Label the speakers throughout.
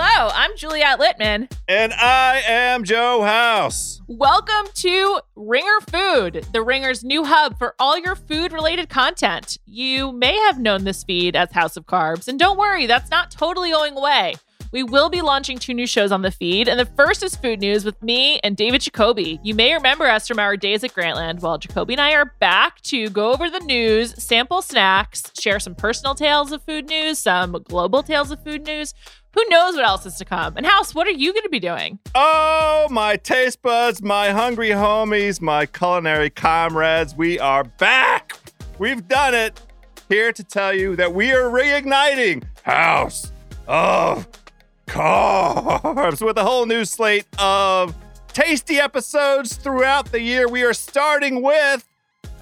Speaker 1: Hello, I'm Juliet Litman.
Speaker 2: And I am Joe House.
Speaker 1: Welcome to Ringer Food, the Ringer's new hub for all your food related content. You may have known this feed as House of Carbs, and don't worry, that's not totally going away. We will be launching two new shows on the feed, and the first is Food News with me and David Jacoby. You may remember us from our days at Grantland. Well, Jacoby and I are back to go over the news, sample snacks, share some personal tales of food news, some global tales of food news. Who knows what else is to come? And House, what are you going to be doing?
Speaker 2: Oh, my taste buds, my hungry homies, my culinary comrades, we are back. We've done it. Here to tell you that we are reigniting House of Carbs with a whole new slate of tasty episodes throughout the year. We are starting with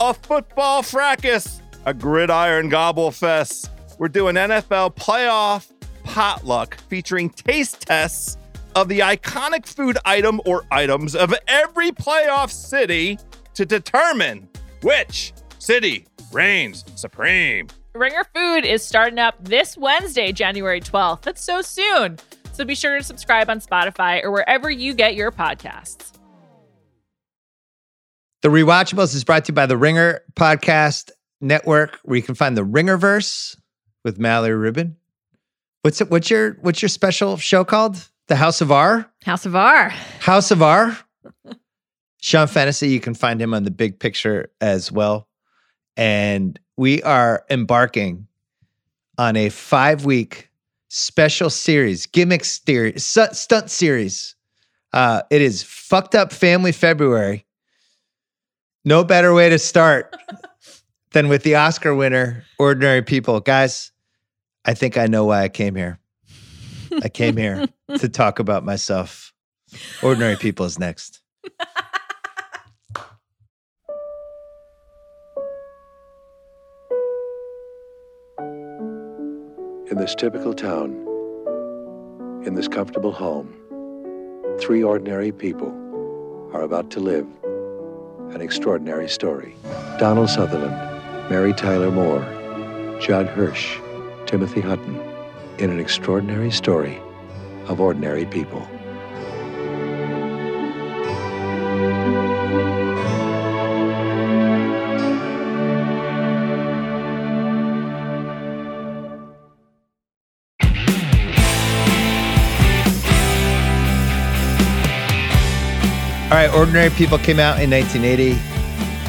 Speaker 2: a football fracas, a gridiron gobble fest. We're doing NFL playoff potluck featuring taste tests of the iconic food item or items of every playoff city to determine which city reigns supreme.
Speaker 1: Ringer Food is starting up this Wednesday, January 12th. That's so soon. So be sure to subscribe on Spotify or wherever you get your podcasts.
Speaker 3: The Rewatchables is brought to you by the Ringer Podcast Network, where you can find the Ringerverse with Mallory Rubin. What's it? What's your what's your special show called? The House of R.
Speaker 1: House of R.
Speaker 3: House of R. Sean Fennessey. you can find him on the Big Picture as well, and we are embarking on a five week special series, gimmick series, stunt series. Uh, it is fucked up family February. No better way to start than with the Oscar winner, Ordinary People. Guys, I think I know why I came here. I came here to talk about myself. Ordinary People is next.
Speaker 4: In this typical town, in this comfortable home, three ordinary people are about to live an extraordinary story. Donald Sutherland, Mary Tyler Moore, Judd Hirsch, Timothy Hutton, in an extraordinary story of ordinary people.
Speaker 3: All right, Ordinary People came out in 1980,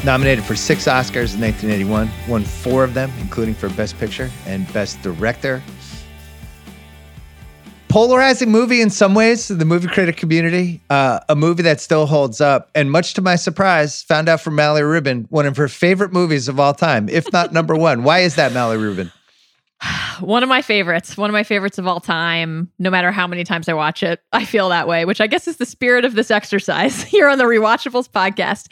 Speaker 3: nominated for six Oscars in 1981, won four of them, including for Best Picture and Best Director. Polarizing movie in some ways, to the movie critic community, uh, a movie that still holds up. And much to my surprise, found out from Mallory Rubin, one of her favorite movies of all time, if not number one. Why is that, Mallory Rubin?
Speaker 1: One of my favorites, one of my favorites of all time. No matter how many times I watch it, I feel that way, which I guess is the spirit of this exercise here on the Rewatchables podcast.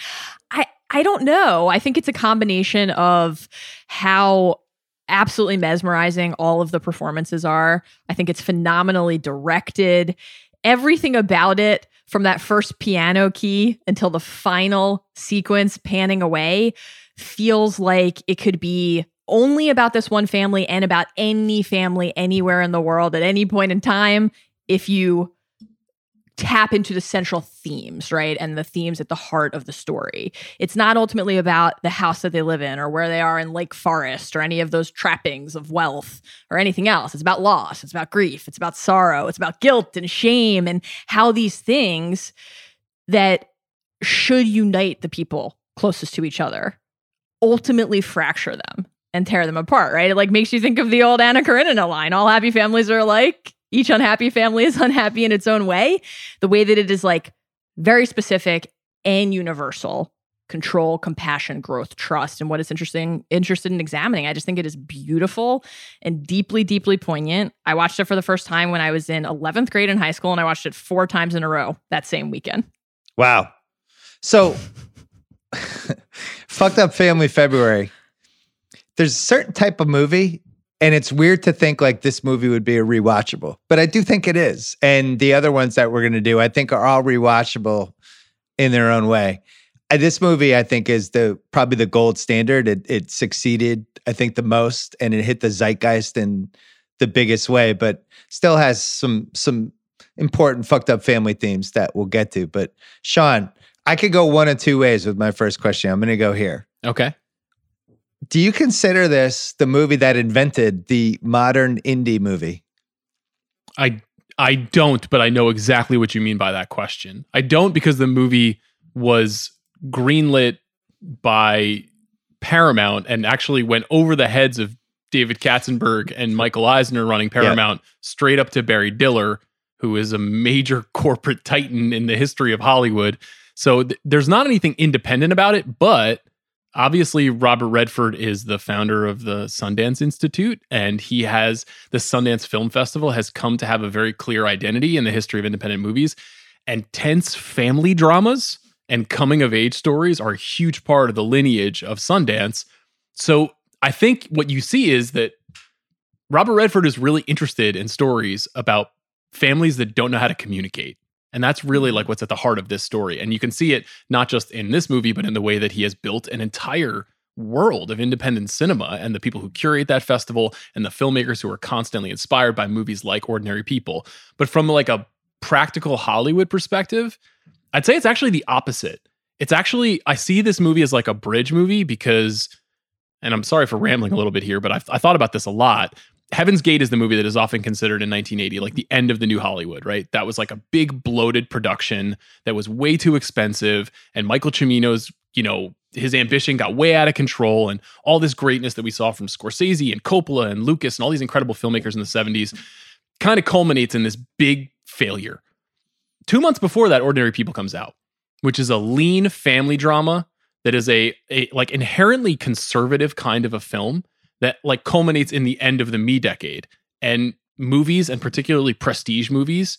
Speaker 1: I I don't know. I think it's a combination of how absolutely mesmerizing all of the performances are. I think it's phenomenally directed. Everything about it from that first piano key until the final sequence panning away feels like it could be only about this one family and about any family anywhere in the world at any point in time if you tap into the central themes, right? And the themes at the heart of the story. It's not ultimately about the house that they live in or where they are in Lake Forest or any of those trappings of wealth or anything else. It's about loss, it's about grief, it's about sorrow, it's about guilt and shame and how these things that should unite the people closest to each other ultimately fracture them and tear them apart, right? It like makes you think of the old Anna Karenina line all happy families are alike each unhappy family is unhappy in its own way. The way that it is like very specific and universal control, compassion, growth, trust, and what it's interesting interested in examining. I just think it is beautiful and deeply, deeply poignant. I watched it for the first time when I was in 11th grade in high school, and I watched it four times in a row that same weekend.
Speaker 3: Wow. So fucked up family February. There's a certain type of movie and it's weird to think like this movie would be a rewatchable, but I do think it is. And the other ones that we're going to do, I think, are all rewatchable in their own way. Uh, this movie, I think, is the probably the gold standard. It, it succeeded, I think, the most, and it hit the zeitgeist in the biggest way, but still has some some important fucked up family themes that we'll get to. But Sean, I could go one of two ways with my first question. I'm going to go here.
Speaker 5: Okay.
Speaker 3: Do you consider this the movie that invented the modern indie movie?
Speaker 5: I I don't, but I know exactly what you mean by that question. I don't because the movie was greenlit by Paramount and actually went over the heads of David Katzenberg and Michael Eisner running Paramount yeah. straight up to Barry Diller, who is a major corporate titan in the history of Hollywood. So th- there's not anything independent about it, but obviously Robert Redford is the founder of the Sundance Institute and he has the Sundance Film Festival has come to have a very clear identity in the history of independent movies and tense family dramas and coming of age stories are a huge part of the lineage of Sundance. So I think what you see is that Robert Redford is really interested in stories about families that don't know how to communicate and that's really like mm-hmm. what's at the heart of this story. And you can see it not just in this movie, but in the way that he has built an entire world of independent cinema and the people who curate that festival and the filmmakers who are constantly inspired by movies like Ordinary People. But from like a practical Hollywood perspective, I'd say it's actually the opposite. It's actually I see this movie as like a bridge movie because and I'm sorry for rambling a little bit here, but I've, I thought about this a lot. Heaven's Gate is the movie that is often considered in 1980 like the end of the new Hollywood, right? That was like a big bloated production that was way too expensive and Michael Cimino's, you know, his ambition got way out of control and all this greatness that we saw from Scorsese and Coppola and Lucas and all these incredible filmmakers in the 70s kind of culminates in this big failure. 2 months before that Ordinary People comes out, which is a lean family drama that is a, a like inherently conservative kind of a film that like culminates in the end of the me decade. And movies, and particularly prestige movies,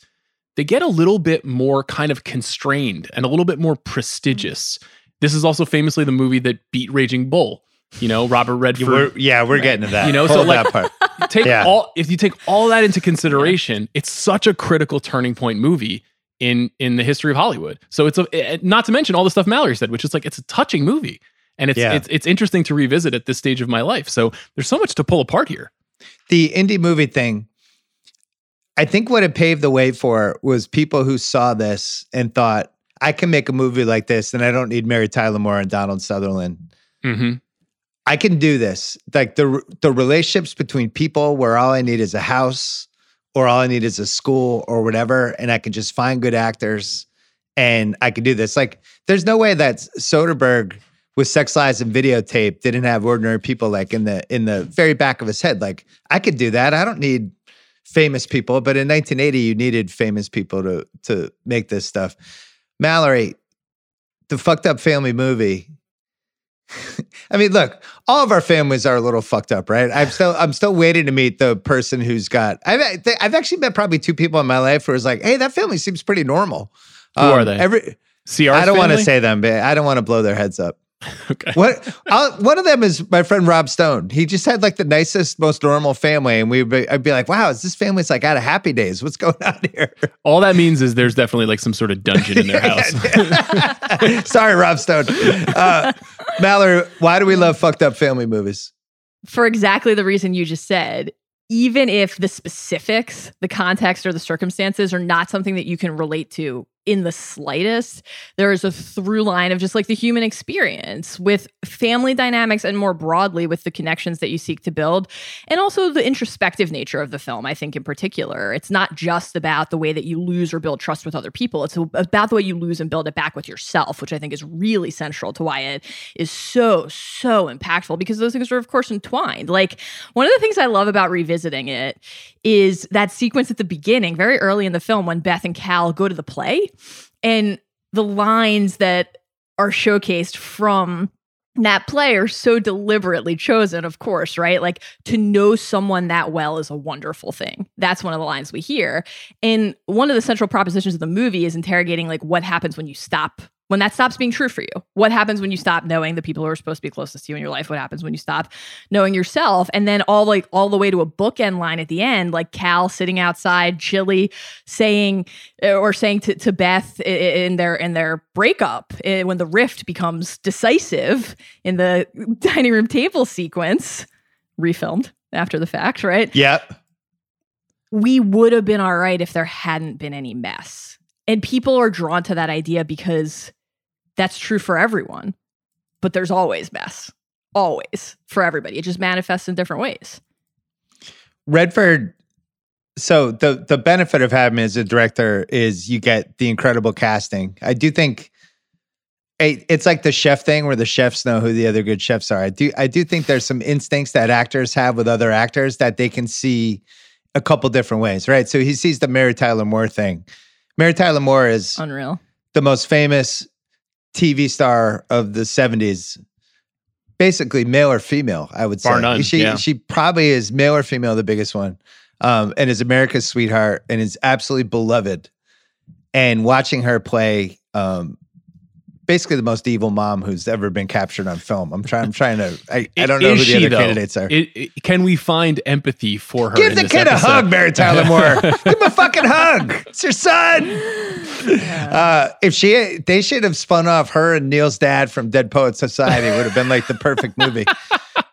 Speaker 5: they get a little bit more kind of constrained and a little bit more prestigious. This is also famously the movie that beat Raging Bull. You know, Robert Redford.
Speaker 3: We're, yeah, we're getting to that.
Speaker 5: You know, Hold so like part. take yeah. all if you take all that into consideration, it's such a critical turning point movie in in the history of Hollywood. So it's a eh, not to mention all the stuff Mallory said, which is like it's a touching movie and it's yeah. it's it's interesting to revisit at this stage of my life. So there's so much to pull apart here.
Speaker 3: The indie movie thing, I think what it paved the way for was people who saw this and thought, I can make a movie like this, and I don't need Mary Tyler Moore and Donald Sutherland. Mm-hmm. I can do this. Like the the relationships between people, where all I need is a house, or all I need is a school, or whatever, and I can just find good actors, and I can do this. Like, there's no way that Soderbergh with sex lies and videotape didn't have ordinary people like in the in the very back of his head like i could do that i don't need famous people but in 1980 you needed famous people to to make this stuff mallory the fucked up family movie I mean, look, all of our families are a little fucked up, right? I'm still, I'm still waiting to meet the person who's got. I've, I've actually met probably two people in my life who was like, "Hey, that family seems pretty normal."
Speaker 5: Who um, are they? Every,
Speaker 3: CR. I don't want to say them, but I don't want to blow their heads up. Okay. What? I'll, one of them is my friend Rob Stone. He just had like the nicest, most normal family, and we'd be, I'd be like, "Wow, is this family's like out of happy days? What's going on here?"
Speaker 5: All that means is there's definitely like some sort of dungeon in their house.
Speaker 3: Sorry, Rob Stone. Uh, Mallory, why do we love fucked up family movies?
Speaker 1: For exactly the reason you just said even if the specifics, the context, or the circumstances are not something that you can relate to in the slightest. There is a through line of just like the human experience with family dynamics and more broadly with the connections that you seek to build. And also the introspective nature of the film, I think, in particular. It's not just about the way that you lose or build trust with other people, it's about the way you lose and build it back with yourself, which I think is really central to why it is so, so impactful because those things are, of course, entwined. Like one of the things I love about revisiting it is that sequence at the beginning, very early in the film, when Beth and Cal go to the play and the lines that are showcased from that play are so deliberately chosen, of course, right? Like to know someone that well is a wonderful thing. That's one of the lines we hear. And one of the central propositions of the movie is interrogating like what happens when you stop when that stops being true for you? What happens when you stop knowing the people who are supposed to be closest to you in your life? What happens when you stop knowing yourself? And then all like all the way to a bookend line at the end like cal sitting outside chilly saying uh, or saying to, to beth in their in their breakup eh, when the rift becomes decisive in the dining room table sequence refilmed after the fact right?
Speaker 3: Yep.
Speaker 1: We would have been all right if there hadn't been any mess. And people are drawn to that idea because that's true for everyone. But there's always mess. Always for everybody. It just manifests in different ways.
Speaker 3: Redford. So the the benefit of having him as a director is you get the incredible casting. I do think it- it's like the chef thing where the chefs know who the other good chefs are. I do I do think there's some instincts that actors have with other actors that they can see a couple different ways, right? So he sees the Mary Tyler Moore thing. Mary Tyler Moore is
Speaker 1: Unreal.
Speaker 3: the most famous TV star of the 70s. Basically, male or female, I would say.
Speaker 5: None,
Speaker 3: she
Speaker 5: yeah.
Speaker 3: she probably is male or female, the biggest one, um, and is America's sweetheart and is absolutely beloved. And watching her play, um, basically the most evil mom who's ever been captured on film. I'm trying. I'm trying to. I, I don't know
Speaker 5: Is
Speaker 3: who the
Speaker 5: she,
Speaker 3: other
Speaker 5: though?
Speaker 3: candidates are.
Speaker 5: It- it- can we find empathy for her?
Speaker 3: Give
Speaker 5: in
Speaker 3: the
Speaker 5: this
Speaker 3: kid
Speaker 5: episode?
Speaker 3: a hug, Mary Tyler Moore. Give him a fucking hug. It's your son. Uh, if she, they should have spun off her and Neil's dad from Dead Poets Society. Would have been like the perfect movie.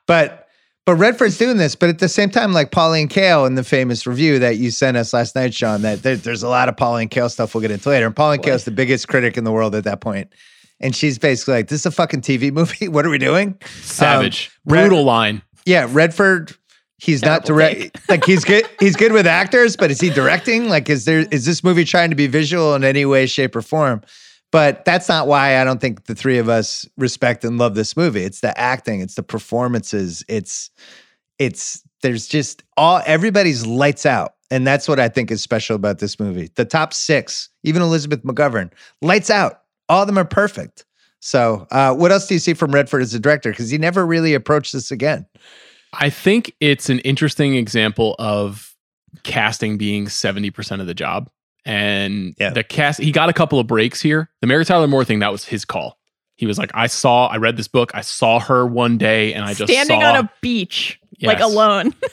Speaker 3: But but Redford's doing this. But at the same time, like Pauline Kael in the famous review that you sent us last night, Sean, that there, there's a lot of Pauline Kael stuff we'll get into later. And Pauline
Speaker 1: Boy.
Speaker 3: Kael's the biggest critic in the world at that point. And she's basically like, "This is a fucking TV movie. What are we doing?"
Speaker 5: Savage,
Speaker 3: Um, Red-
Speaker 5: brutal line.
Speaker 3: Yeah, Redford. He's not
Speaker 1: Terrible
Speaker 3: direct. Like he's good. He's good with actors, but is he directing? Like, is there is this movie trying to be visual in any way, shape, or form? But that's not why I don't think the three of us respect and love this movie. It's the acting. It's the performances. It's it's there's just all everybody's lights out, and that's what I think is special about this movie. The top six, even Elizabeth McGovern, lights out. All of them are perfect. So, uh, what else do you see from Redford as a director? Because he never really approached this again.
Speaker 5: I think it's an interesting example of casting being 70% of the job. And
Speaker 3: Yeah.
Speaker 5: the cast, he got a couple of breaks here. The Mary Tyler Moore thing, that was his call. He was like, I saw, I read this book, I saw her one day, and I just
Speaker 1: Standing
Speaker 5: saw,
Speaker 1: on a beach, like alone.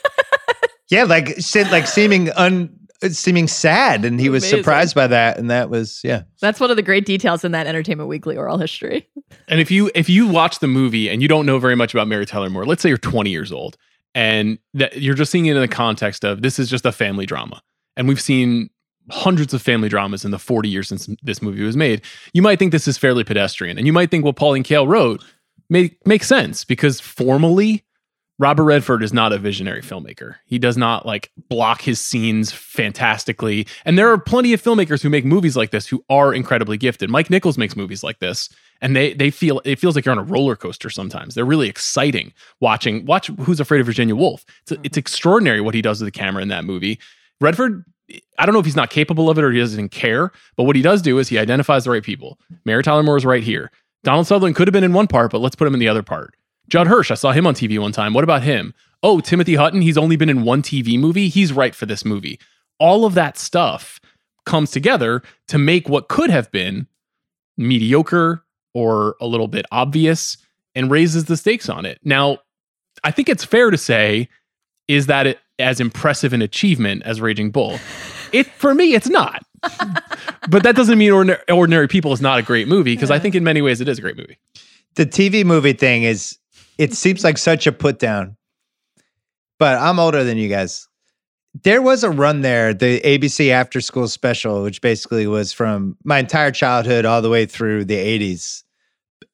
Speaker 3: Yeah, like like seeming un seeming sad, and he was
Speaker 1: Amazing.
Speaker 3: surprised by that, and that was yeah.
Speaker 1: That's one of the great details in that Entertainment Weekly oral history.
Speaker 5: And if you if you watch the movie and you don't know very much about Mary Tyler Moore, let's say you're 20 years old and that you're just seeing it in the context of this is just a family drama. And we've seen hundreds of family dramas in the 40 years since this movie was made. You might think this is fairly pedestrian and you might think what Pauline Kael wrote make makes sense because formally Robert Redford is not a visionary filmmaker. He does not like block his scenes fantastically. And there are plenty of filmmakers who make movies like this who are incredibly gifted. Mike Nichols makes movies like this and they they feel it feels like you're on a roller coaster sometimes. They're really exciting watching watch Who's Afraid of Virginia Woolf. It's it's mm-hmm. extraordinary what he does with the camera in that movie. Redford I don't know if he's not capable of it or he doesn't care, but what he does do is he identifies the right people. Mary Tyler Moore is right here. Donald Sutherland could have been in one part, but let's put him in the other part. Judd Hirsch, I saw him on TV one time. What about him? Oh, Timothy Hutton, he's only been in one TV movie. He's right for this movie. All of that stuff comes together to make what could have been mediocre or a little bit obvious and raises the stakes on it. Now, I think it's fair to say, is that it as impressive an achievement as Raging Bull? It for me, it's not. but that doesn't mean ordinary, ordinary People is not a great movie because I think in many ways it is a great movie.
Speaker 3: The TV movie thing is it seems like such a put down, but I'm older than you guys. There was a run there, the ABC After School Special, which basically was from my entire childhood all the way through the 80s.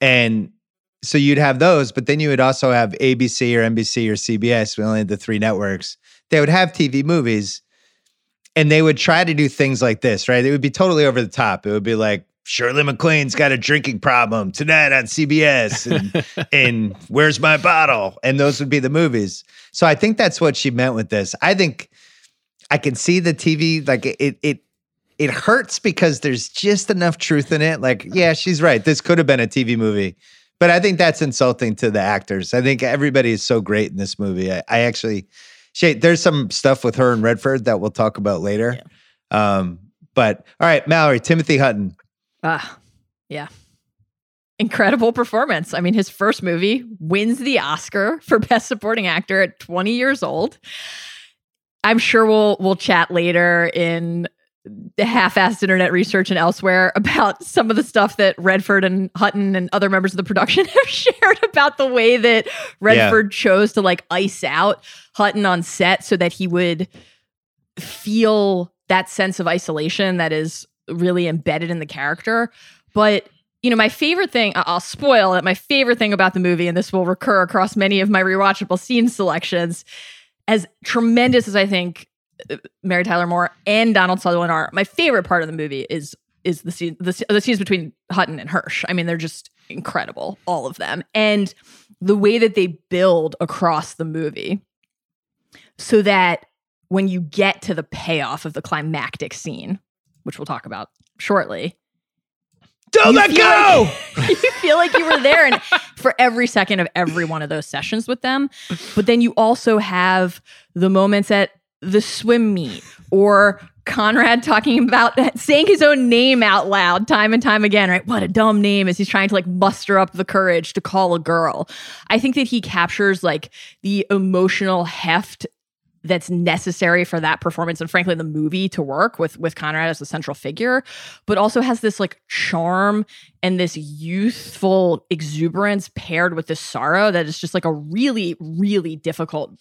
Speaker 3: And so you'd have those, but then you would also have ABC or NBC or CBS. We only had the three networks. They would have TV movies and they would try to do things like this, right? It would be totally over the top. It would be like, Shirley MacLaine's got a drinking problem tonight on CBS. And, and Where's My Bottle? And those would be the movies. So I think that's what she meant with this. I think I can see the TV, like it, it, it hurts because there's just enough truth in it. Like, yeah, she's right. This could have been a TV movie. But I think that's insulting to the actors. I think everybody is so great in this movie. I, I actually, Shay, there's some stuff with her and Redford that we'll talk about later. Um, but all right, Mallory, Timothy Hutton.
Speaker 1: Ah, yeah. Incredible performance. I mean, his first movie wins the Oscar for Best Supporting Actor at 20 years old. I'm sure we'll we'll chat later in the half-assed internet research and elsewhere about some of the stuff that Redford and Hutton and other members of the production have shared about the way that Redford chose to like ice out Hutton on set so that he would feel that sense of isolation that is really embedded in the character. But you know, my favorite thing, I'll spoil it. My favorite thing about the movie, and this will recur across many of my rewatchable scene selections, as tremendous as I think uh, Mary Tyler Moore and Donald Sutherland are, my favorite part of the movie is is the scene the, the scenes between Hutton and Hirsch. I mean, they're just incredible, all of them, and the way that they build across the movie, so that when you get to the payoff of the climactic scene, which we'll talk about shortly,
Speaker 3: Don't let go.
Speaker 1: like- you feel like you were there and for every second of every one of those sessions with them. But then you also have the moments at the swim meet or Conrad talking about that, saying his own name out loud time and time again, right? What a dumb name as he's trying to like muster up the courage to call a girl. I think that he captures like the emotional heft that's necessary for that performance and frankly the movie to work with with Conrad as the central figure but also has this like charm and this youthful exuberance paired with this sorrow that is just like a really really difficult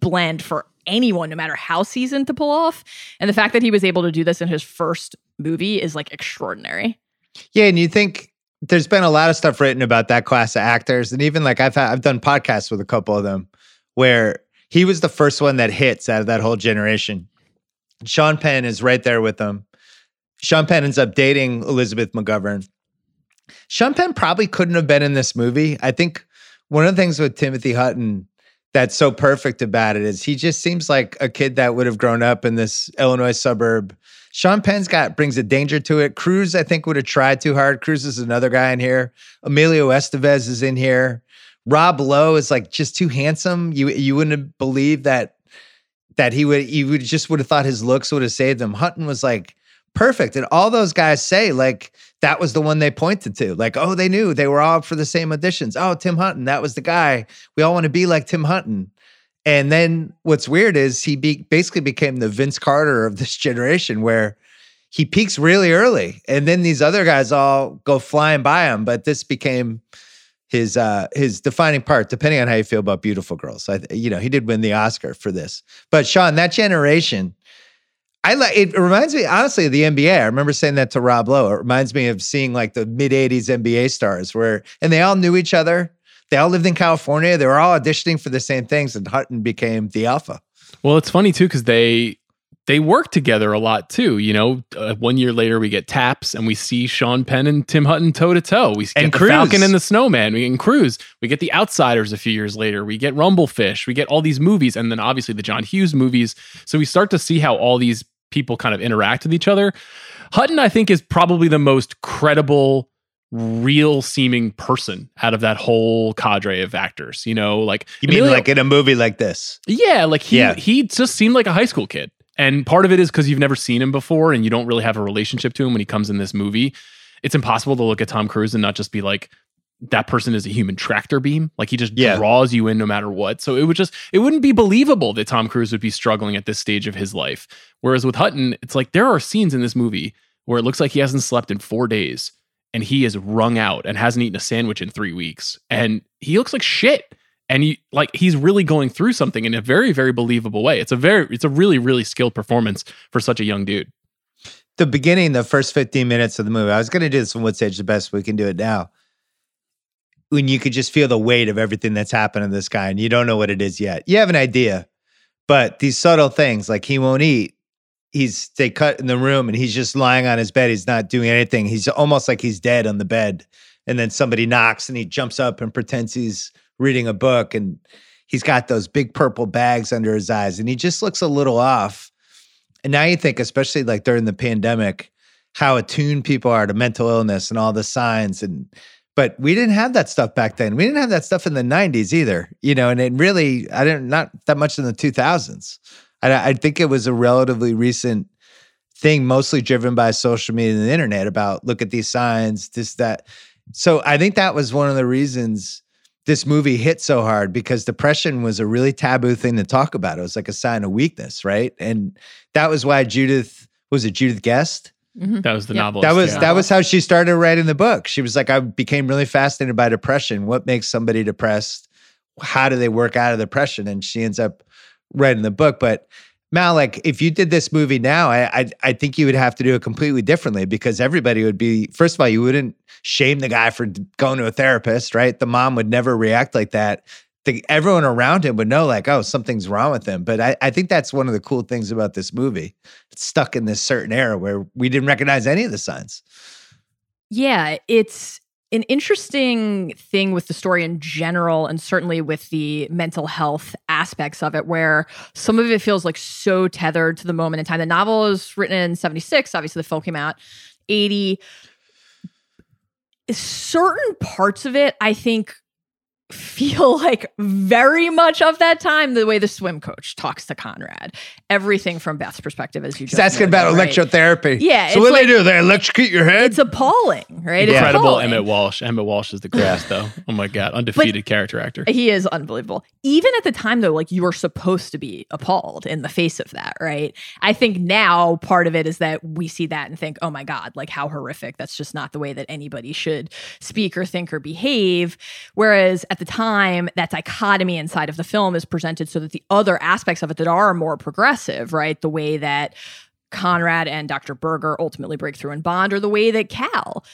Speaker 1: blend for anyone no matter how seasoned to pull off. And the fact that he was able to do this in his first movie is like extraordinary.
Speaker 3: Yeah, and you think there's been a lot of stuff written about that class of actors, and even like I've had, I've done podcasts with a couple of them where he was the first one that hits out of that whole generation. Sean Penn is right there with them. Sean Penn ends up dating Elizabeth McGovern. Sean Penn probably couldn't have been in this movie. I think one of the things with Timothy Hutton that's so perfect about it is he just seems like a kid that would have grown up in this Illinois suburb. Sean Penn's got brings a danger to it. Cruise, I think, would have tried too hard. Cruise is another guy in here. Emilio Estevez is in here. Rob Lowe is like just too handsome. You you wouldn't believe that that he would you would just would have thought his looks would have saved him. Hutton was like perfect. And all those guys say like that was the one they pointed to. Like, oh, they knew they were all for the same auditions. Oh, Tim Hutton, that was the guy. We all want to be like Tim Hutton. And then what's weird is he be, basically became the Vince Carter of this generation where he peaks really early and then these other guys all go flying by him, but this became his uh his defining part depending on how you feel about beautiful girls. I you know, he did win the Oscar for this. But Sean, that generation I like it reminds me honestly of the NBA. I remember saying that to Rob Lowe. It reminds me of seeing like the mid 80s NBA stars where and they all knew each other. They all lived in California. They were all auditioning for the same things and Hutton became the alpha.
Speaker 5: Well, it's funny too because they they work together a lot too. You know, uh, one year later we get Taps and we see Sean Penn and Tim Hutton toe to toe. We get
Speaker 3: And
Speaker 5: the
Speaker 3: Cruise.
Speaker 5: Falcon and the Snowman. We get Cruise. We get the Outsiders a few years later. We get Rumblefish. We get all these movies, and then obviously the John Hughes movies. So we start to see how all these people kind of interact with each other. Hutton, I think, is probably the most credible real seeming person out of that whole cadre of actors you know like
Speaker 3: You mean
Speaker 5: Emilio-
Speaker 3: like in a movie like this?
Speaker 5: yeah, like he
Speaker 3: Yeah.
Speaker 5: he just seemed like a high school kid. And part of it is because you've never seen him before and you don't really have a relationship to him when he comes in this movie. It's impossible to look at Tom Cruise and not just be like, that person is a human tractor beam. Like he just
Speaker 3: Yeah.
Speaker 5: draws you in no matter what. So it would just it wouldn't be believable that Tom Cruise would be struggling at this stage of his life. Whereas with Hutton, it's like there are scenes in this movie where it looks like he hasn't slept in four days and he is wrung out and hasn't eaten a sandwich in three weeks. And he looks like shit and he like he's really going through something in a very very believable way it's a very it's a really really skilled performance for such a young dude
Speaker 3: the beginning, the first 15 minutes of the movie, I was going to do this on Wood Stage the best we can do it now. When you could just feel the weight of everything that's happened to this guy and you don't know what it is yet. You have an idea, but these subtle things like he won't eat, he's they cut in the room and he's just lying on his bed. He's not doing anything. He's almost like he's dead on the bed. And then somebody knocks and he jumps up and pretends he's reading a book and he's got those big purple bags under his eyes and he just looks a little off. And now you think, especially like during the pandemic, how attuned people are to mental illness and all the signs. And but we didn't have that stuff back then. We didn't have that stuff in the '90s either, you know. And it really, I didn't not that much in the 2000s. I, I think it was a relatively recent thing, mostly driven by social media and the internet. About look at these signs, this that. So I think that was one of the reasons this movie hit so hard because depression was a really taboo thing to talk about. It was like a sign of weakness, right? And that was why Judith was it Judith Guest?
Speaker 1: Mhm.
Speaker 5: that was the
Speaker 1: Yeah.
Speaker 5: novel
Speaker 3: That was
Speaker 5: yeah.
Speaker 3: that was how she started writing the book. She was like, I became really fascinated by depression. What makes somebody depressed? How do they work out of depression? And she ends up writing the book. But Mal, like if you did this movie now, I, I I think you would have to do it completely differently because everybody would be. First of all, you wouldn't shame the guy for going to a therapist, right? The mom would never react like that. The, everyone around him would know, like, oh, something's wrong with him. But I, I think that's one of the cool things about this movie. It's stuck in this certain era where we didn't recognize any of the signs.
Speaker 1: Yeah, it's an interesting thing with the story in general, and certainly with the mental health aspects of it, where some of it feels like so tethered to the moment in time. The novel is written in 76, obviously, the film came out 80. Certain parts of it, I think, feel like very much of that time the way the swim coach talks to Conrad. Everything from Beth's perspective, as you
Speaker 3: He's
Speaker 1: just
Speaker 3: asking about
Speaker 1: right?
Speaker 3: electrotherapy.
Speaker 1: Yeah,
Speaker 3: So
Speaker 1: it's
Speaker 3: what do they do? They electrocute your head?
Speaker 1: It's appalling, right? It's
Speaker 5: Incredible
Speaker 1: appalling.
Speaker 5: Emmet Walsh. Emmet Walsh is the greatest, though. Oh my god, undefeated character actor.
Speaker 1: He is unbelievable. Even at the time, though, like you were supposed to be appalled in the face of that, right? I think now part of it is that we see that and think, oh my God, like how horrific. That's just not the way that anybody should speak or think or behave. Whereas at the time, that dichotomy inside of the film is presented so that the other aspects of it that are more progressive, right? The way that Conrad and Dr. Berger ultimately break through and bond, or the way that Cal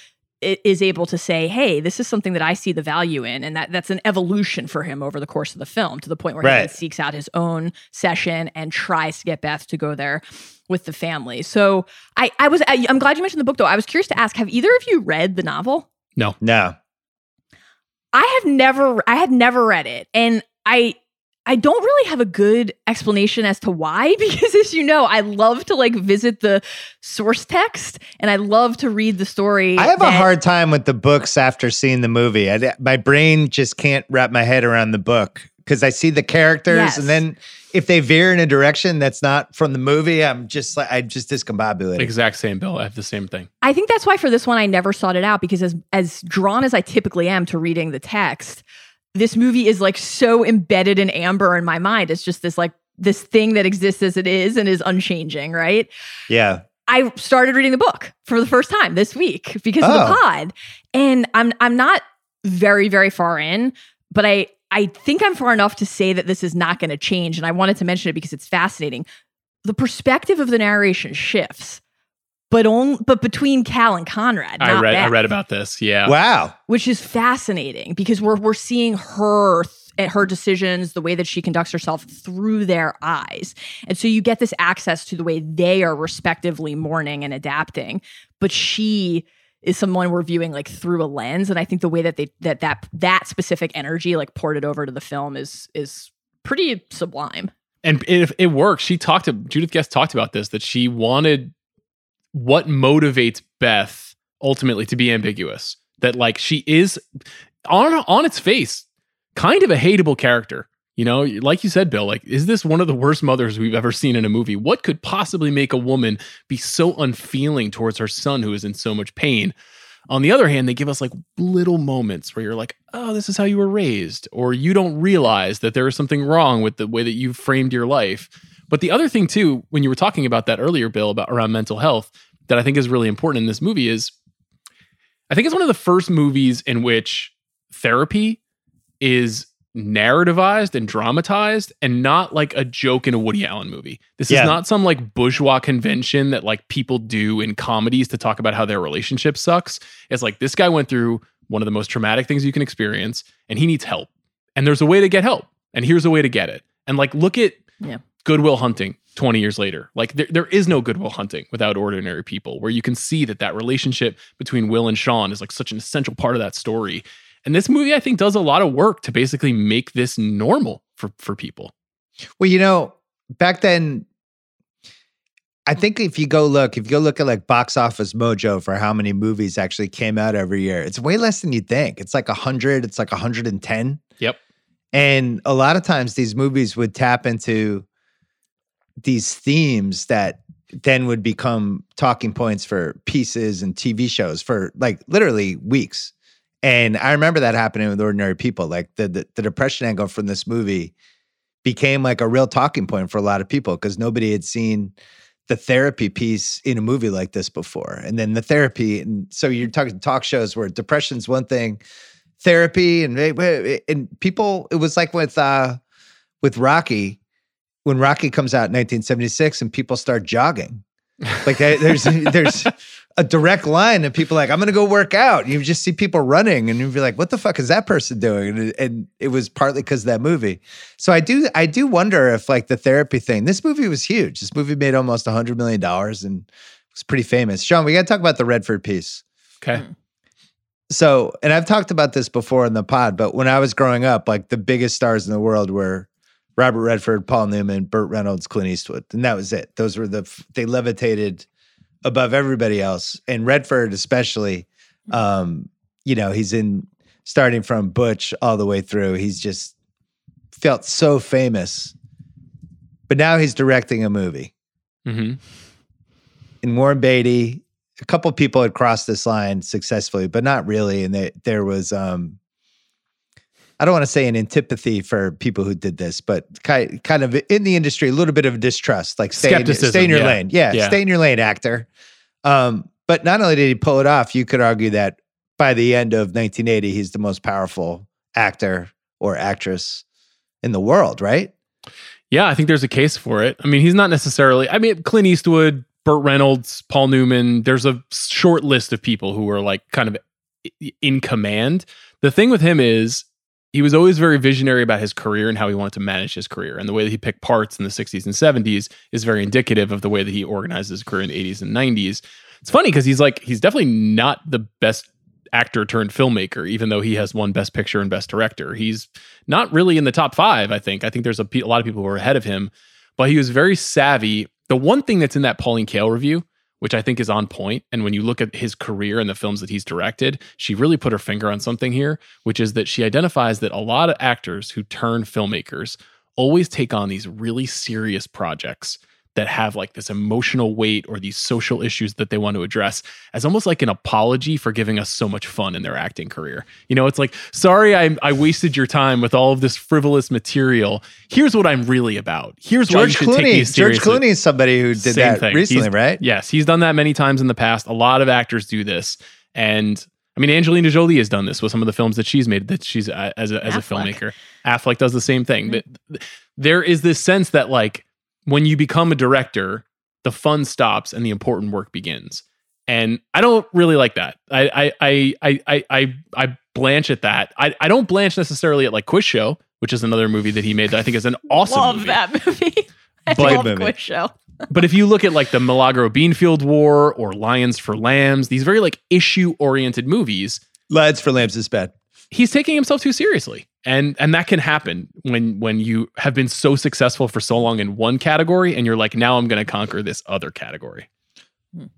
Speaker 1: is able to say, "Hey, this is something that I see the value in," and that that's an evolution for him over the course of the film to the point where he seeks out his own session and tries to get Beth to go there with the family. So I, I was, I, I'm glad you mentioned the book though. I was curious to ask, have either of you read the novel?
Speaker 3: No, no.
Speaker 1: I have never I had never read it and I I don't really have a good explanation as to why because as you know I love to like visit the source text and I love to read the story.
Speaker 3: I have a hard time with the books after seeing the movie. I, my brain just can't wrap my head around the book because I see the characters,
Speaker 1: Yes.
Speaker 3: and then if they veer in a direction that's not from the movie, I'm just like I'm just discombobulated.
Speaker 5: Exact same, Bill. I have the same thing.
Speaker 1: I think that's why for this one I never sought it out because as as drawn as I typically am to reading the text, this movie is like so embedded in amber in my mind. It's just this like this thing that exists as it is and is unchanging, right?
Speaker 3: Yeah,
Speaker 1: I started reading the book for the first time this week because of the
Speaker 3: Oh.
Speaker 1: pod. And I'm I'm not very very far in, but I I think I'm far enough to say that this is not going to change and I wanted to mention it because it's fascinating. The perspective of the narration shifts, but on but between Cal and Conrad,
Speaker 5: I
Speaker 1: not
Speaker 5: read. I read about this. Yeah.
Speaker 3: wow.
Speaker 1: which is fascinating because we're we're seeing her th- her decisions, the way that she conducts herself through their eyes, and so you get this access to the way they are respectively mourning and adapting. But she is someone we're viewing like through a lens, and I think the way that they that that that specific energy like ported over to the film is is pretty sublime.
Speaker 5: and it, it works. She talked to Judith Guest talked about this that she wanted what motivates Beth ultimately to be ambiguous. That like she is on on its face kind of a hateable character. You know, like you said, Bill, like, is this one of the worst mothers we've ever seen in a movie? What could possibly make a woman be so unfeeling towards her son who is in so much pain? On the other hand, they give us like little moments where you're like, oh, this is how you were raised, or you don't realize that there is something wrong with the way that you've framed your life. But the other thing, too, when you were talking about that earlier, Bill, about around mental health, that I think is really important in this movie is I think it's one of the first movies in which therapy is narrativized and dramatized and not like a joke in a Woody Allen movie. This
Speaker 3: Yeah.
Speaker 5: is not some like bourgeois convention that like people do in comedies to talk about how their relationship sucks. It's like this guy went through one of the most traumatic things you can experience and he needs help. And there's a way to get help. And here's a way to get it. And like look at
Speaker 1: Yeah.
Speaker 5: Good Will Hunting 20 years later. Like there, there is no Good Will Hunting without ordinary people where you can see that that relationship between Will and Sean is like such an essential part of that story. And this movie I think does a lot of work to basically make this normal for for people.
Speaker 3: Well, you know, back then, I think if you go look, if you go look at like box office mojo for how many movies actually came out every year, it's way less than you think. It's like 100, it's like 110.
Speaker 5: Yep.
Speaker 3: And a lot of times these movies would tap into these themes that then would become talking points for pieces and TV shows for like literally weeks. And I remember that happening with ordinary people. Like the the, the depression angle from this movie became like a real talking point for a lot of people because nobody had seen the therapy piece in a movie like this before. And then the therapy, and so you're talking talk shows where depression's one thing, therapy and and people. It was like with uh with Rocky. when Rocky comes out in 1976 and people start jogging. Like they, there's there's a direct line of people like, I'm gonna go work out. You just see people running and you'd be like, what the fuck is that person doing? And, it- and it was partly because of that movie. So I do I do wonder if like the therapy thing, this movie was huge. This movie made almost hundred million dollars and was pretty famous. Sean, we gotta talk about the Redford piece.
Speaker 5: Okay. Hmm.
Speaker 3: So, and I've talked about this before in the pod, but when I was growing up, like the biggest stars in the world were Robert Redford, Paul Newman, Burt Reynolds, Clint Eastwood, and that was it. Those were the they levitated above everybody else, and Redford especially. Um, you know, he's in starting from Butch all the way through. He's just felt so famous, but now he's directing a movie
Speaker 5: hmm
Speaker 3: and Warren Beatty, a couple people had crossed this line successfully, but not really. And there, there was, um, I don't want to say an antipathy for people who did this, but kind kind of in the industry, a little bit of distrust, like stay, in, stay in your
Speaker 5: yeah.
Speaker 3: lane. Yeah,
Speaker 5: Yeah.
Speaker 3: stay in your lane, actor. Um, but not only did he pull it off, you could argue that by the end of 1980, he's the most powerful actor or actress in the world, right?
Speaker 5: Yeah, I think there's a case for it. I mean, he's not necessarily. I mean, Clint Eastwood, Burt Reynolds, Paul Newman. There's a short list of people who are like kind of in command. The thing with him is he was always very visionary about his career and how he wanted to manage his career. And the way that he picked parts in the 60s and 70s is very indicative of the way that he organized his career in the 80s and 90s. It's funny because he's like he's definitely not the best actor turned filmmaker, even though he has won Best Picture and Best Director. He's not really in the top five. I think. I think there's a, pe- a lot of people who are ahead of him, but he was very savvy. The one thing that's in that Pauline Kael review, which I think is on point, and when you look at his career and the films that he's directed, she really put her finger on something here, which is that she identifies that a lot of actors who turn filmmakers always take on these really serious projects that have like this emotional weight or these social issues that they want to address as almost like an apology for giving us so much fun in their acting career. You know, it's like, sorry, I, I wasted your time with all of this frivolous material. Here's what I'm really about. Here's why you
Speaker 3: George
Speaker 5: should take me
Speaker 3: Clooney. George. Clooney is somebody who did
Speaker 5: Same
Speaker 3: that
Speaker 5: thing.
Speaker 3: recently,
Speaker 5: He's-
Speaker 3: right?
Speaker 5: Yes, he's done that many times in the past. A lot of actors do this, and I mean, Angelina Jolie has done this with some of the films that she's made. That she's uh, as a as a filmmaker. Affleck does the same thing. But there is this sense that like when you become a director, the fun stops and the important work begins. And I don't really like that. I I I I I I blanch at that. I, I don't blanch necessarily at like Quiz Show, which is another movie that he made that I think is an awesome
Speaker 1: Love
Speaker 5: movie.
Speaker 1: that movie. I
Speaker 5: But-
Speaker 1: love Quiz Show.
Speaker 5: But if you look at like the Milagro Beanfield War or Lions for Lambs, these very like issue oriented movies,
Speaker 3: Lads for Lambs is bad.
Speaker 5: he's taking himself too seriously. And and that can happen when when you have been so successful for so long in one category and you're like, now I'm gonna conquer this other category.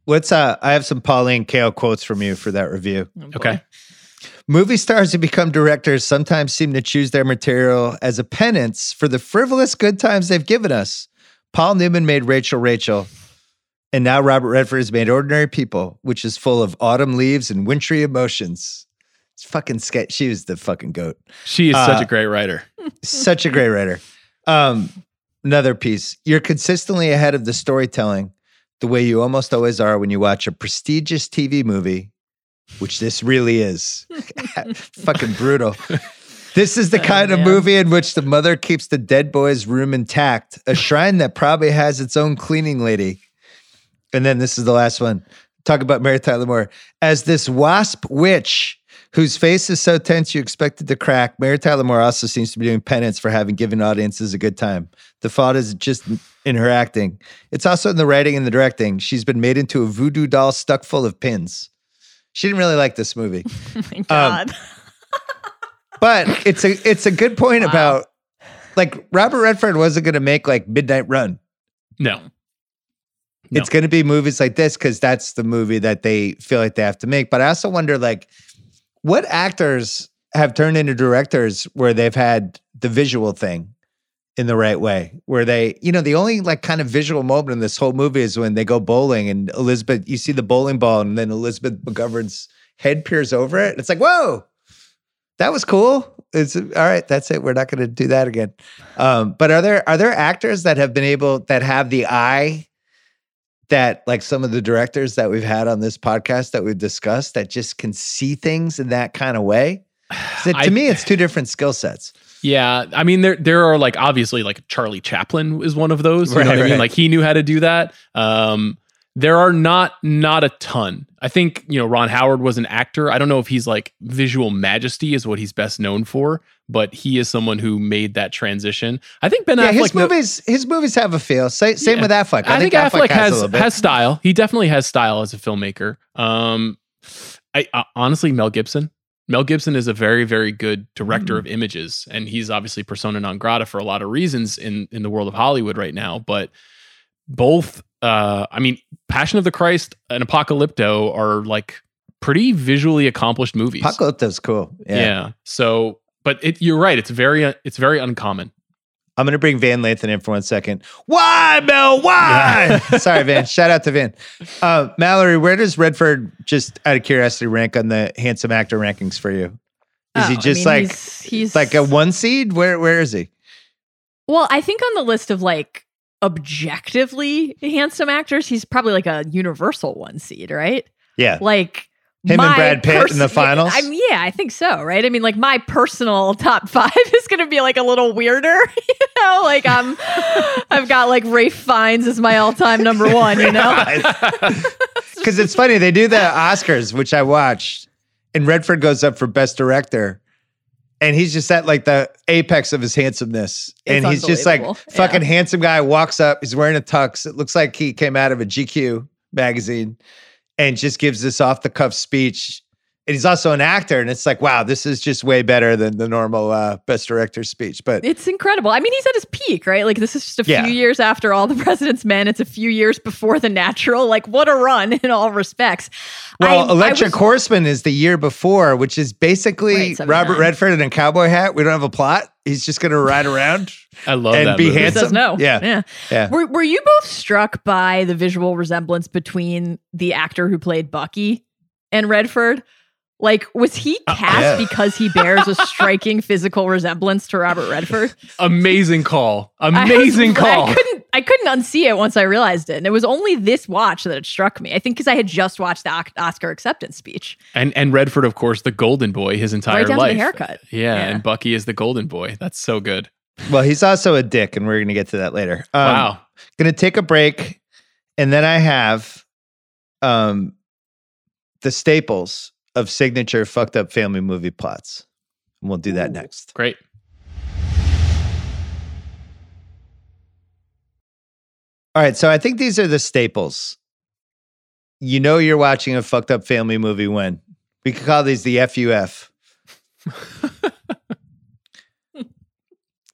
Speaker 3: What's uh I have some Pauline Kael quotes from you for that review.
Speaker 1: Oh.
Speaker 5: Okay.
Speaker 3: Movie stars who become directors sometimes seem to choose their material as a penance for the frivolous good times they've given us. Paul Newman made Rachel Rachel, and now Robert Redford has made Ordinary People, which is full of autumn leaves and wintry emotions. It's fucking sketch. She was the fucking goat.
Speaker 5: She is
Speaker 3: Uh,
Speaker 5: such a great writer.
Speaker 3: Such a great writer. Um, another piece. You're consistently ahead of the storytelling, the way you almost always are when you watch a prestigious TV movie, which this really is. Fucking brutal. This is the
Speaker 1: Oh,
Speaker 3: kind of movie in which the mother keeps the dead boy's room intact, a shrine that probably has its own cleaning lady. And then this is the last one. Talk about Mary Tyler Moore. As this wasp witch whose face is so tense you expect it to crack, Mary Tyler Moore also seems to be doing penance for having given audiences a good time. The fault is just in her acting. It's also in the writing and the directing. She's been made into a voodoo doll stuck full of pins. She didn't really like this movie.
Speaker 1: Oh my um, God.
Speaker 3: But it's a it's a good point
Speaker 1: Wow.
Speaker 3: about like Robert Redford wasn't going to make like Midnight Run.
Speaker 5: No. No.
Speaker 3: It's going to be movies like this because that's the movie that they feel like they have to make. But I also wonder like what actors have turned into directors where they've had the visual thing in the right way, where they, you know, the only like kind of visual moment in this whole movie is when they go bowling and Elizabeth, you see the bowling ball and then Elizabeth McGovern's head peers over it. It's like, whoa, that was cool. It's all right. That's it. We're not going to do that again. Um, but are there are there actors that have been able that have the eye that like some of the directors that we've had on this podcast that we've discussed that just can see things in that kind of way? So to
Speaker 5: I-
Speaker 3: me, it's two different skill sets.
Speaker 5: Yeah, I mean there there are like obviously like Charlie Chaplin is one of those. You know
Speaker 3: Right,
Speaker 5: what I mean? Like he knew how to do that. Um, there are not not a ton. I think you know Ron Howard was an actor. I don't know if he's like visual majesty is what he's best known for, but he is someone who made that transition. I think Ben
Speaker 3: yeah,
Speaker 5: Affleck.
Speaker 3: his movies his movies have a feel. Sa- same
Speaker 5: Yeah.
Speaker 3: with Affleck.
Speaker 5: I, think, Affleck,
Speaker 3: a
Speaker 5: has
Speaker 3: bit.
Speaker 5: has style. He definitely has style as a filmmaker. Um, I uh, honestly, Mel Gibson. Mel Gibson is a very, very good director
Speaker 3: Hmm.
Speaker 5: of images, and he's obviously persona non grata for a lot of reasons in in the world of Hollywood right now. But both, uh, I mean, Passion of the Christ and Apocalypto are like pretty visually accomplished movies.
Speaker 3: Apocalypto's cool.
Speaker 5: yeah.
Speaker 3: Yeah.
Speaker 5: So, but it, you're right. It's very, uh, it's very uncommon.
Speaker 3: I'm gonna bring Van Lathan in for one second. Why, Mel? Why? Sorry, Van. Shout out to Van. Uh, Mallory, where does Redford, just out of curiosity, rank on the handsome actor rankings for you? Is
Speaker 1: Oh,
Speaker 3: he
Speaker 1: I
Speaker 3: just
Speaker 1: mean,
Speaker 3: like
Speaker 1: he's, he's
Speaker 3: like a one seed? Where where is he?
Speaker 1: Well, I think on the list of like objectively handsome actors, he's probably like a universal one seed, right?
Speaker 3: Yeah.
Speaker 1: Like
Speaker 3: Him and Brad Pitt in the finals?
Speaker 1: I mean, yeah, I think so, right? I mean, like my personal top five is going to be like a little weirder, you know. Like I'm, I've got like Ralph Fiennes as my all-time number one, you know.
Speaker 3: Because it's funny, they do the Oscars, which I watched, and Redford goes up for Best Director. And he's just at like the apex of his handsomeness. and he's just like fucking
Speaker 1: Yeah.
Speaker 3: handsome guy walks up, he's wearing a tux. It looks like he came out of a GQ magazine and just gives this off the cuff speech. And he's also an actor. And it's like, wow, this is just way better than the normal uh, best director speech. But
Speaker 1: It's incredible. I mean, he's at his peak, right? Like this is just a
Speaker 3: Yeah.
Speaker 1: few years after all the President's Men. It's a few years before The Natural. Like what a run in all respects.
Speaker 3: Well,
Speaker 1: I- I
Speaker 3: Electric
Speaker 1: was-
Speaker 3: Horseman is the year before, which is basically
Speaker 1: Right,
Speaker 3: Robert Redford in a cowboy hat. We don't have a plot. He's just going to ride around.
Speaker 5: I love
Speaker 3: And
Speaker 5: that
Speaker 3: be
Speaker 5: movie.
Speaker 1: He
Speaker 3: handsome.
Speaker 1: says no.
Speaker 3: Yeah.
Speaker 1: yeah.
Speaker 3: Yeah.
Speaker 1: Were Were you both struck by the visual resemblance between the actor who played Bucky and Redford? Like, was he cast
Speaker 3: yeah.
Speaker 1: because he bears a striking physical resemblance to Robert Redford?
Speaker 5: Amazing call.
Speaker 1: I was-
Speaker 5: Amazing call.
Speaker 1: I couldn't. I couldn't unsee it once I realized it, and it was only this watch that it struck me. I think because I had just watched the Oc- Oscar acceptance speech,
Speaker 5: And and Redford, of course, the golden boy his entire
Speaker 1: right down
Speaker 5: life.
Speaker 1: to the haircut.
Speaker 5: Yeah,
Speaker 1: Yeah.
Speaker 5: and Bucky is the golden boy. That's so good.
Speaker 3: Well, he's also a dick, and we're going to get to that later. Um,
Speaker 5: wow.
Speaker 3: Going to take a break, and then I have um, the staples of signature fucked up family movie plots. And we'll do that
Speaker 1: Ooh.
Speaker 3: next.
Speaker 5: Great.
Speaker 3: All right, so I think these are the staples. You know you're watching a fucked up family movie when we could call these the FUF.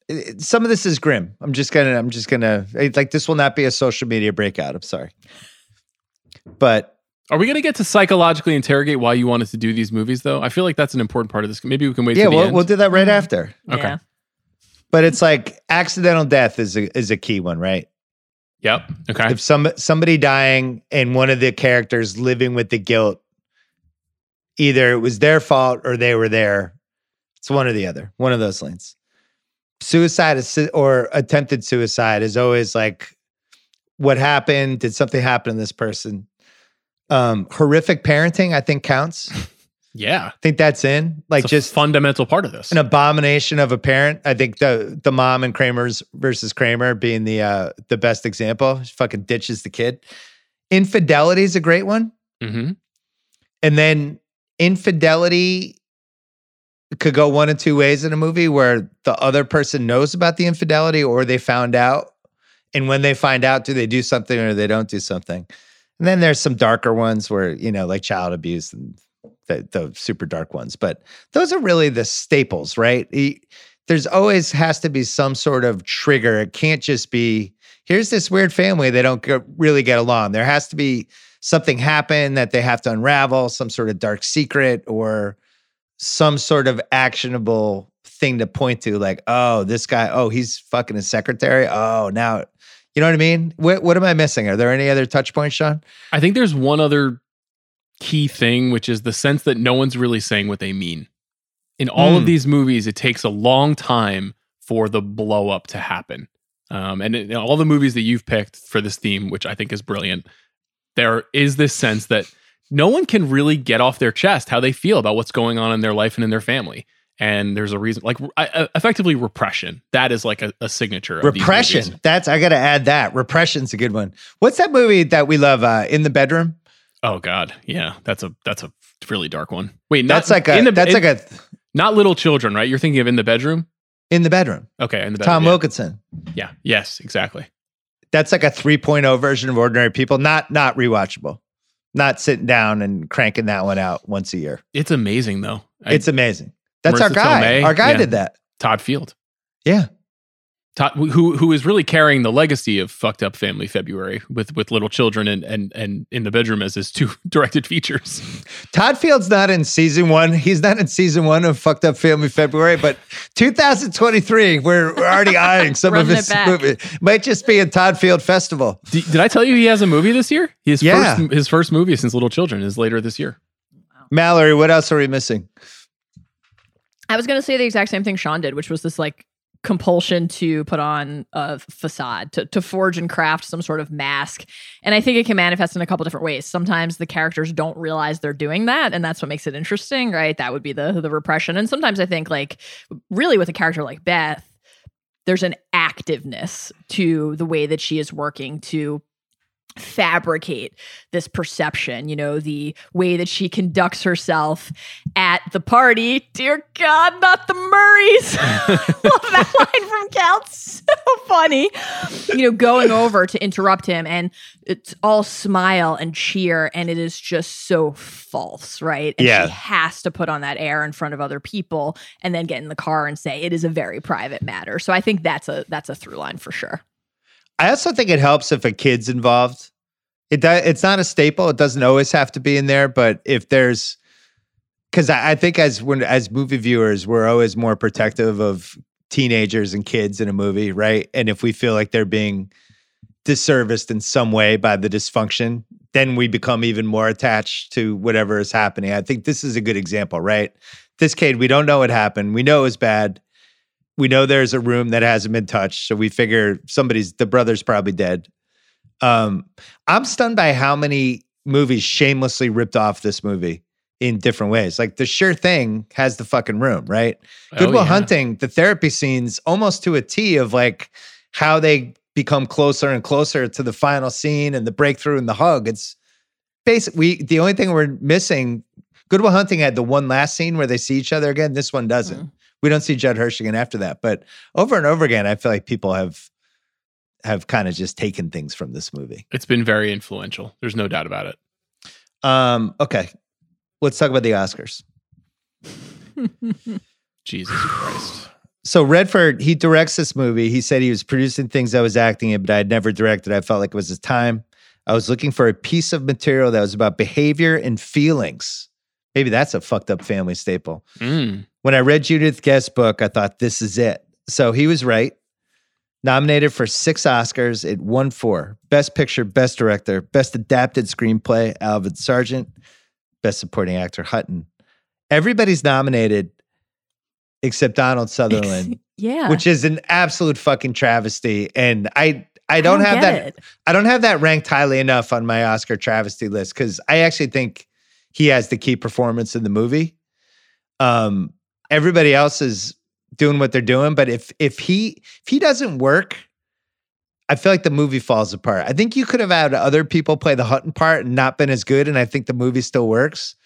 Speaker 3: It- it- Some of this is grim. I'm just gonna. I'm just gonna. Like this will not be a social media breakout. I'm sorry, but
Speaker 5: Are we going to get to psychologically interrogate why you wanted to do these movies, though? I feel like that's an important part of this. Maybe we can wait.
Speaker 3: yeah, we'll,
Speaker 5: end.
Speaker 3: we'll do that right
Speaker 1: Mhm.
Speaker 3: after.
Speaker 5: Okay.
Speaker 1: Yeah.
Speaker 3: But it's like accidental death is a is a key one, right?
Speaker 5: Yep. Okay.
Speaker 3: If some somebody dying and one of the characters living with the guilt, either it was their fault or they were there. It's one or the other. One of those lanes. Suicide is, or attempted suicide is always like, what happened? Did something happen to this person? Um, horrific parenting, I think counts.
Speaker 5: Yeah.
Speaker 3: I think that's in. Like just
Speaker 5: fundamental part of this.
Speaker 3: an abomination of a parent. I think the the mom and Kramer's versus Kramer being the uh the best example. She fucking ditches the kid. Infidelity is a great one.
Speaker 5: hmm
Speaker 3: And then infidelity could go one of two ways in a movie where the other person knows about the infidelity or they found out. And when they find out, do they do something or they don't do something? And then there's some darker ones where, you know, like child abuse and the, the super dark ones. But those are really the staples, right? There's always has to be some sort of trigger. It can't just be, here's this weird family, they don't get, really get along. There has to be something happen that they have to unravel, some sort of dark secret or some sort of actionable thing to point to, like, oh, this guy, oh, he's fucking his secretary. Oh, now, you know what I mean? What, what am I missing? Are there any other touch points, Sean?
Speaker 5: I think there's one other key thing, which is the sense that no one's really saying what they mean. In all of
Speaker 3: Hmm.
Speaker 5: these movies, it takes a long time for the blow up to happen. Um, and in all the movies that you've picked for this theme, which I think is brilliant, there is this sense that no one can really get off their chest how they feel about what's going on in their life and in their family. And there's a reason like I- I- effectively repression that is like a, a signature of
Speaker 3: Repression. That's I got to add that. Repression's a good one. What's that movie that we love? Uh, in the bedroom.
Speaker 5: oh god yeah that's a that's a really dark one wait not
Speaker 3: That's like a.
Speaker 5: in the,
Speaker 3: that's
Speaker 5: in-
Speaker 3: like a
Speaker 5: not little children right you're thinking of in the bedroom
Speaker 3: in the bedroom.
Speaker 5: okay in the bedroom
Speaker 3: Tom
Speaker 5: yeah.
Speaker 3: Wilkinson.
Speaker 5: yeah yes exactly
Speaker 3: That's like a 3.0 version of Ordinary People. Not not rewatchable. Not sitting down and cranking that one out once a year.
Speaker 5: it's amazing though I-
Speaker 3: it's amazing. That's our guy.
Speaker 5: Tomei,
Speaker 3: our guy
Speaker 5: yeah.
Speaker 3: did that.
Speaker 5: todd field
Speaker 3: Yeah.
Speaker 5: Todd, who who is really carrying the legacy of fucked up family February with with little children and and and in the bedroom as his two directed features.
Speaker 3: Todd Field's not in season one. He's not in season one of Fucked Up Family February, but 2023, we're, we're already eyeing some of
Speaker 1: Running
Speaker 3: his
Speaker 1: it back.
Speaker 3: movie. Might just be a Todd Field festival.
Speaker 5: D- did I tell you he has a movie this year? His
Speaker 3: Yeah.
Speaker 5: first his first movie since Little Children is later this year.
Speaker 3: Mallory, what else are we missing?
Speaker 1: I was going to say the exact same thing Sean did, which was this like compulsion to put on a facade, to, to forge and craft some sort of mask. And I think it can manifest in a couple different ways. Sometimes the characters don't realize they're doing that, and that's what makes it interesting, right? That would be the the repression. And sometimes I think like really with a character like Beth, there's an activeness to the way that she is working to fabricate this perception you know the way that she conducts herself at the party. Dear god not the murrays. Love that line from cal. It's so funny. You know going over to interrupt him and it's all smile and cheer and it is just so false right? And
Speaker 3: Yeah.
Speaker 1: she has to put on that air in front of other people and then get in the car and say it is a very private matter. So i think that's a that's a through line for sure
Speaker 3: I also think it helps if a kid's involved. It it's not a staple. It doesn't always have to be in there, but if there's because I, I think as when as movie viewers, we're always more protective of teenagers and kids in a movie, right? And if we feel like they're being disserviced in some way by the dysfunction, then we become even more attached to whatever is happening. I think this is a good example, right? This kid, we don't know what happened. We know it was bad. We know there's a room that hasn't been touched, so we figure somebody's the brother's probably dead. Um, I'm stunned by how many movies shamelessly ripped off this movie in different ways. Like The Sure Thing has the fucking room, right?
Speaker 5: Oh,
Speaker 3: Good Will
Speaker 5: yeah.
Speaker 3: Hunting, the therapy scenes almost to a T of like how they become closer and closer to the final scene and the breakthrough and the hug. It's basic. We the only thing we're missing. Good Will Hunting had the one last scene where they see each other again. This one doesn't.
Speaker 1: Mm.
Speaker 3: We don't see Judd Hirsch again after that. But over and over again, I feel like people have have kind of just taken things from this movie.
Speaker 5: It's been very influential. There's no doubt about it.
Speaker 3: Um, okay. Let's talk about the Oscars.
Speaker 5: Jesus Christ.
Speaker 3: So Redford, he directs this movie. He said he was producing things I was acting in, but I had never directed. I felt like it was his time. I was looking for a piece of material that was about behavior and feelings. Maybe that's a fucked up family staple.
Speaker 5: Mm.
Speaker 3: When I read Judith Guest's book, I thought this is it. So he was right. Nominated for six Oscars, it won four: Best Picture, Best Director, Best Adapted Screenplay, Alvin Sargent, Best Supporting Actor, Hutton. Everybody's nominated except Donald Sutherland,
Speaker 1: yeah
Speaker 3: which is an absolute fucking travesty. And I, I don't, have that.
Speaker 1: it.
Speaker 3: I don't have that ranked highly enough on my Oscar travesty list because I actually think he has the key performance in the movie. Um, everybody else is doing what they're doing, but if if he if he doesn't work, I feel like the movie falls apart. I think you could have had other people play the Hutton part and not been as good, and I think the movie still works.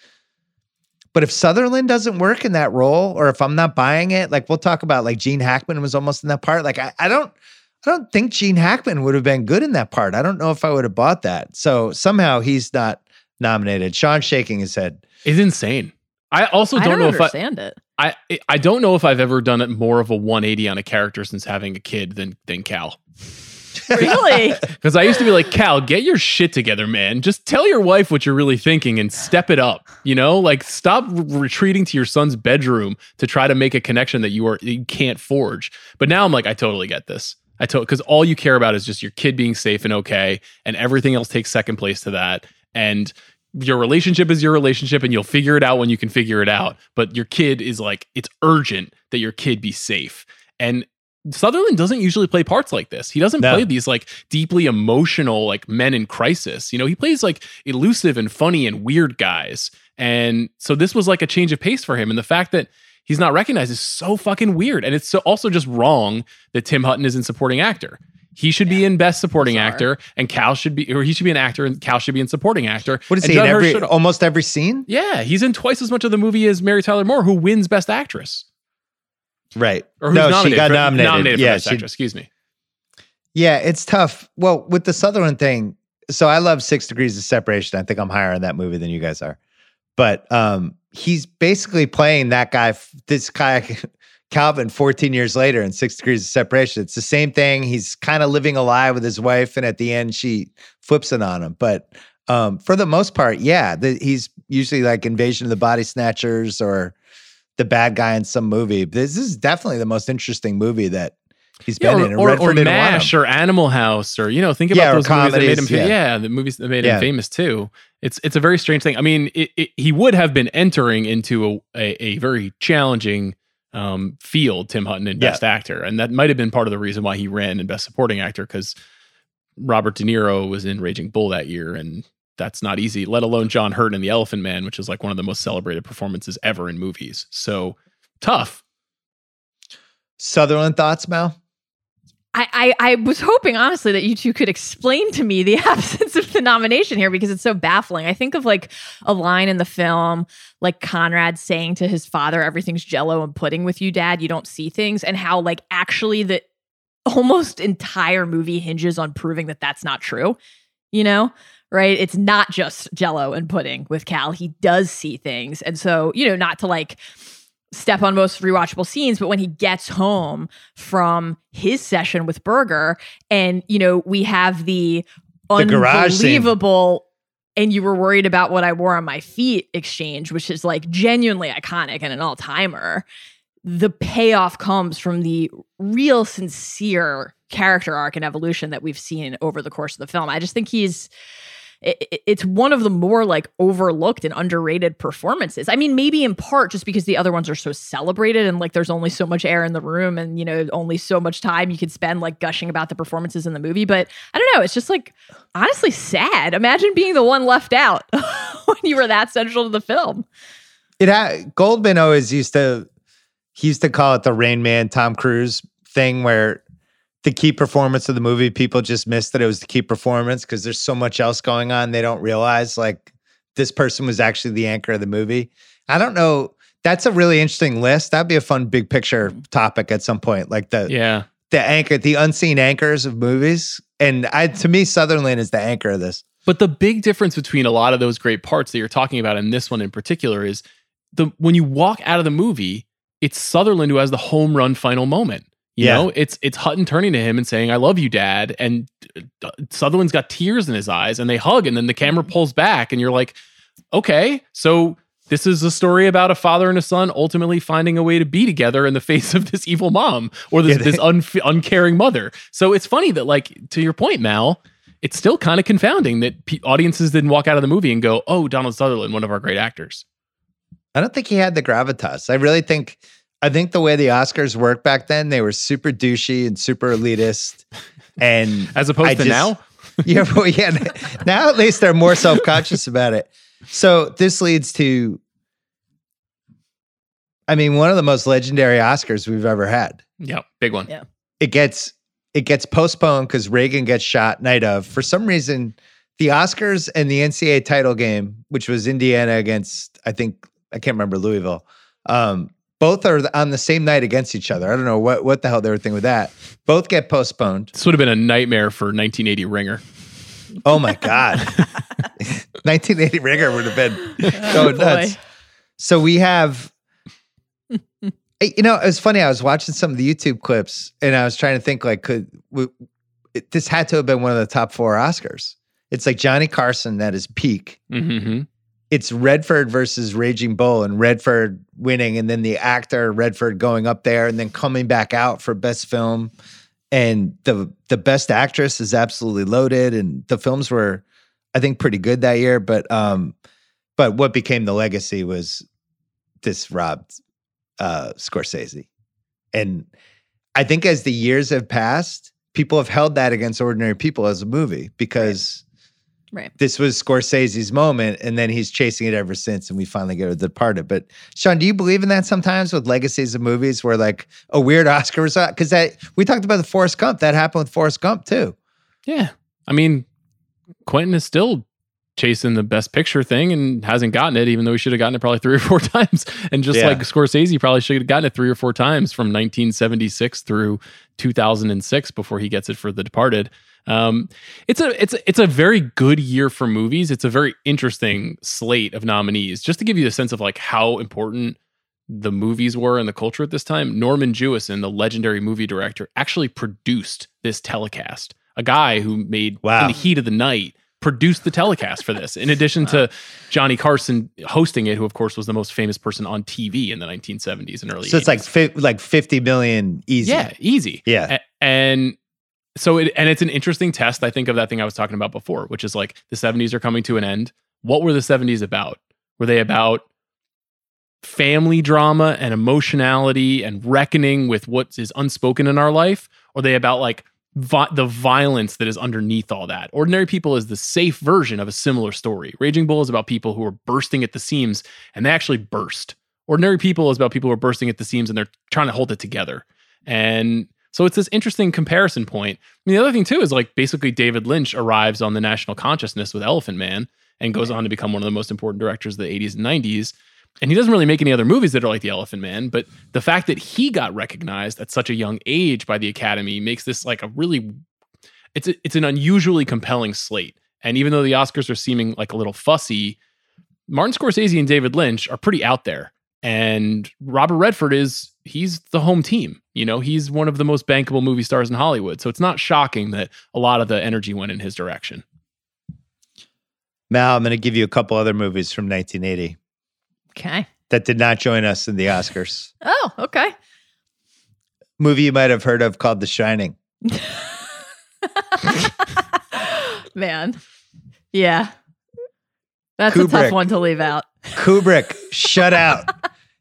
Speaker 3: But if Sutherland doesn't work in that role, or if I'm not buying it, like we'll talk about, like Gene Hackman was almost in that part. Like I, I don't, I don't think Gene Hackman would have been good in that part. I don't know if I would have bought that. So somehow he's not nominated. Sean shaking his head.
Speaker 5: It's insane. I also don't,
Speaker 1: don't,
Speaker 5: know if I,
Speaker 1: understand it.
Speaker 5: I I don't know if I've ever done it more of a 180 on a character since having a kid than than Cal.
Speaker 1: Really?
Speaker 5: Because I used to be like, Cal, get your shit together, man. Just tell your wife what you're really thinking and step it up. You know, like stop r- retreating to your son's bedroom to try to make a connection that you are you can't forge. But now I'm like, I totally get this. I told because all you care about is just your kid being safe and okay, and everything else takes second place to that. And your relationship is your relationship, and you'll figure it out when you can figure it out. But your kid is like, it's urgent that your kid be safe. And Sutherland doesn't usually play parts like this. He doesn't
Speaker 3: No.
Speaker 5: play these like deeply emotional like men in crisis. You know, he plays like elusive and funny and weird guys. And so this was like a change of pace for him. And the fact that he's not recognized is so fucking weird. And it's so also just wrong that Tim Hutton is in supporting actor. He should be in best supporting
Speaker 1: Bizarre.
Speaker 5: actor, and Cal should be, or he should be an actor, and Cal should be in supporting actor.
Speaker 3: What is
Speaker 5: And
Speaker 3: he in every
Speaker 5: should-
Speaker 3: almost every scene?
Speaker 5: yeah, he's in twice as much of the movie as Mary Tyler Moore, who wins Best Actress,
Speaker 3: Right.
Speaker 5: or who's
Speaker 3: no,
Speaker 5: nominated
Speaker 3: she got
Speaker 5: for,
Speaker 3: nominated.
Speaker 5: for
Speaker 3: yeah,
Speaker 5: Best
Speaker 3: she-
Speaker 5: Actress. Excuse me.
Speaker 3: Yeah, it's tough. Well, with the Sutherland thing, so I love Six Degrees of Separation. I think I'm higher on that movie than you guys are. But um, he's basically playing that guy, this guy, Calvin, 14 years later in Six Degrees of Separation. It's the same thing. He's kind of living a lie with his wife, and at the end, she flips it on him. But um, for the most part, yeah, the, he's usually like Invasion of the Body Snatchers or the bad guy in some movie. This is definitely the most interesting movie that he's
Speaker 5: Yeah,
Speaker 3: been
Speaker 5: or,
Speaker 3: in. and
Speaker 5: or, or
Speaker 3: Redford didn't want him.
Speaker 5: MASH or Animal House or you know think about
Speaker 3: or
Speaker 5: those movies that made him
Speaker 3: comedies, yeah.
Speaker 5: yeah. the movies that made
Speaker 3: Yeah.
Speaker 5: him famous too. It's it's a very strange thing. I mean, it, it, he would have been entering into a a, a very challenging um, field, Tim Hutton in
Speaker 3: Yeah.
Speaker 5: Best Actor, and that might have been part of the reason why he ran in Best Supporting Actor because Robert De Niro was in Raging Bull that year, and that's not easy. Let alone John Hurt in The Elephant Man, which is like one of the most celebrated performances ever in movies. So tough.
Speaker 3: Sutherland thoughts, Mel?
Speaker 1: I, I, I was hoping honestly that you two could explain to me the absence of the nomination here because it's so baffling. I think of like a line in the film, like Conrad saying to his father, everything's jello and pudding with you, dad. You don't see things, and how like actually the almost entire movie hinges on proving that that's not true, you know? Right? It's not just jello and pudding with Cal. He does see things. And so, you know, not to like step on most rewatchable scenes, but when he gets home from his session with Berger, and you know, we have the,
Speaker 3: The
Speaker 1: unbelievable and you were worried about what I wore on my feet exchange, which is like genuinely iconic and an all timer. The payoff comes from the real sincere character arc and evolution that we've seen over the course of the film. I just think he's it- it- it's one of the more like overlooked and underrated performances. I mean, maybe in part just because the other ones are so celebrated and like there's only so much air in the room and you know only so much time you could spend like gushing about the performances in the movie. But I don't know, it's just like honestly sad. Imagine being the one left out when you were that central to the film.
Speaker 3: It had Goldman always used to he used to call it the Rain Man Tom Cruise thing where the key performance of the movie, people just missed that it was the key performance because there's so much else going on. They don't realize like this person was actually the anchor of the movie. I don't know. That's a really interesting list. That'd be a fun big picture topic at some point. Like the
Speaker 5: Yeah.
Speaker 3: the anchor, the unseen anchors of movies. And I to me, Sutherland is the anchor of this.
Speaker 5: But the big difference between a lot of those great parts that you're talking about and this one in particular is the when you walk out of the movie, it's Sutherland who has the home run final moment. You
Speaker 3: Yeah.
Speaker 5: know, it's it's Hutton turning to him and saying, "I love you, Dad," and uh, Sutherland's got tears in his eyes, and they hug, and then the camera pulls back, and you're like, "Okay, so this is a story about a father and a son ultimately finding a way to be together in the face of this evil mom or this
Speaker 3: Yeah,
Speaker 5: this unf- uncaring mother." So it's funny that, like, to your point, Mal, it's still kind of confounding that pe- audiences didn't walk out of the movie and go, "Oh, Donald Sutherland, one of our great actors."
Speaker 3: I don't think he had the gravitas. I really think I think the way the Oscars worked back then, they were super douchey and super elitist. And
Speaker 5: As opposed
Speaker 3: I
Speaker 5: to
Speaker 3: just-
Speaker 5: now,
Speaker 3: yeah, well, yeah. Now at least they're more self-conscious about it. So this leads to I mean, one of the most legendary Oscars we've ever had.
Speaker 5: yeah, big one.
Speaker 1: Yeah.
Speaker 3: It gets it gets postponed because Reagan gets shot night of. For some reason, the Oscars and the NCAA title game, which was Indiana against, I think I can't remember Louisville. Um, both are on the same night against each other. I don't know what what the hell they were thinking with that. Both get postponed.
Speaker 5: This would have been a nightmare for 1980 Ringer.
Speaker 3: Oh my god, 1980 Ringer would have been
Speaker 1: Oh,
Speaker 3: so nuts. So we have, you know, it was funny. I was watching some of the YouTube clips, and I was trying to think like, could w- it, this had to have been one of the top four Oscars? It's like Johnny Carson at his peak.
Speaker 5: Mm-hmm.
Speaker 3: It's Redford versus Raging Bull, and Redford winning, and then the actor Redford going up there, and then coming back out for best film, and the the best actress is absolutely loaded, and the films were, I think, pretty good that year. But um, but what became the legacy was this robbed uh, Scorsese, and I think as the years have passed, people have held that against ordinary people as a movie because
Speaker 1: Right.
Speaker 3: this was Scorsese's moment, and then he's chasing it ever since, and we finally get to The Departed. But Sean, do you believe in that sometimes with legacies of movies where like a weird Oscar result? Because that we talked about the Forrest Gump, that happened with Forrest Gump too.
Speaker 5: Yeah. I mean, Quentin is still chasing the best picture thing and hasn't gotten it, even though he should have gotten it probably three or four times. And just
Speaker 3: Yeah.
Speaker 5: like Scorsese probably should have gotten it three or four times from 1976 through 2006 before he gets it for The Departed. Um, it's a it's a, it's a very good year for movies. It's a very interesting slate of nominees. Just to give you a sense of like how important the movies were in the culture at this time. Norman Jewison, the legendary movie director, actually produced this telecast. A guy who made
Speaker 3: Wow.
Speaker 5: in the heat of the night produced the telecast for this. In addition to Johnny Carson hosting it, who of course was the most famous person on TV in the 1970s and early.
Speaker 3: So it's like fi- like fifty million easy.
Speaker 5: Yeah, easy.
Speaker 3: Yeah.
Speaker 5: A- and so it and it's an interesting test, I think, of that thing I was talking about before, which is like the 70s are coming to an end. What were the 70s about? Were they about family drama and emotionality and reckoning with what is unspoken in our life? Or they about like vi- the violence that is underneath all that? Ordinary People is the safe version of a similar story. Raging Bull is about people who are bursting at the seams and they actually burst. Ordinary People is about people who are bursting at the seams and they're trying to hold it together. And so it's this interesting comparison point. I mean, the other thing too is like basically David Lynch arrives on the national consciousness with Elephant Man and goes on to become one of the most important directors of the 80s and 90s. And he doesn't really make any other movies that are like The Elephant Man, but the fact that he got recognized at such a young age by the Academy makes this like a really it's a, it's an unusually compelling slate. And even though the Oscars are seeming like a little fussy, Martin Scorsese and David Lynch are pretty out there. And Robert Redford is he's the home team. You know, he's one of the most bankable movie stars in Hollywood. So it's not shocking that a lot of the energy went in his direction.
Speaker 3: Mal, I'm going to give you a couple other movies from 1980
Speaker 1: Okay.
Speaker 3: that did not join us in the Oscars.
Speaker 1: Oh, okay.
Speaker 3: Movie you might have heard of called The Shining.
Speaker 1: Man. Yeah. That's a
Speaker 3: Kubrick.
Speaker 1: tough one to leave out.
Speaker 3: Kubrick, shut out.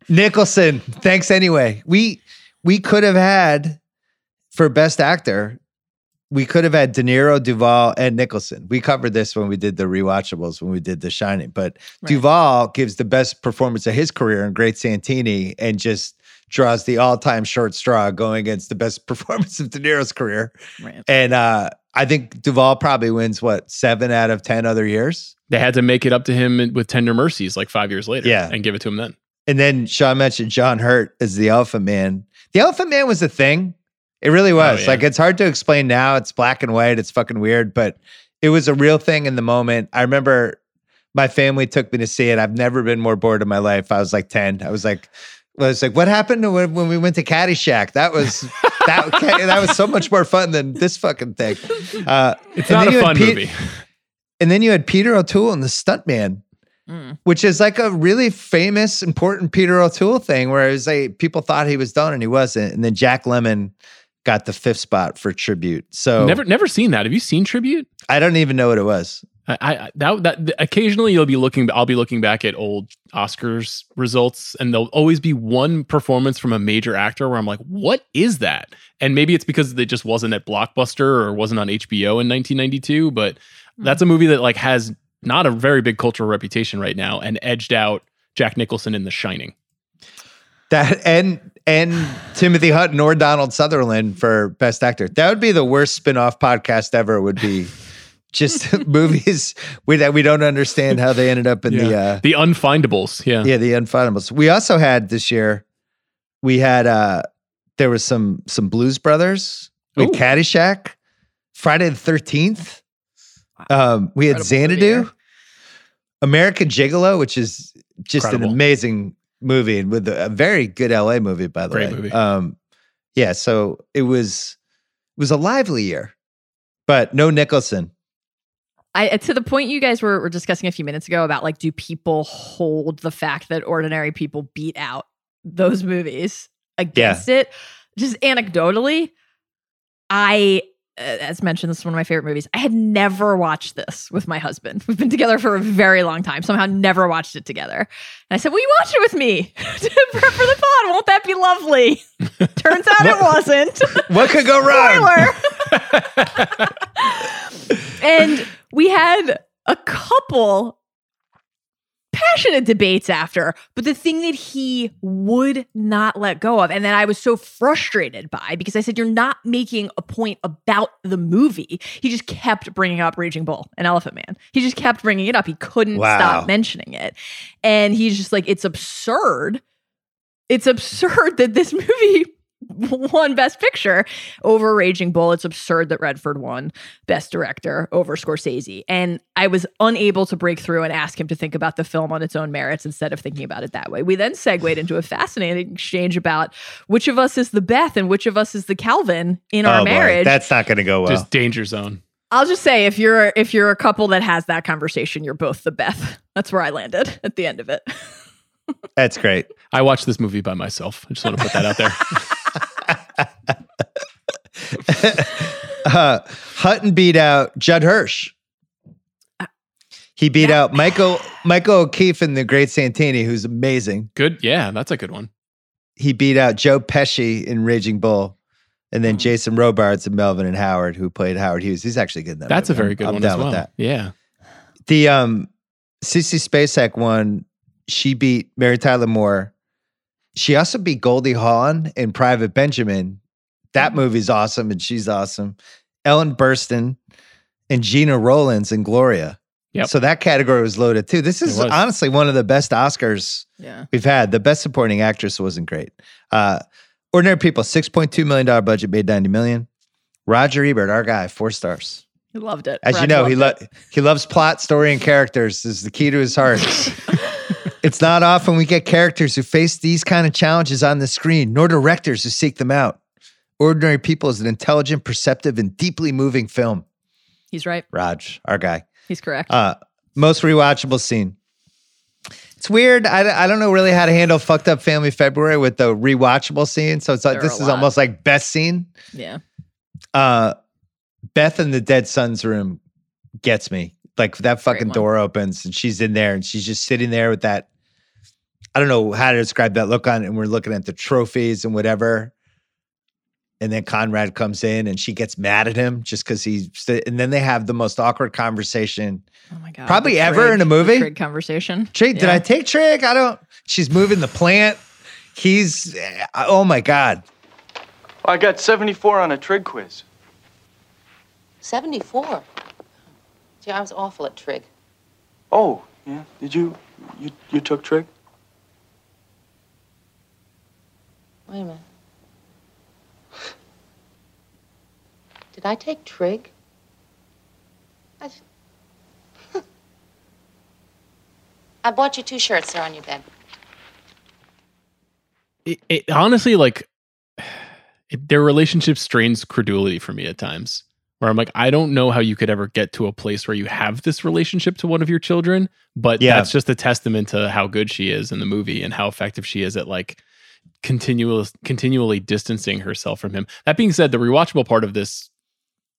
Speaker 3: Nicholson, thanks anyway. We we could have had for best actor, we could have had De Niro, Duvall, and Nicholson. We covered this when we did the rewatchables when we did The Shining. But
Speaker 1: Right.
Speaker 3: Duvall gives the best performance of his career in Great Santini and just draws the all-time short straw going against the best performance of De Niro's career.
Speaker 1: Right.
Speaker 3: And uh I think Duvall probably wins what seven out of ten other years.
Speaker 5: They had to make it up to him with Tender Mercies like five years later
Speaker 3: Yeah.
Speaker 5: and give it to him then.
Speaker 3: And then Sean mentioned John Hurt as the Elephant Man. The Elephant Man was a thing. It really oh, was.
Speaker 5: Oh, yeah.
Speaker 3: Like it's hard to explain now. It's black and white. It's fucking weird, but it was a real thing in the moment. I remember my family took me to see it. I've never been more bored in my life. I was like 10. I was like, was like, what happened when, when we went to Caddyshack? That was that that was so much more fun than this fucking thing. Uh,
Speaker 5: It's
Speaker 3: and
Speaker 5: not
Speaker 3: then
Speaker 5: a
Speaker 3: you
Speaker 5: fun
Speaker 3: Pete-
Speaker 5: movie.
Speaker 3: And then you had Peter O'Toole and the Stuntman
Speaker 1: Mm.
Speaker 3: which is like a really famous, important Peter O'Toole thing where it was like people thought he was done and he wasn't. And then Jack Lemmon got the fifth spot for tribute. So
Speaker 5: Never never seen that. Have you seen Tribute?
Speaker 3: I don't even know what it was.
Speaker 5: I, I that that occasionally you'll be looking I'll be looking back at old Oscars results and there'll always be one performance from a major actor where I'm like what is that and maybe it's because it just wasn't at Blockbuster or wasn't on HBO in 1992 but mm-hmm. that's a movie that like has not a very big cultural reputation right now and edged out Jack Nicholson in The Shining
Speaker 3: That and and Timothy Hutton or Donald Sutherland for best actor. That would be the worst spin-off podcast ever. Would be just movies we, that we don't understand how they ended up in the uh,
Speaker 5: the Unfindables yeah
Speaker 3: yeah the unfindables. We also had this year. We had uh there was some some Blues Brothers. We had Caddyshack, Friday the Thirteenth. Um, we had
Speaker 1: Incredible movie
Speaker 3: Xanadu,
Speaker 1: here.
Speaker 3: American Gigolo, which is just
Speaker 5: Incredible.
Speaker 3: an amazing movie and with a, a very good LA movie, by the
Speaker 5: Great
Speaker 3: way.
Speaker 5: movie.
Speaker 3: Um, yeah, so it was it was a lively year, but no Nicholson.
Speaker 1: I to the point you guys were, were discussing a few minutes ago about like, do people hold the fact that ordinary people beat out those movies against it? Just anecdotally, I, as mentioned, this is one of my favorite movies. I had never watched this with my husband. We've been together for a very long time. Somehow, never watched it together. And I said, "Will you watch it with me for, for the pod? Won't that be lovely?" Turns out it wasn't.
Speaker 3: What could go wrong?
Speaker 1: Spoiler. and we had a couple passionate debates after, but the thing that he would not let go of, and that I was so frustrated by because I said, You're not making a point about the movie. He just kept bringing up Raging Bull and Elephant Man. He just kept bringing it up. He couldn't
Speaker 3: Wow.
Speaker 1: stop mentioning it. And he's just like, It's absurd. It's absurd that this movie won Best Picture over Raging Bull. It's absurd that Redford won Best Director over Scorsese. And I was unable to break through and ask him to think about the film on its own merits instead of thinking about it that way. We then segued into a fascinating exchange about which of us is the Beth and which of us is the Calvin in our
Speaker 3: Oh, boy,
Speaker 1: marriage.
Speaker 3: that's not going to go well.
Speaker 5: Just danger zone.
Speaker 1: I'll just say if you're if you're a couple that has that conversation, you're both the Beth. That's where I landed at the end of it.
Speaker 3: that's great.
Speaker 5: I watched this movie by myself. I just want to put that out there.
Speaker 3: uh, Hutton beat out Judd Hirsch. He beat out Michael Michael O'Keefe in The Great Santini, who's amazing.
Speaker 5: Good. Yeah, that's a good one.
Speaker 3: He beat out Joe Pesci in Raging Bull, and then
Speaker 1: Hmm.
Speaker 3: Jason Robards and Melvin and Howard, who played Howard Hughes. He's actually good in that.
Speaker 5: That's a
Speaker 3: movie.
Speaker 5: very
Speaker 3: I'm-
Speaker 5: good
Speaker 3: I'm
Speaker 5: one
Speaker 3: down
Speaker 5: as well.
Speaker 3: with that.
Speaker 5: Yeah.
Speaker 3: The um, Sissy Spacek one. She beat Mary Tyler Moore. She also beat Goldie Hawn in Private Benjamin. That
Speaker 5: Mm-hmm.
Speaker 3: movie's awesome, and she's awesome. Ellen Burstyn and Gena Rowlands and Gloria.
Speaker 5: Yep.
Speaker 3: So that category was loaded too. This is honestly one of the best Oscars
Speaker 1: Yeah.
Speaker 3: we've had. The best supporting actress wasn't great. Uh, Ordinary People, six point two million dollar budget, made ninety million. Roger Ebert, our guy, four stars.
Speaker 1: He loved it.
Speaker 3: As you know, he lo- he loves plot, story, and characters. Is the key to his heart. it's not often we get characters who face these kind of challenges on the screen, nor directors who seek them out. Ordinary People is an intelligent, perceptive, and deeply moving film.
Speaker 1: He's right.
Speaker 3: Raj, our guy.
Speaker 1: He's correct.
Speaker 3: Uh, most rewatchable scene. It's weird. I, I don't know really how to handle fucked up family February with the rewatchable scene. So it's like this is
Speaker 1: lot.
Speaker 3: almost like best scene.
Speaker 1: yeah.
Speaker 3: Uh, Beth in the dead son's room gets me. Like that fucking door opens and she's in there and she's just sitting there with that. I don't know how to describe that look on. And we're looking at the trophies and whatever. And then Conrad comes in and she gets mad at him just because he's. And then they have the most awkward conversation.
Speaker 1: Oh my god.
Speaker 3: Probably
Speaker 1: the
Speaker 3: ever in a movie?
Speaker 1: Trig conversation.
Speaker 3: Trig, did I take Trig? I don't. She's moving the plant. He's. Eh, oh my God.
Speaker 6: I got 74 on a trig quiz.
Speaker 7: 74. Gee, I was awful at trig.
Speaker 6: Oh, yeah. Did you you you took trig?
Speaker 7: Wait a minute. Did I take trig? I, I bought you two shirts. They're on your bed.
Speaker 5: It, it honestly like it, their relationship strains credulity for me at times. Where I'm like, I don't know how you could ever get to a place where you have this relationship to one of your children, but
Speaker 3: Yeah.
Speaker 5: that's just a testament to how good she is in the movie and how effective she is at like continual continually distancing herself from him. That being said, the rewatchable part of this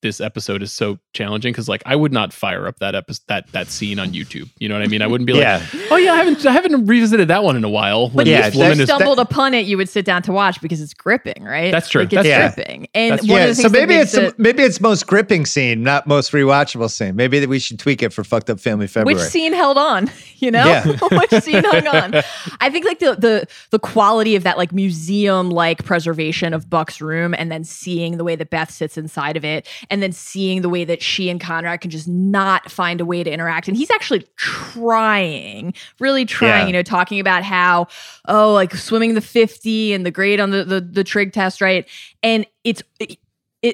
Speaker 5: this episode is so challenging because like I would not fire up that episode that that scene on YouTube. You know what I mean? I wouldn't be
Speaker 3: Yeah.
Speaker 5: like, oh yeah, I haven't I haven't revisited that one in a while.
Speaker 1: But
Speaker 5: when
Speaker 3: Yeah,
Speaker 1: if you
Speaker 5: woman is
Speaker 1: stumbled upon it, you would sit down to watch because it's gripping, right?
Speaker 5: That's true.
Speaker 1: Like, it's
Speaker 3: That's
Speaker 5: true.
Speaker 1: gripping. And
Speaker 5: That's
Speaker 1: one
Speaker 3: yeah.
Speaker 1: of the
Speaker 3: So maybe
Speaker 1: makes
Speaker 3: it's
Speaker 1: it-
Speaker 3: maybe it's most gripping scene, not most rewatchable scene. Maybe that we should tweak it for fucked up family February.
Speaker 1: which scene held on you know
Speaker 3: Yeah.
Speaker 1: which scene hung on i think like the the the quality of that like museum like preservation of buck's room and then seeing the way that beth sits inside of it and then seeing the way that she and conrad can just not find a way to interact and he's actually trying really trying
Speaker 3: Yeah.
Speaker 1: you know talking about how oh like swimming the 50 and the grade on the the, the trig test right and it's it,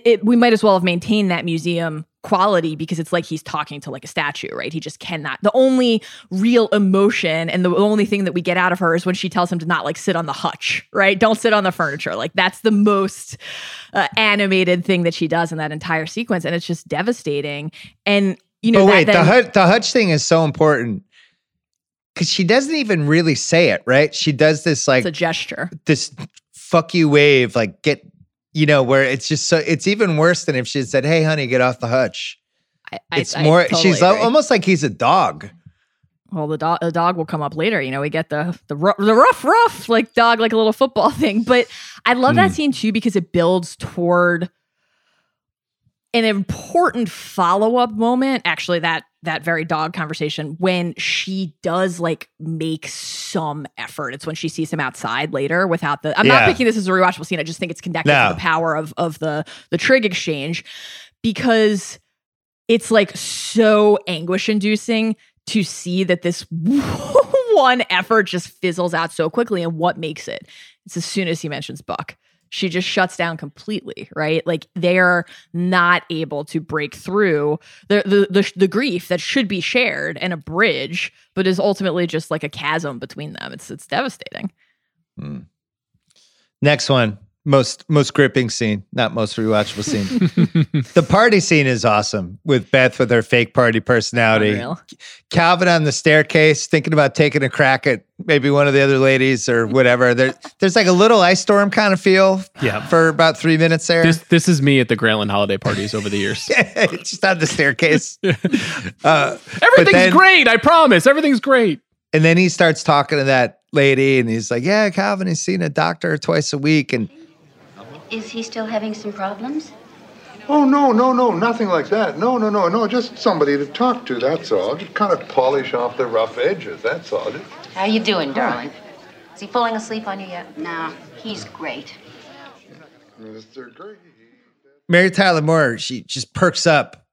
Speaker 1: it, we might as well have maintained that museum quality because it's like he's talking to like a statue, right? He just cannot. The only real emotion and the only thing that we get out of her is when she tells him to not like sit on the hutch, right? Don't sit on the furniture. Like that's the most uh, animated thing that she does in that entire sequence, and it's just devastating. And you know,
Speaker 3: But
Speaker 1: that
Speaker 3: wait, the
Speaker 1: then-
Speaker 3: hutch, the hutch thing is so important because she doesn't even really say it, right? She does this like
Speaker 1: it's a gesture.
Speaker 3: this fuck you wave, like get you know, where it's just so it's even worse than if she had said, "Hey, honey, get off the hutch."
Speaker 1: I, I-
Speaker 3: It's
Speaker 1: I
Speaker 3: more.
Speaker 1: totally
Speaker 3: she's
Speaker 1: agree.
Speaker 3: almost like he's a dog.
Speaker 1: Well, the dog, the dog will come up later. You know, we get the the rough, the rough, rough like dog, like a little football thing. But I love that
Speaker 3: Mm.
Speaker 1: scene too because it builds toward an important follow up moment. Actually, that that very dog conversation when she does like make some effort. It's when she sees him outside later without the I'm
Speaker 3: Yeah.
Speaker 1: not thinking this is a rewatchable scene. I just think it's connected
Speaker 3: No.
Speaker 1: to the power of of the the trig exchange because it's like so anguish inducing to see that this one effort just fizzles out so quickly and what makes it it's as soon as he mentions buck she just shuts down completely right? Like they're not able to break through the, the the the grief that should be shared and a bridge but is ultimately just like a chasm between them. It's it's devastating.
Speaker 3: Hmm. Next one, most most gripping scene, not most rewatchable scene. the party scene is awesome with Beth with her fake party personality.
Speaker 1: Unreal.
Speaker 3: Calvin on the staircase thinking about taking a crack at maybe one of the other ladies or whatever. There, there's like a little ice storm kind of feel
Speaker 5: Yeah.
Speaker 3: for about three minutes there.
Speaker 5: This this is me at the Grantland holiday parties over the years.
Speaker 3: Just on the staircase. Uh,
Speaker 5: Everything's
Speaker 3: then-
Speaker 5: great. I promise. Everything's great.
Speaker 3: And then he starts talking to that lady and he's like, Yeah, Calvin, he's seen a doctor twice a week. And
Speaker 8: Is he still having some problems?
Speaker 9: Oh, no, no, no, nothing like that. No, no, no, no, just somebody to talk to, that's all. Just kind of polish off the rough edges, that's all. Just-
Speaker 7: How you doing, darling? Is he falling asleep on you yet?
Speaker 8: No, he's great.
Speaker 9: Mr. Green.
Speaker 3: Mary Tyler Moore, she just perks up,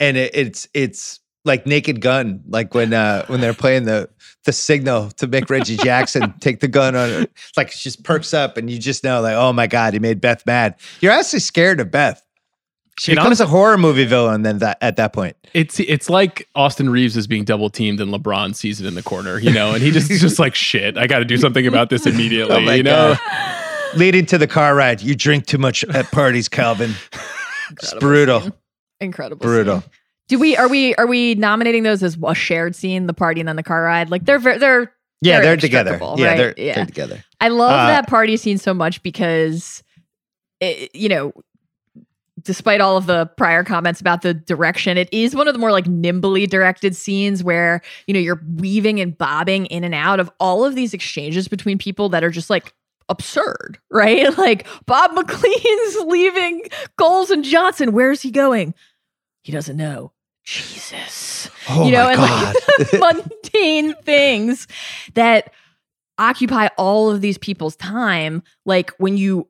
Speaker 3: and it, it's it's like Naked Gun, like when uh when they're playing the the signal to make Reggie Jackson take the gun on her. It's like she just perks up, and you just know, like, oh my god, he made Beth mad. You're actually scared of Beth. She
Speaker 5: It
Speaker 3: becomes a horror movie villain. Then that at that point,
Speaker 5: It's it's like Austin Reaves is being double teamed and LeBron sees it in the corner, you know, and he just he's just like shit. I got to do something about this immediately,
Speaker 3: Oh
Speaker 5: you know.
Speaker 3: God. leading to the car ride. You drink too much at parties, Calvin. it's brutal,
Speaker 1: incredible
Speaker 3: brutal.
Speaker 1: scene. Do we are we are we nominating those as a shared scene the party and then the car ride like they're they're
Speaker 3: Yeah,
Speaker 1: very
Speaker 3: they're together.
Speaker 1: inextricable,
Speaker 3: Yeah, they're,
Speaker 1: yeah
Speaker 3: they're together.
Speaker 1: I love
Speaker 3: Uh,
Speaker 1: that party scene so much because, it, you know, despite all of the prior comments about the direction, it is one of the more like nimbly directed scenes where, you know, you're weaving and bobbing in and out of all of these exchanges between people that are just like absurd, right? Like Bob McLean's leaving Coles and Johnson. Where's he going? He doesn't know. Jesus.
Speaker 3: Oh
Speaker 1: you know, and
Speaker 3: god.
Speaker 1: like mundane things that occupy all of these people's time. Like when you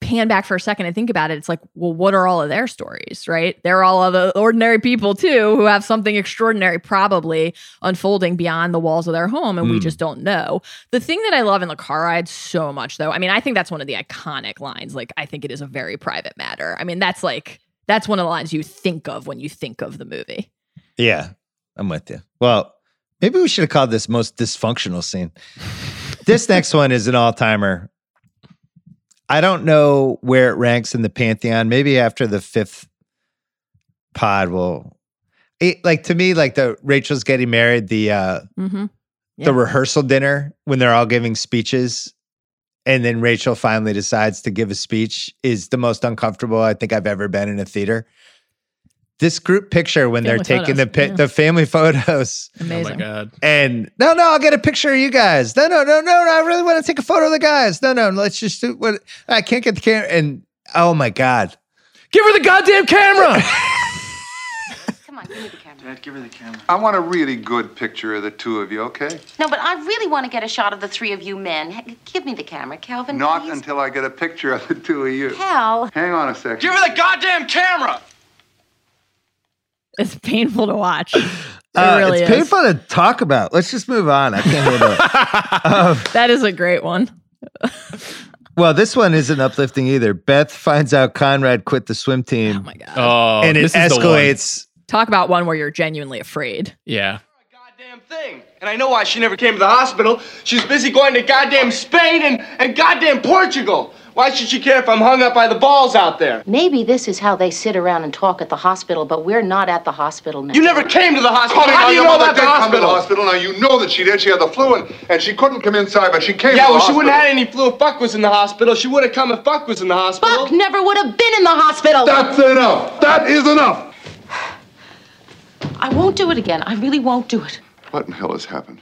Speaker 1: pan back for a second and think about it, it's like, well, what are all of their stories, right? They're all other ordinary people too who have something extraordinary probably unfolding beyond the walls of their home, and we
Speaker 3: Mm.
Speaker 1: just don't know. The thing that I love in the car ride so much, though, I mean, I think that's one of the iconic lines. Like, I think it is a very private matter. I mean, that's like, that's one of the lines you think of when you think of the movie.
Speaker 3: Yeah, I'm with you. Well, maybe we should have called this most dysfunctional scene. this next one is an all timer. I don't know where it ranks in the pantheon. Maybe after the fifth pod, will it, like to me, like the Rachel's getting married, the uh
Speaker 1: Mm-hmm.
Speaker 3: the rehearsal dinner when they're all giving speeches, and then Rachel finally decides to give a speech is the most uncomfortable I think I've ever been in a theater. This group picture when they're
Speaker 1: Family
Speaker 3: taking the pi-
Speaker 1: yeah.
Speaker 3: the family photos,
Speaker 5: Oh my god.
Speaker 3: and no, no, I'll get a picture of you guys. No, no, no, no, no I really want to take a photo of the guys. No, no, let's just do what I can't get the camera. And oh my god,
Speaker 5: Give her the goddamn camera.
Speaker 7: Come on, give me the camera.
Speaker 6: Dad, give her the camera.
Speaker 9: I want a really good picture of the two of you, okay?
Speaker 7: No, but I really want to get a shot of the three of you men. Give me the camera, Calvin.
Speaker 9: Not
Speaker 7: please.
Speaker 9: until I get a picture of the two of you.
Speaker 7: Cal.
Speaker 9: Hang on a second.
Speaker 6: Give her the goddamn camera!
Speaker 1: It's painful to watch. It
Speaker 3: Uh,
Speaker 1: really
Speaker 3: it's
Speaker 1: is.
Speaker 3: painful to talk about. Let's just move on. I can't handle it. Um,
Speaker 1: That is a great one.
Speaker 3: well, this one isn't uplifting either. Beth finds out Conrad quit the swim team,
Speaker 1: Oh my god.
Speaker 5: Oh,
Speaker 3: and it
Speaker 5: this the one.
Speaker 3: escalates.
Speaker 1: Talk about one where you're genuinely afraid.
Speaker 5: Yeah.
Speaker 6: Goddamn thing. And I know why she never came to the hospital. She's busy going to goddamn Spain and, and goddamn Portugal. Why should she care if I'm hung up by the balls out there?
Speaker 7: Maybe this is how they sit around and talk at the hospital, but we're not at the hospital now.
Speaker 6: You never came to the hospital.
Speaker 9: Honey,
Speaker 6: How
Speaker 9: now
Speaker 6: do you know
Speaker 9: mother
Speaker 6: about the
Speaker 9: did come to
Speaker 6: hospital?
Speaker 9: the hospital. Now you know that she did. She had the flu, and, and she couldn't come inside, but she came
Speaker 6: Yeah,
Speaker 9: to
Speaker 6: well,
Speaker 9: the
Speaker 6: she wouldn't have had any flu if Buck was in the hospital. She would have come if Buck was in the hospital.
Speaker 7: Buck never would have been in the hospital.
Speaker 9: That's enough. That is enough.
Speaker 7: I won't do it again. I really won't do it.
Speaker 9: What in hell has happened?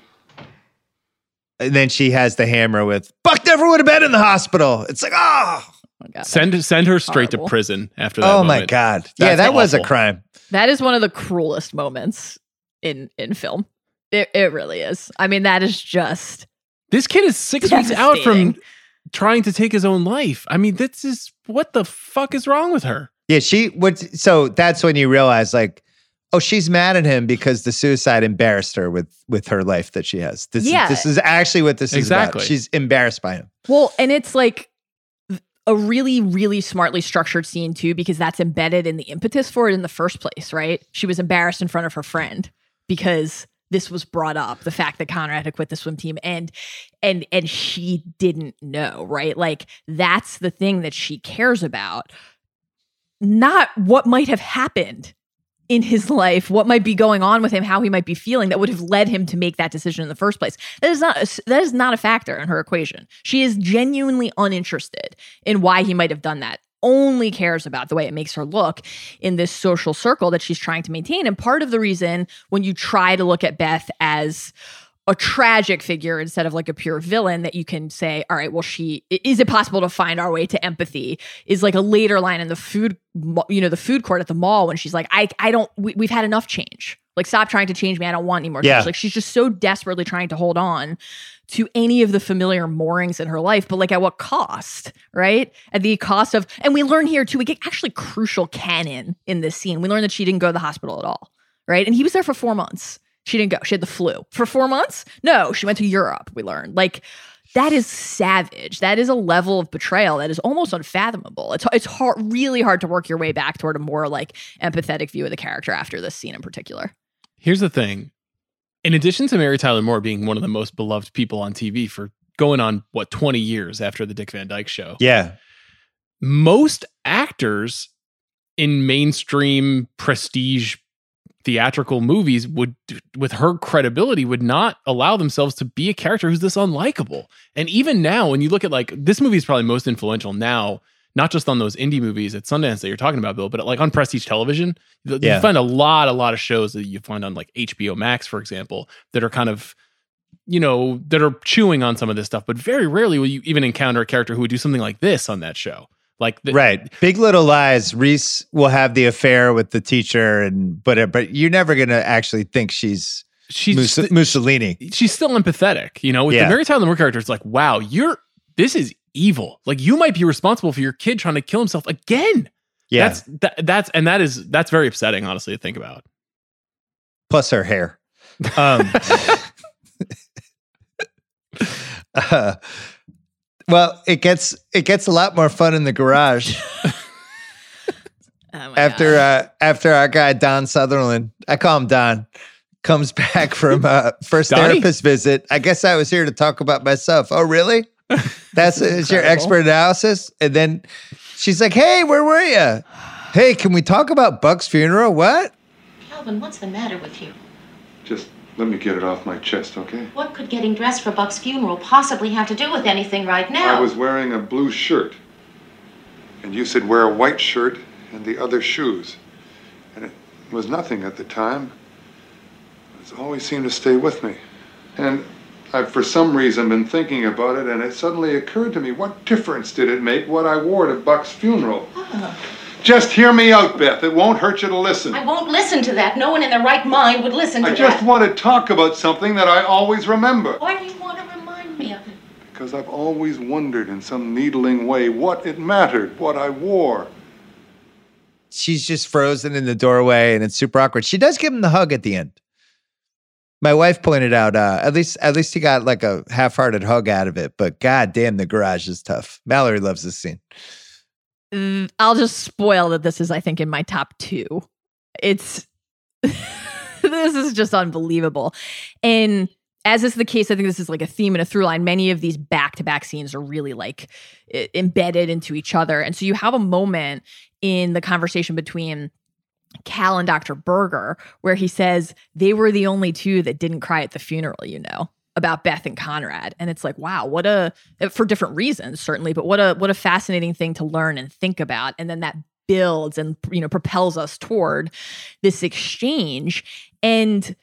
Speaker 3: And then she has the hammer with Buck never would have been in the hospital. It's like, oh,
Speaker 1: Oh my god.
Speaker 5: Send send her straight
Speaker 1: Horrible.
Speaker 5: to prison after that.
Speaker 3: oh my
Speaker 5: moment.
Speaker 3: god. yeah,
Speaker 5: That's
Speaker 3: that was a crime.
Speaker 1: That is one of the cruelest moments in in film. It it really is. I mean, that is just
Speaker 5: This kid is six weeks out from trying to take his own life. I mean, this is what the fuck is wrong with her?
Speaker 3: Yeah, she would. So that's when you realize, like, oh, she's mad at him because the suicide embarrassed her with with her life that she has. This,
Speaker 1: Yeah.
Speaker 3: this is actually what this is about. She's embarrassed by him.
Speaker 1: Well, and it's like a really, really smartly structured scene too, because that's embedded in the impetus for it in the first place, right? She was embarrassed in front of her friend because this was brought up, the fact that Conrad had to quit the swim team and and and she didn't know, right? Like that's the thing that she cares about. Not what might have happened in his life, what might be going on with him, how he might be feeling that would have led him to make that decision in the first place. That is not a, that is not a factor in her equation. She is genuinely uninterested in why he might have done that. Only cares about the way it makes her look in this social circle that she's trying to maintain. And part of the reason when you try to look at Beth as a tragic figure instead of like a pure villain that you can say all right well she is it possible to find our way to empathy? is like a later line in the food you know the food court at the mall when she's like i i don't we, we've had enough change. Like stop trying to change me. I don't want any more
Speaker 3: Yeah.
Speaker 1: change like she's just so desperately trying to hold on to any of the familiar moorings in her life but like at what cost right? At the cost of and we learn here too we get actually crucial canon in this scene. We learn that she didn't go to the hospital at all right? And he was there for four months she didn't go. She had the flu for four months. No, she went to Europe. We learned like that is savage. That is a level of betrayal that is almost unfathomable. It's it's hard, really hard to work your way back toward a more like empathetic view of the character after this scene in particular.
Speaker 5: Here's the thing. In addition to Mary Tyler Moore being one of the most beloved people on TV for going on what 20 years after the Dick Van Dyke show,
Speaker 3: Yeah,
Speaker 5: most actors in mainstream prestige theatrical movies would with her credibility would not allow themselves to be a character who's this unlikable and even now when you look at like this movie is probably most influential now not just on those indie movies at Sundance that you're talking about Bill but like on prestige television you
Speaker 3: Yeah.
Speaker 5: you find a lot a lot of shows that you find on like HBO Max for example that are kind of you know that are chewing on some of this stuff but very rarely will you even encounter a character who would do something like this on that show like the,
Speaker 3: right. Big Little Lies. Reese will have the affair with the teacher, and but but you're never gonna actually think she's
Speaker 5: she's
Speaker 3: Mussolini.
Speaker 5: she's still empathetic. You know, with
Speaker 3: Yeah.
Speaker 5: the Mary Tyler Moore character, it's like, wow, you're this is evil. Like you might be responsible for your kid trying to kill himself again.
Speaker 3: Yeah.
Speaker 5: That's that, that's and that is that's very upsetting, honestly, to think about.
Speaker 3: plus her hair. Um, uh, well, it gets it gets a lot more fun in the garage
Speaker 1: Oh
Speaker 3: after uh, after our guy Don Sutherland. I call him Don. Comes back from uh, first
Speaker 5: Donnie?
Speaker 3: therapist visit. I guess I was here to talk about myself. Oh, really? That's is your expert analysis. And then she's like, "Hey, where were you? Hey, can we talk about Buck's funeral? What?
Speaker 8: Calvin, what's the matter with you?
Speaker 9: Let me get it off my chest, okay?
Speaker 8: What could getting dressed for Buck's funeral possibly have to do with anything right now?
Speaker 9: I was wearing a blue shirt. And you said wear a white shirt and the other shoes. And it was nothing at the time. It's always seemed to stay with me. And I've for some reason been thinking about it, and it suddenly occurred to me what difference did it make what I wore to Buck's funeral? Oh. Just hear me out, Beth. It won't hurt you to listen.
Speaker 8: I won't listen to that. No one in their right mind would listen to that.
Speaker 9: I just
Speaker 8: that.
Speaker 9: want to talk about something that I always remember.
Speaker 8: Why do you want to remind me of it?
Speaker 9: Because I've always wondered in some needling way what it mattered, what I wore.
Speaker 3: she's just frozen in the doorway and it's super awkward. She does give him the hug at the end. My wife pointed out uh, at least at least he got like a half-hearted hug out of it, but god damn the garage is tough. Mallory loves this scene.
Speaker 1: Mm, I'll just spoil that this is, I think, in my top two. It's this is just unbelievable. And as is the case, I think this is like a theme and a through line. Many of these back to back scenes are really like embedded into each other. And so you have a moment in the conversation between Cal and Dr. Berger where he says they were the only two that didn't cry at the funeral, you know, about Beth and Conrad. And it's like, wow, what a uh, for different reasons, certainly, but what a what a fascinating thing to learn and think about. And then that builds and you know propels us toward this exchange. And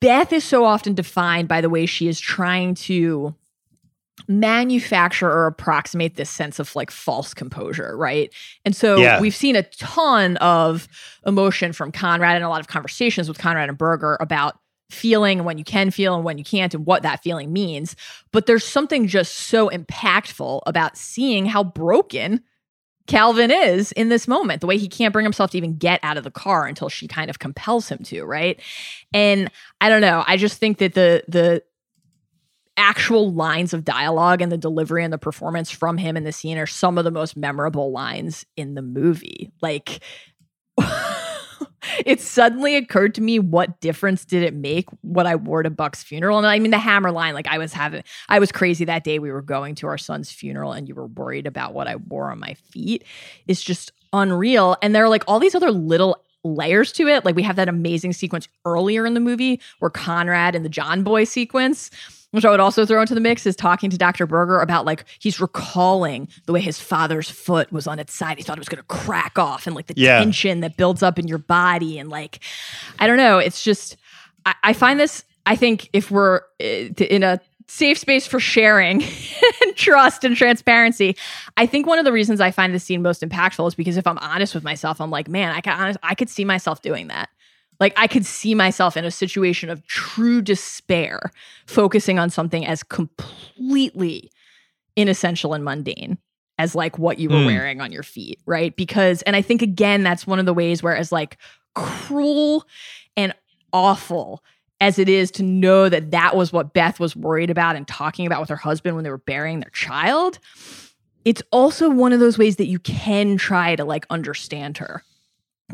Speaker 1: Beth is so often defined by the way she is trying to manufacture or approximate this sense of like false composure, right? And so
Speaker 3: Yeah.
Speaker 1: we've seen a ton of emotion from Conrad and a lot of conversations with Conrad and Berger about feeling and when you can feel and when you can't and what that feeling means. But there's something just so impactful about seeing how broken Calvin is in this moment, the way he can't bring himself to even get out of the car until she kind of compels him to, right? And I don't know, I just think that the the actual lines of dialogue and the delivery and the performance from him in the scene are some of the most memorable lines in the movie. Like it suddenly occurred to me what difference did it make what I wore to Buck's funeral? And I mean the hammer line, like I was having I was crazy that day we were going to our son's funeral and you were worried about what I wore on my feet. It's just unreal. And there are like all these other little layers to it. Like we have that amazing sequence earlier in the movie where Conrad and the John Boy sequence, which I would also throw into the mix, is talking to Dr. Berger about like he's recalling the way his father's foot was on its side. He thought it was going to crack off and like the
Speaker 3: Yeah.
Speaker 1: tension that builds up in your body. And like, I don't know. It's just, I, I find this, I think if we're uh, in a safe space for sharing and trust and transparency, I think one of the reasons I find this scene most impactful is because if I'm honest with myself, I'm like, man, I can honest, I could see myself doing that. Like I could see myself in a situation of true despair, focusing on something as completely inessential and mundane as like what you were
Speaker 3: Mm.
Speaker 1: wearing on your feet, right? Because and I think again that's one of the ways where as like cruel and awful as it is to know that that was what Beth was worried about and talking about with her husband when they were burying their child, it's also one of those ways that you can try to like understand her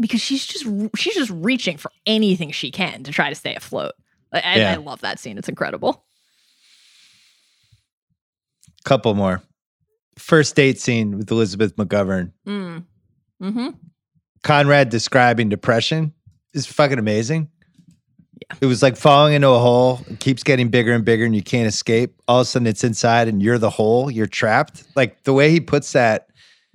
Speaker 1: because she's just she's just reaching for anything she can to try to stay afloat. I, I-
Speaker 3: Yeah.
Speaker 1: I love that scene. It's incredible.
Speaker 3: Couple more. First date scene with Elizabeth McGovern.
Speaker 1: Mm. Mm-hmm.
Speaker 3: Conrad describing depression is fucking amazing. Yeah. It was like falling into a hole. It keeps getting bigger and bigger, and you can't escape. All of a sudden, it's inside, and you're the hole. You're trapped. Like the way he puts that,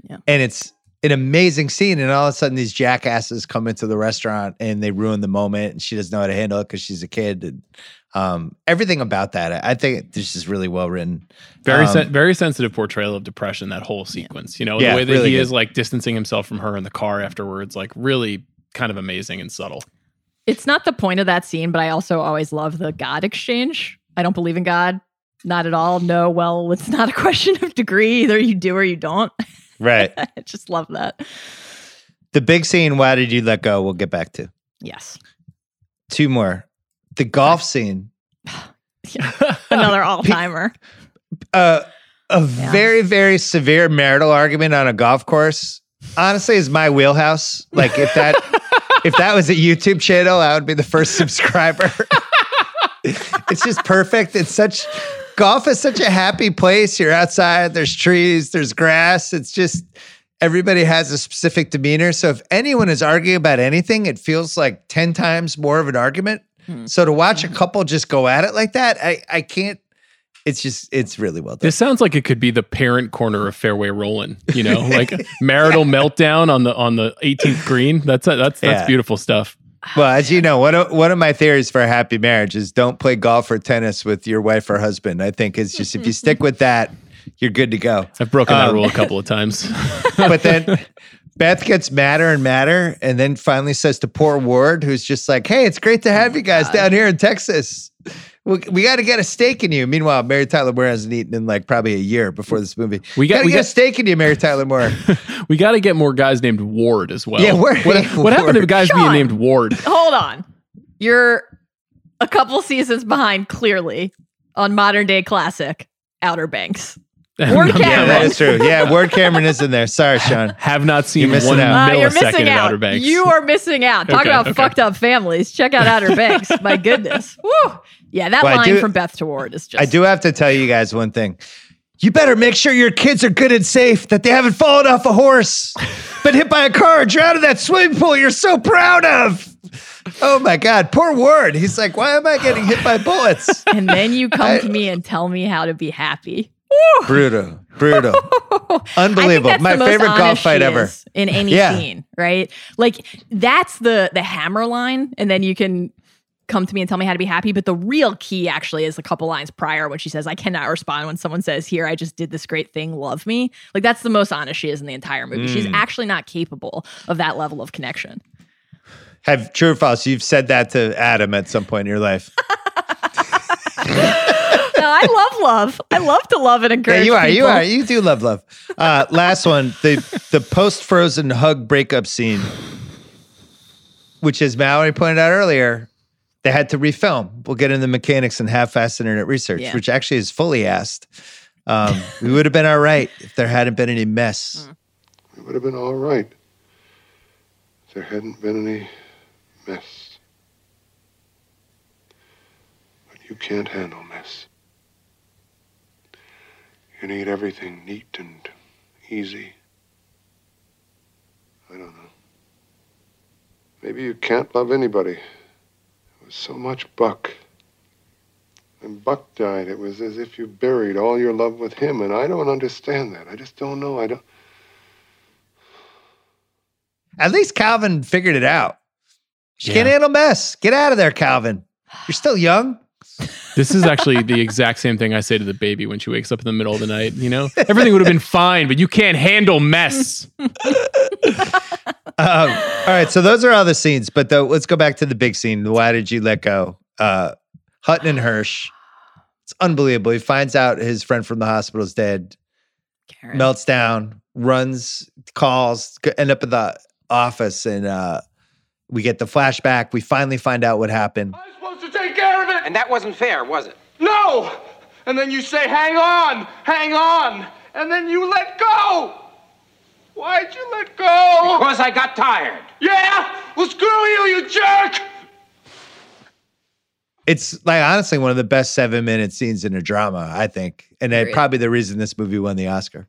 Speaker 1: Yeah.
Speaker 3: and it's an amazing scene. And all of a sudden, these jackasses come into the restaurant and they ruin the moment, and she doesn't know how to handle it because she's a kid. And um, everything about that, I I think this is really well written.
Speaker 5: Very,
Speaker 3: Um,
Speaker 5: sen- very sensitive portrayal of depression. That whole sequence, you know,
Speaker 3: Yeah,
Speaker 5: the way that
Speaker 3: really
Speaker 5: he
Speaker 3: good.
Speaker 5: is like distancing himself from her in the car afterwards, like really kind of amazing and subtle.
Speaker 1: It's not the point of that scene, but I also always love the God exchange. I don't believe in God. Not at all. No, well, it's not a question of degree. Either you do or you don't.
Speaker 3: Right.
Speaker 1: I just love that.
Speaker 3: The big scene. Why did you let go? We'll get back to
Speaker 1: Yes.
Speaker 3: two more. The golf scene.
Speaker 1: Another all timer.
Speaker 3: uh, a
Speaker 1: Yeah.
Speaker 3: very very severe marital argument on a golf course honestly is my wheelhouse like if that if that was a youtube channel i would be the first subscriber it's just perfect it's such golf is such a happy place you're outside there's trees there's grass it's just everybody has a specific demeanor so if anyone is arguing about anything it feels like 10 times more of an argument
Speaker 1: Hmm.
Speaker 3: so to watch a couple just go at it like that i i can't it's just it's really well done
Speaker 5: This sounds like it could be the parent corner of fairway rolling. You know, like marital meltdown on the on the 18th green. That's that's that's
Speaker 3: Yeah.
Speaker 5: beautiful stuff.
Speaker 3: Well, as you know, one of one of my theories for a happy marriage is don't play golf or tennis with your wife or husband. I think it's just if you stick with that, you're good to go.
Speaker 5: I've broken that
Speaker 3: Um,
Speaker 5: rule a couple of times.
Speaker 3: But then Beth gets madder and madder, and then finally says to poor Ward, who's just like, "Hey, it's great to have you guys down here in Texas. We, we got to get a stake in you." Meanwhile, Mary Tyler Moore hasn't eaten in like probably a year before this movie.
Speaker 5: We got-
Speaker 3: to
Speaker 5: we
Speaker 3: get a stake in you, Mary Tyler Moore.
Speaker 5: we got to get more guys named Ward as well.
Speaker 3: Yeah, Ward-
Speaker 5: what, what happened to
Speaker 3: Ward.
Speaker 5: guys being named Ward?
Speaker 1: Hold on. You're a couple seasons behind, clearly, on modern day classic Outer Banks. Ward
Speaker 5: I'm-
Speaker 3: yeah,
Speaker 1: Cameron.
Speaker 3: that is true. Yeah, Ward Cameron is in there. Sorry, Sean.
Speaker 5: Have not seen
Speaker 3: You're missing
Speaker 5: one
Speaker 3: out.
Speaker 1: Uh, you're
Speaker 5: millisecond
Speaker 1: missing out.
Speaker 5: Outer Banks.
Speaker 1: You are missing out. Talk
Speaker 5: Okay,
Speaker 1: about
Speaker 5: okay.
Speaker 1: fucked up families. Check out Outer Banks. My goodness. Woo. Yeah, that
Speaker 3: Well,
Speaker 1: line
Speaker 3: do-
Speaker 1: from Beth to Ward is just.
Speaker 3: I do have to tell you guys one thing. You better make sure your kids are good and safe, that they haven't fallen off a horse, been hit by a car, or drowned in that swimming pool you're so proud of. Oh my God, poor Ward. He's like, why am I getting hit by bullets?
Speaker 1: And then you come
Speaker 3: I-
Speaker 1: to me and tell me how to be happy.
Speaker 3: Brutal, brutal, unbelievable. My favorite golf fight ever.
Speaker 1: in any
Speaker 3: Yeah.
Speaker 1: scene, right? Like that's the the hammer line, and then you can come to me and tell me how to be happy. But the real key actually is a couple lines prior when she says, I cannot respond when someone says, Here, I just did this great thing, love me. Like that's the most honest she is in the entire movie. She's
Speaker 3: Mm.
Speaker 1: actually not capable of that level of connection.
Speaker 3: Have true or false? You've said that to Adam at some point in your life.
Speaker 1: No, I love love. I love to love and
Speaker 3: yeah,
Speaker 1: encourage.
Speaker 3: you are. You are. You do love love. Uh, last one, the the post frozen hug breakup scene, which as Mallory pointed out earlier, they had to refilm. We'll get into the mechanics and half-assed internet research,
Speaker 1: Yeah.
Speaker 3: which actually is fully asked. Um, we would have been all right if there hadn't been any mess.
Speaker 9: It would have been all right if there hadn't been any mess. But you can't handle mess. You need everything neat and easy. I don't know. Maybe you can't love anybody. It was so much Buck. When Buck died, it was as if you buried all your love with him, and I don't understand that. I just don't know. I don't.
Speaker 3: At least Calvin figured it out. She
Speaker 5: Yeah.
Speaker 3: can't handle mess. Get out of there, Calvin. You're still young.
Speaker 5: This is actually the exact same thing I say to the baby when she wakes up in the middle of the night. You know, everything would have been fine, but you can't handle mess.
Speaker 3: Um, all right, so those are all the scenes, but though, let's go back to the big scene. Why did you let go? Uh, Hutton and Hirsch. It's unbelievable. He finds out his friend from the hospital is dead,
Speaker 1: Karen.
Speaker 3: melts down, runs, calls, end up at the office, and uh, we get the flashback. We finally find out what happened.
Speaker 6: I'm supposed to take care of it.
Speaker 10: And that wasn't fair, was it?
Speaker 6: No! And then you say, hang on, hang on. And then you let go. Why'd you let go?
Speaker 10: Because I got tired.
Speaker 6: Yeah? Well, screw you, you jerk!
Speaker 3: It's like honestly one of the best seven minute scenes in a drama, I think, and
Speaker 1: Agreed.
Speaker 3: probably the reason this movie won the Oscar.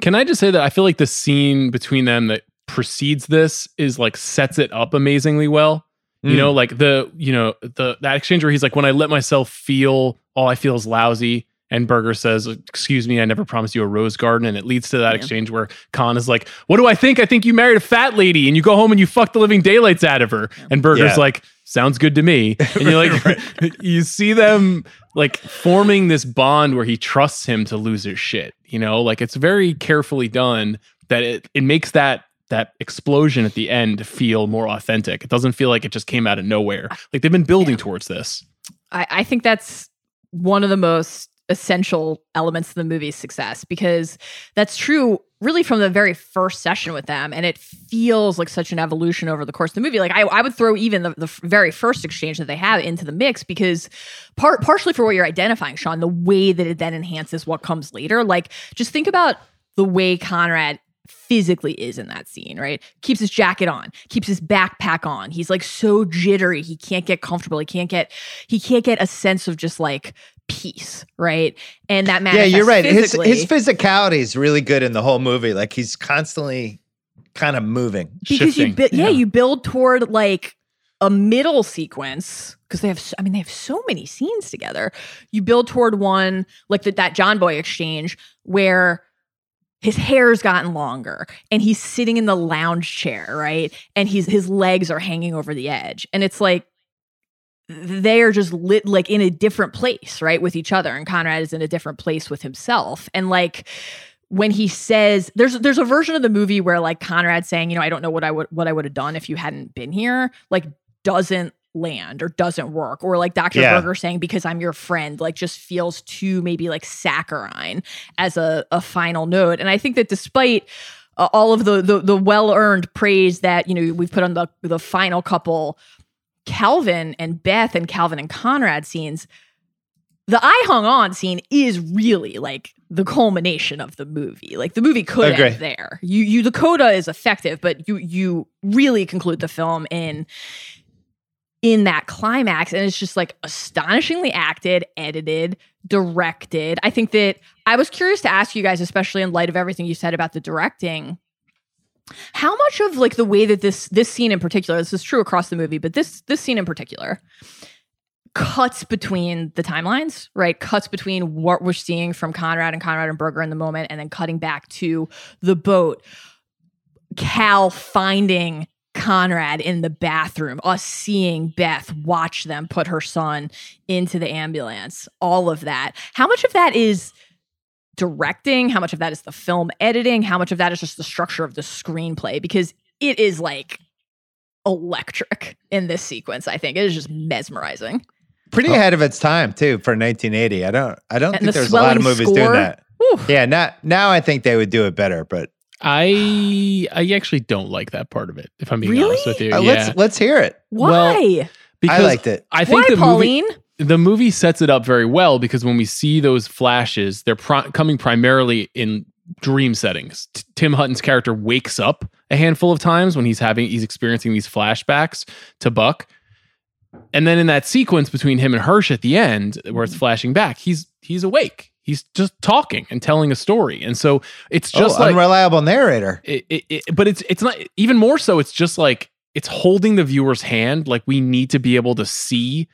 Speaker 5: Can I just say that I feel like the scene between them that precedes this is like sets it up amazingly well. You
Speaker 3: Mm.
Speaker 5: know, like the you know the that exchange where he's like, when I let myself feel, all I feel is lousy. And Berger says, "Excuse me, I never promised you a rose garden." And it leads to that
Speaker 1: Yeah.
Speaker 5: exchange where Con is like, "What do I think? I think you married a fat lady, and you go home and you fuck the living daylights out of her." And Berger's
Speaker 3: Yeah.
Speaker 5: like, "Sounds good to me." And you're like, you see them like forming this bond where he trusts him to lose his shit. You know, like it's very carefully done that it it makes that that explosion at the end feel more authentic. It doesn't feel like it just came out of nowhere. Like they've been building towards this.
Speaker 1: I, I think that's one of the most essential elements of the movie's success because that's true really from the very first session with them and it feels like such an evolution over the course of the movie like i, I would throw even the, the very first exchange that they have into the mix because part partially for what you're identifying sean the way that it then enhances what comes later like just think about the way conrad physically is in that scene, right? Keeps his jacket on, keeps his backpack on. He's like so jittery, he can't get comfortable. He can't get he can't get a sense of just like peace, right? And that
Speaker 3: matters.
Speaker 1: Yeah,
Speaker 3: you're right. His
Speaker 1: physically.
Speaker 3: his physicality is really good in the whole movie. Like he's constantly kind of moving.
Speaker 1: because you
Speaker 5: shifting.
Speaker 1: bu- yeah,
Speaker 5: Yeah.
Speaker 1: you build toward like a middle sequence because they have I mean they have so many scenes together you build toward one like the, that john boy exchange where his hair's gotten longer and he's sitting in the lounge chair right? And he's his legs are hanging over the edge. And it's like they are just lit like in a different place right with each other. And conrad is in a different place with himself. And like when he says there's there's a version of the movie where like Conrad saying, you know, I don't know what I would what I would have done if you hadn't been here, like doesn't land or doesn't work. Or like Dr.
Speaker 3: Yeah.
Speaker 1: Berger saying, because I'm your friend, like just feels too maybe like saccharine as a, a final note. And I think that despite uh, all of the the, the well earned praise that you know we've put on the the final couple Calvin and Beth and Calvin and Conrad scenes, the I hung on scene is really like the culmination of the movie. Like the movie could end there. You you the coda is effective, but you you really conclude the film in in that climax and it's just like astonishingly acted, edited, directed. I think that I was curious to ask you guys especially in light of everything you said about the directing how much of like the way that this this scene in particular this is true across the movie but this this scene in particular cuts between the timelines, right? Cuts between what we're seeing from Conrad and Conrad and Berger in the moment, and then cutting back to the boat. Cal finding Conrad in the bathroom, us seeing Beth watch them put her son into the ambulance, all of that. How much of that is directing? How much of that is the film editing? How much of that is just the structure of the screenplay? Because it is like electric in this sequence, I think. It is just mesmerizing.
Speaker 3: Pretty ahead of its time too for 1980. I don't I don't
Speaker 1: And
Speaker 3: think
Speaker 1: the
Speaker 3: there's a lot of
Speaker 1: swelling
Speaker 3: movies doing that.
Speaker 1: Whew.
Speaker 3: Yeah, now now I think they would do it better, but
Speaker 5: I I actually don't like that part of it. If I'm being
Speaker 1: Really?
Speaker 5: honest with you,
Speaker 3: uh,
Speaker 5: yeah,
Speaker 3: let's let's hear it.
Speaker 1: Why?
Speaker 5: because
Speaker 3: I liked it.
Speaker 5: I think
Speaker 1: Why,
Speaker 5: the movie
Speaker 1: Pauline?
Speaker 5: the movie sets it up very well because when we see those flashes, they're pri- coming primarily in dream settings. T- Tim Hutton's character wakes up a handful of times when he's having he's experiencing these flashbacks to Buck. And then in that sequence between him and Hirsch at the end where it's flashing back, he's he's awake. He's just talking and telling a story. And so it's just
Speaker 3: oh,
Speaker 5: like
Speaker 3: unreliable narrator.
Speaker 5: it, it, it- but it's it's not even more so it's just like it's holding the viewer's hand like we need to be able to see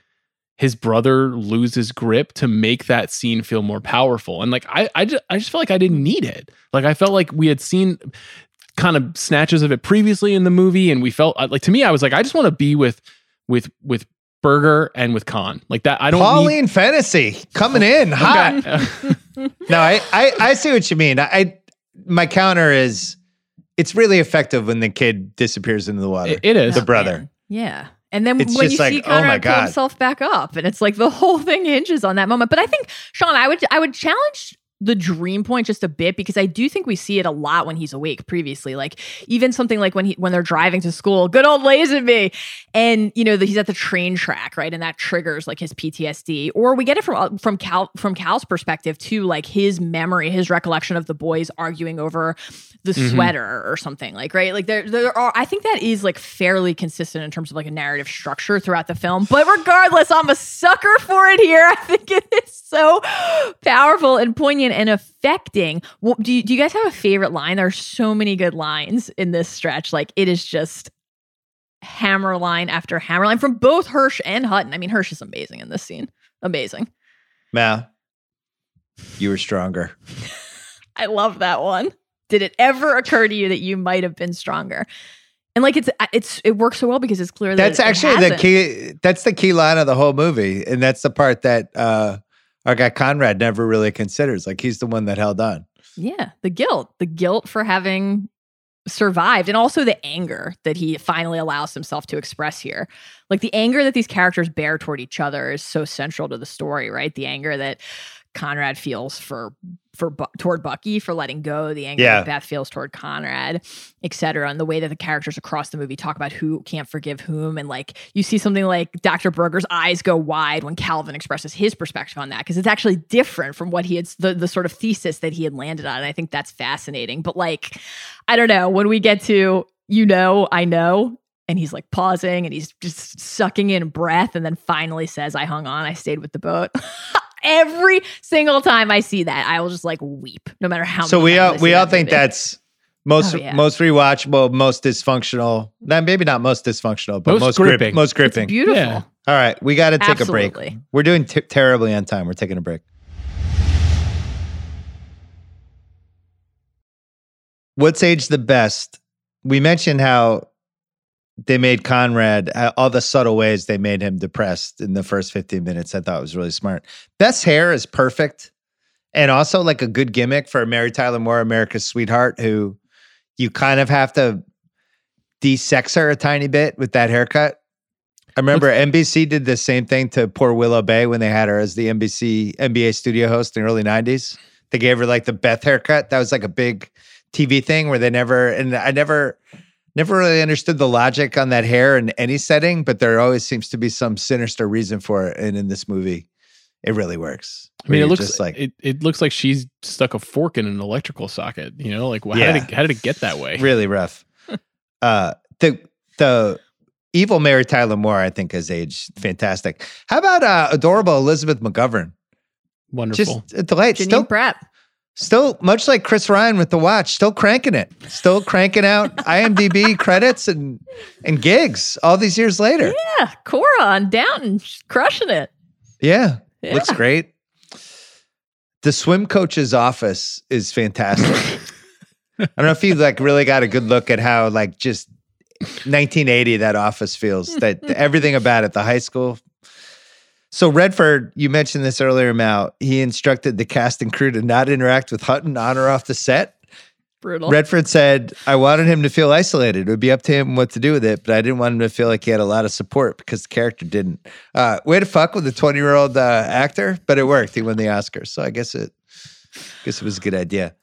Speaker 5: his brother lose his grip to make that scene feel more powerful and like i i just, I just felt like i didn't need it like i felt like we had seen kind of snatches of it previously in the movie and we felt uh, like to me i was like i just want to be with with with Berger and with Con like that i don't
Speaker 3: Pauline Fantasy coming in
Speaker 5: need
Speaker 3: hot. No, I, I I see what you mean. I, I my counter is it's really effective when the kid disappears into the water.
Speaker 5: It- it is
Speaker 3: the brother.
Speaker 1: Man. Yeah. And then
Speaker 3: It's
Speaker 1: when you
Speaker 3: like,
Speaker 1: see
Speaker 3: oh my
Speaker 1: Conrad pull
Speaker 3: God.
Speaker 1: himself back up, and it's like the whole thing hinges on that moment. But I think, Sean, I would I would challenge the dream point just a bit because I do think we see it a lot when he's awake previously. Like even something like when he when they're driving to school, good old Lazenby, and you know that he's at the train track, right? And that triggers like his PTSD. Or we get it from uh, from Cal from Cal's perspective too, like his memory, his recollection of the boys arguing over the
Speaker 5: Mhm.
Speaker 1: sweater or something like right like there there are i think that is like fairly consistent in terms of like a narrative structure throughout the film but regardless i'm a sucker for it here i think it is so powerful and poignant and affecting well, do, you, do you guys have a favorite line there are so many good lines in this stretch like it is just hammer line after hammer line from both hirsch and hutton i mean hirsch is amazing in this scene amazing
Speaker 3: Mal, you were stronger.
Speaker 1: I love that one. Did it ever occur to you that you might have been stronger? And like it's it's it works so well because it's clear that
Speaker 3: That's
Speaker 1: it
Speaker 3: actually the
Speaker 1: hasn't.
Speaker 3: key. That's the key line of the whole movie, and that's the part that uh, our guy Conrad never really considers. Like he's the one that held on.
Speaker 1: Yeah, the guilt, the guilt for having survived, and also the anger that he finally allows himself to express here. Like the anger that these characters bear toward each other is so central to the story, right? The anger that Conrad feels for for toward Bucky for letting go, the anger
Speaker 3: Yeah.
Speaker 1: that Beth feels toward Conrad, etc. And the way that the characters across the movie talk about who can't forgive whom, and like you see something like Dr. Berger's eyes go wide when Calvin expresses his perspective on that because it's actually different from what he had the the sort of thesis that he had landed on. And I think that's fascinating. But like, I don't know when we get to you know I know. And he's like pausing and he's just sucking in breath and then finally says, I hung on, I stayed with the boat. Every single time I see that, I will just like weep, no matter how
Speaker 3: so
Speaker 1: many
Speaker 3: we
Speaker 1: times
Speaker 3: all
Speaker 1: I see
Speaker 3: we all
Speaker 1: that
Speaker 3: think
Speaker 1: movie.
Speaker 3: that's most
Speaker 1: Oh, yeah.
Speaker 3: most rewatchable, most dysfunctional. Nah, maybe not most dysfunctional, but
Speaker 5: Most
Speaker 3: most, grip-
Speaker 5: gripping.
Speaker 3: most
Speaker 1: It's
Speaker 3: gripping.
Speaker 1: beautiful.
Speaker 5: Yeah.
Speaker 3: All right, we got to take a break. We're doing t- terribly on time. We're taking a break. What's aged the best? We mentioned how they made Conrad uh, all the subtle ways they made him depressed in the first 15 minutes. I thought was really smart. Best hair is perfect, and also like a good gimmick for Mary Tyler Moore, America's sweetheart, who you kind of have to de-sex her a tiny bit with that haircut. I remember NBC did the same thing to poor Willow Bay when they had her as the NBC NBA studio host in the early 90s. They gave her like the Beth haircut. That was like a big TV thing where they never and I never never really understood the logic on that hair in any setting, but there always seems to be some sinister reason for it. And in this movie, it really works.
Speaker 5: I mean, it looks
Speaker 3: like
Speaker 5: it, it looks like she's stuck a fork in an electrical socket. You know, like how
Speaker 3: Yeah.
Speaker 5: did it, how did it get that way?
Speaker 3: really rough. uh the the evil Mary Tyler Moore, I think, has aged fantastic. How about uh adorable Elizabeth McGovern?
Speaker 5: Wonderful.
Speaker 3: Just a delight.
Speaker 1: Janine
Speaker 3: Still
Speaker 1: Pratt.
Speaker 3: Still, much like Chris Ryan with the watch, still cranking it, still cranking out IMDb credits and and gigs all these years later.
Speaker 1: Yeah, Cora on Downton, crushing it.
Speaker 3: Yeah,
Speaker 1: Yeah.
Speaker 3: looks great. The swim coach's office is fantastic. I don't know if you like really got a good look at how like just 1980 that office feels. That everything about it, the high school. So Redford, you mentioned this earlier, Mal. He instructed the cast and crew to not interact with Hutton on or off the set.
Speaker 1: Brutal.
Speaker 3: Redford said, I wanted him to feel isolated. It would be up to him what to do with it, but I didn't want him to feel like he had a lot of support because the character didn't. Uh, way to fuck with a 20 year old uh, actor, but it worked. He won the Oscar. So I guess it, guess it was a good idea.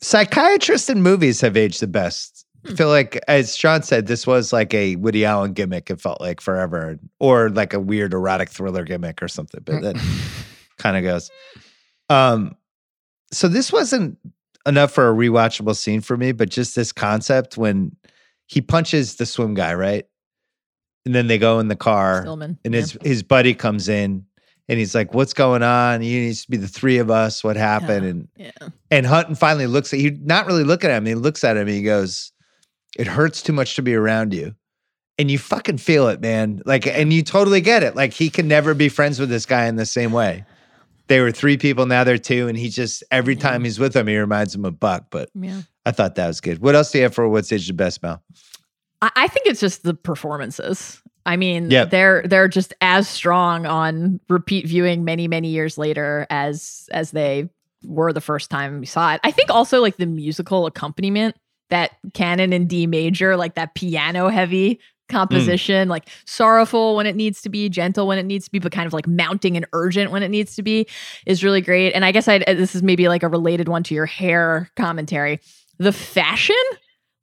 Speaker 3: Psychiatrists in movies have aged the best. I feel like, as Sean said, this was like a Woody Allen gimmick. It felt like forever, or like a weird erotic thriller gimmick or something. But that kind of goes. Um, so this wasn't enough for a rewatchable scene for me, but just this concept when he punches the swim guy, right? And then they go in the car,
Speaker 1: Stillman,
Speaker 3: and
Speaker 1: yeah.
Speaker 3: his his buddy comes in, and he's like, "What's going on? He needs to be the three of us. What happened?" And
Speaker 1: Yeah.
Speaker 3: and Hutton finally looks at he not really looking at him. He looks at him and he goes, It hurts too much to be around you. And you fucking feel it, man. Like, and you totally get it. Like, he can never be friends with this guy in the same way. They were three people, now they're two. And he just, every time he's with them, he reminds him of Buck. But
Speaker 1: Yeah.
Speaker 3: I thought that was good. What else do you have for what's age the best, Mel?
Speaker 1: I, I think it's just the performances. I mean,
Speaker 3: Yep.
Speaker 1: they're they're just as strong on repeat viewing many many years later as as they were the first time we saw it. I think also like the musical accompaniment that canon in D major, like that piano heavy hmm. composition, like sorrowful when it needs to be, gentle when it needs to be, but kind of like mounting and urgent when it needs to be, is really great. And I guess I uh, this is maybe like a related one to your hair commentary. The fashion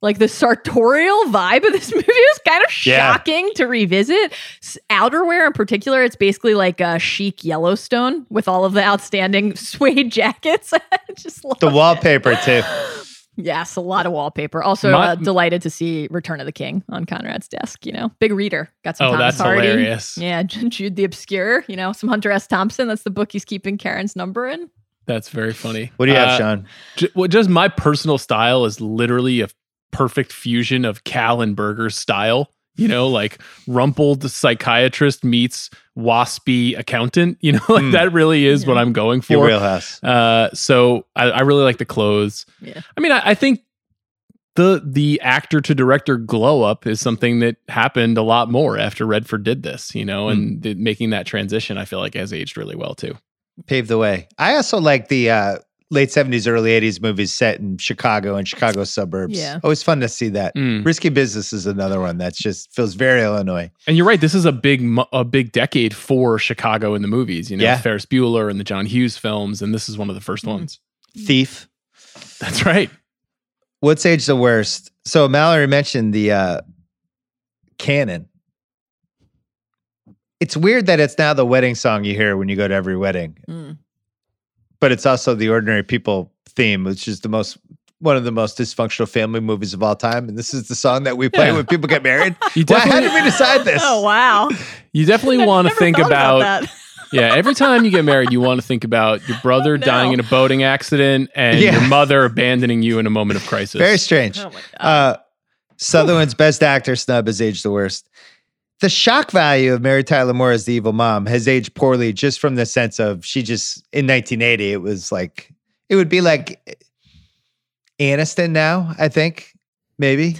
Speaker 1: like the sartorial vibe of this movie was kind of
Speaker 3: Yeah.
Speaker 1: shocking to revisit. Outerwear in particular, it's basically like a chic Yellowstone with all of the outstanding suede jackets. I Just love
Speaker 3: The
Speaker 1: it.
Speaker 3: wallpaper, too.
Speaker 1: Yes, a lot of wallpaper. Also,
Speaker 5: My-
Speaker 1: uh, delighted to see Return of the King on Conrad's desk. You know, big reader. Got some
Speaker 5: Oh,
Speaker 1: Thomas
Speaker 5: that's
Speaker 1: Hardy.
Speaker 5: hilarious.
Speaker 1: Yeah, Jude the Obscure. You know, some Hunter S. Thompson. That's the book he's keeping Karen's number in.
Speaker 5: That's very funny.
Speaker 3: What do you have,
Speaker 5: Uh,
Speaker 3: Sean?
Speaker 5: J- well, just my personal style is literally a perfect fusion of Cal and Berger's style. You know, like rumpled psychiatrist meets waspy accountant. You know, like
Speaker 3: Mm.
Speaker 5: that really is what I'm going
Speaker 3: Your
Speaker 5: for.
Speaker 3: wheelhouse.
Speaker 5: Uh, so I, I really like the clothes.
Speaker 1: Yeah.
Speaker 5: I mean, I, I think the the actor to director glow up is something that happened a lot more after Redford did this. You know, and the, making that transition, I feel like has aged really well too.
Speaker 3: Paved the way. I also like the uh, late 70s, early 80s movies set in Chicago and Chicago suburbs.
Speaker 1: Yeah.
Speaker 3: Always fun to see that.
Speaker 5: Mm.
Speaker 3: Risky Business is another one that's just feels very Illinois.
Speaker 5: And you're right. This is a big, a big decade for Chicago in the movies. You know,
Speaker 3: Yeah.
Speaker 5: Ferris Bueller and the John Hughes films, and this is one of the first
Speaker 1: Mm.
Speaker 5: ones.
Speaker 3: Thief.
Speaker 5: That's right.
Speaker 3: What's age the worst? So Mallory mentioned the uh, canon. It's weird that it's now the wedding song you hear when you go to every wedding,
Speaker 1: Mm.
Speaker 3: But it's also the ordinary people theme, which is the most one of the most dysfunctional family movies of all time. And this is the song that we play
Speaker 5: Yeah.
Speaker 3: when people get married.
Speaker 5: You
Speaker 3: Why, how
Speaker 5: definitely,
Speaker 3: did we decide this?
Speaker 1: Oh wow!
Speaker 5: you definitely want to think
Speaker 1: thought
Speaker 5: about,
Speaker 1: that.
Speaker 5: yeah. Every time you get married, you want to think about your brother
Speaker 1: no.
Speaker 5: dying in a boating accident and
Speaker 3: Yeah.
Speaker 5: your mother abandoning you in a moment of crisis.
Speaker 3: Very strange.
Speaker 1: Oh my god!
Speaker 3: Uh, Sutherland's best actor snub is aged the worst. The shock value of Mary Tyler Moore as the evil mom has aged poorly just from the sense of she just, in 1980, it was like, it would be like Aniston now, I think, maybe.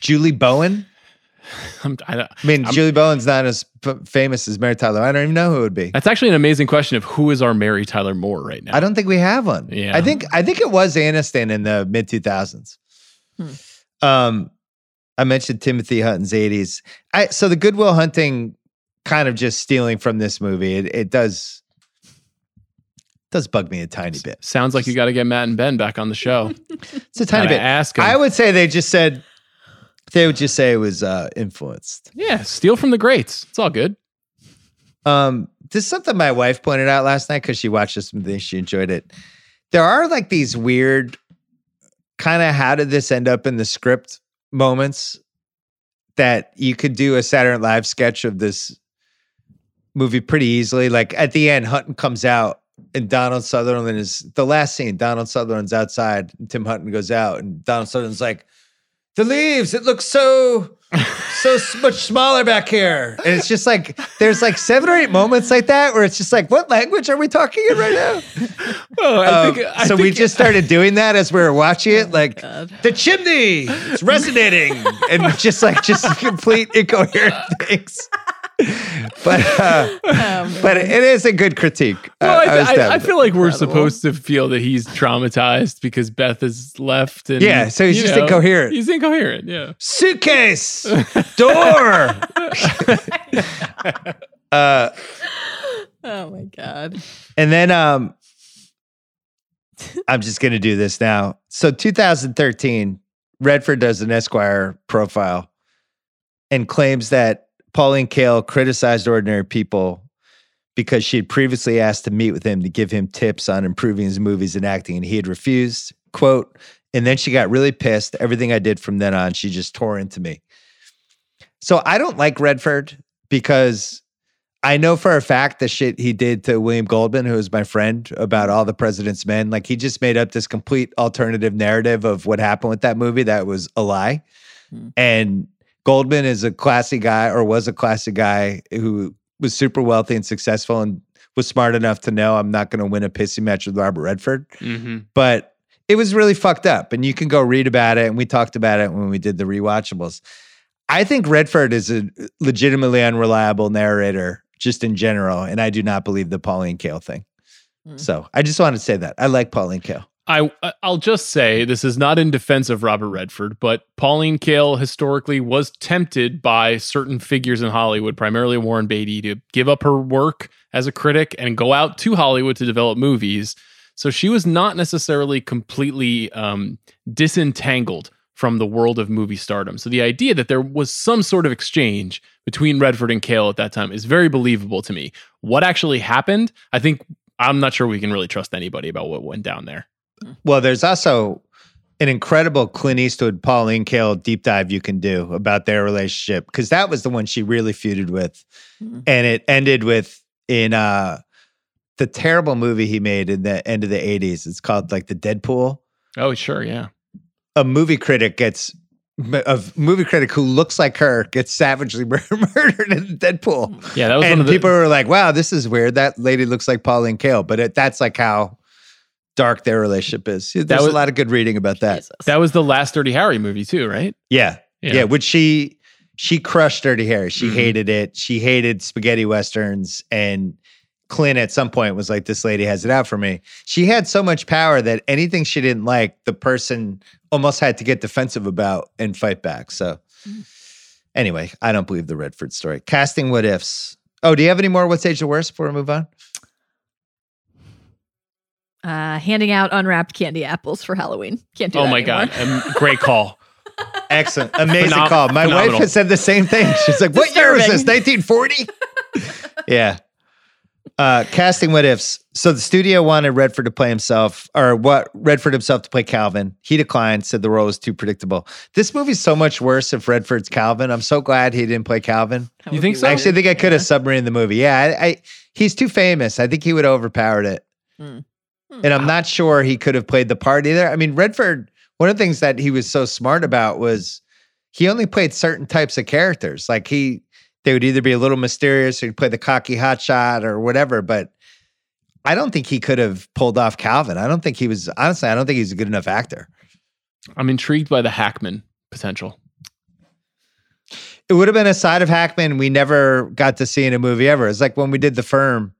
Speaker 3: Julie Bowen.
Speaker 5: I'm- I don't-
Speaker 3: I mean,
Speaker 5: I'm-
Speaker 3: Julie Bowen's not as f- famous as Mary Tyler. I don't even know who it would be.
Speaker 5: that's actually an amazing question of who is our Mary Tyler Moore right now.
Speaker 3: I don't think we have one.
Speaker 5: Yeah.
Speaker 3: I think I think it was Aniston in the mid 2000s.
Speaker 1: Hmm.
Speaker 3: Um, I mentioned Timothy Hutton's 80s. I so the Good Will Hunting kind of just stealing from this movie. It, it does does bug me a tiny bit.
Speaker 5: Sounds like you got to get Matt and Ben back on the show.
Speaker 3: It's a tiny
Speaker 5: Gotta
Speaker 3: bit.
Speaker 5: Ask 'em.
Speaker 3: I would say they just said they would just say it was uh, influenced.
Speaker 5: yeah, steal from the greats. It's all good.
Speaker 3: Um, this is something my wife pointed out last night because she watched this movie. She enjoyed it. There are like these weird kind of how did this end up in the script moments that you could do a Saturday Night Live sketch of this movie pretty easily. Like at the end, Hutton comes out and Donald Sutherland is the last scene. Donald Sutherland's outside Tim Hutton goes out and Donald Sutherland's like, the leaves, it looks so so much smaller back here. And it's just like there's like seven or eight moments like that where it's just like, what language are we talking in right now?
Speaker 5: Oh, I
Speaker 3: Um,
Speaker 5: think, I
Speaker 3: so we just started doing that as we were watching
Speaker 1: Oh
Speaker 3: it, like the chimney, it's resonating, and just like just complete incoherent things. But uh, but it is a good critique.
Speaker 5: Well, I,
Speaker 3: was
Speaker 5: I, I feel like we're supposed to feel that he's traumatized because Beth has left. And,
Speaker 3: Yeah, so he's just
Speaker 5: know,
Speaker 3: incoherent.
Speaker 5: He's incoherent. Yeah.
Speaker 3: suitcase, door. uh,
Speaker 1: Oh my god.
Speaker 3: And then um I'm just gonna do this now. So 2013, Redford does an Esquire profile and claims that Pauline Kael criticized ordinary people because she had previously asked to meet with him to give him tips on improving his movies and acting, and he had refused. Quote, and then she got really pissed. Everything I did from then on, she just tore into me. So I don't like Redford because I know for a fact the shit he did to William Goldman, who was my friend, about all the president's men. Like he just made up this complete alternative narrative of what happened with that movie that was a lie. Hmm. And Goldman is a classy guy or was a classy guy who was super wealthy and successful and was smart enough to know I'm not going to win a pissy match with Robert Redford.
Speaker 5: Mm-hmm.
Speaker 3: But it was really fucked up. And you can go read about it. And we talked about it when we did the rewatchables. I think Redford is a legitimately unreliable narrator just in general. And I do not believe the Pauline Kael thing. So I just want to say that. I like Pauline Kael.
Speaker 5: I I'll just say this is not in defense of Robert Redford, but Pauline Kael historically was tempted by certain figures in Hollywood, primarily Warren Beatty, to give up her work as a critic and go out to Hollywood to develop movies. So she was not necessarily completely um, disentangled from the world of movie stardom. So the idea that there was some sort of exchange between Redford and Kael at that time is very believable to me. What actually happened, I think I'm not sure we can really trust anybody about what went down there.
Speaker 3: Well, there's also an incredible Clint Eastwood, Pauline Kael deep dive you can do about their relationship because that was the one she really feuded with, and it ended with in uh the terrible movie he made in the end of the '80s. It's called like the Dead Pool.
Speaker 5: Oh, sure, yeah.
Speaker 3: A movie critic gets a movie critic who looks like her gets savagely murdered in Dead Pool.
Speaker 5: Yeah, that was
Speaker 3: and
Speaker 5: one of the
Speaker 3: people were like, "Wow, this is weird. That lady looks like Pauline Kael," but it, that's like how dark their relationship is. There's
Speaker 5: was-
Speaker 3: a lot of good reading about that.
Speaker 5: That was the last Dirty Harry movie too, right?
Speaker 3: Yeah.
Speaker 5: Yeah.
Speaker 3: yeah. which she she crushed Dirty Harry. She
Speaker 5: Mhm.
Speaker 3: hated it. She hated spaghetti westerns and Clint at some point was like, This lady has it out for me. She had so much power that anything she didn't like, the person almost had to get defensive about and fight back. So anyway, I don't believe the Redford story. Casting what ifs. Oh, do you have any more what's age the worst before we move on?
Speaker 1: Uh, handing out unwrapped candy apples for Halloween. Can't do
Speaker 5: Oh
Speaker 1: that
Speaker 5: my
Speaker 1: anymore.
Speaker 5: god, um, great call.
Speaker 3: Excellent. Amazing
Speaker 5: Phenom-
Speaker 3: call. My wife
Speaker 5: phenomenal.
Speaker 3: has said the same thing. She's like, what year was this?
Speaker 1: Disturbing.
Speaker 3: 1940? yeah. Uh, casting what ifs. So the studio wanted Redford to play himself, or what Redford himself to play Calvin. He declined, said the role was too predictable. This movie's so much worse if Redford's Calvin. I'm so glad he didn't play Calvin.
Speaker 5: You think so?
Speaker 3: I actually think I could have submarined the movie. Yeah, I, I he's too famous. I think he would have overpowered it.
Speaker 1: Mm.
Speaker 3: And I'm not sure he could have played the part either. I mean, Redford, one of the things that he was so smart about was he only played certain types of characters. Like he, they would either be a little mysterious or he'd play the cocky hotshot or whatever. But I don't think he could have pulled off Calvin. I don't think he was, honestly, I don't think he's a good enough actor.
Speaker 5: I'm intrigued by the Hackman potential.
Speaker 3: It would have been a side of Hackman we never got to see in a movie ever. It's like when we did The Firm,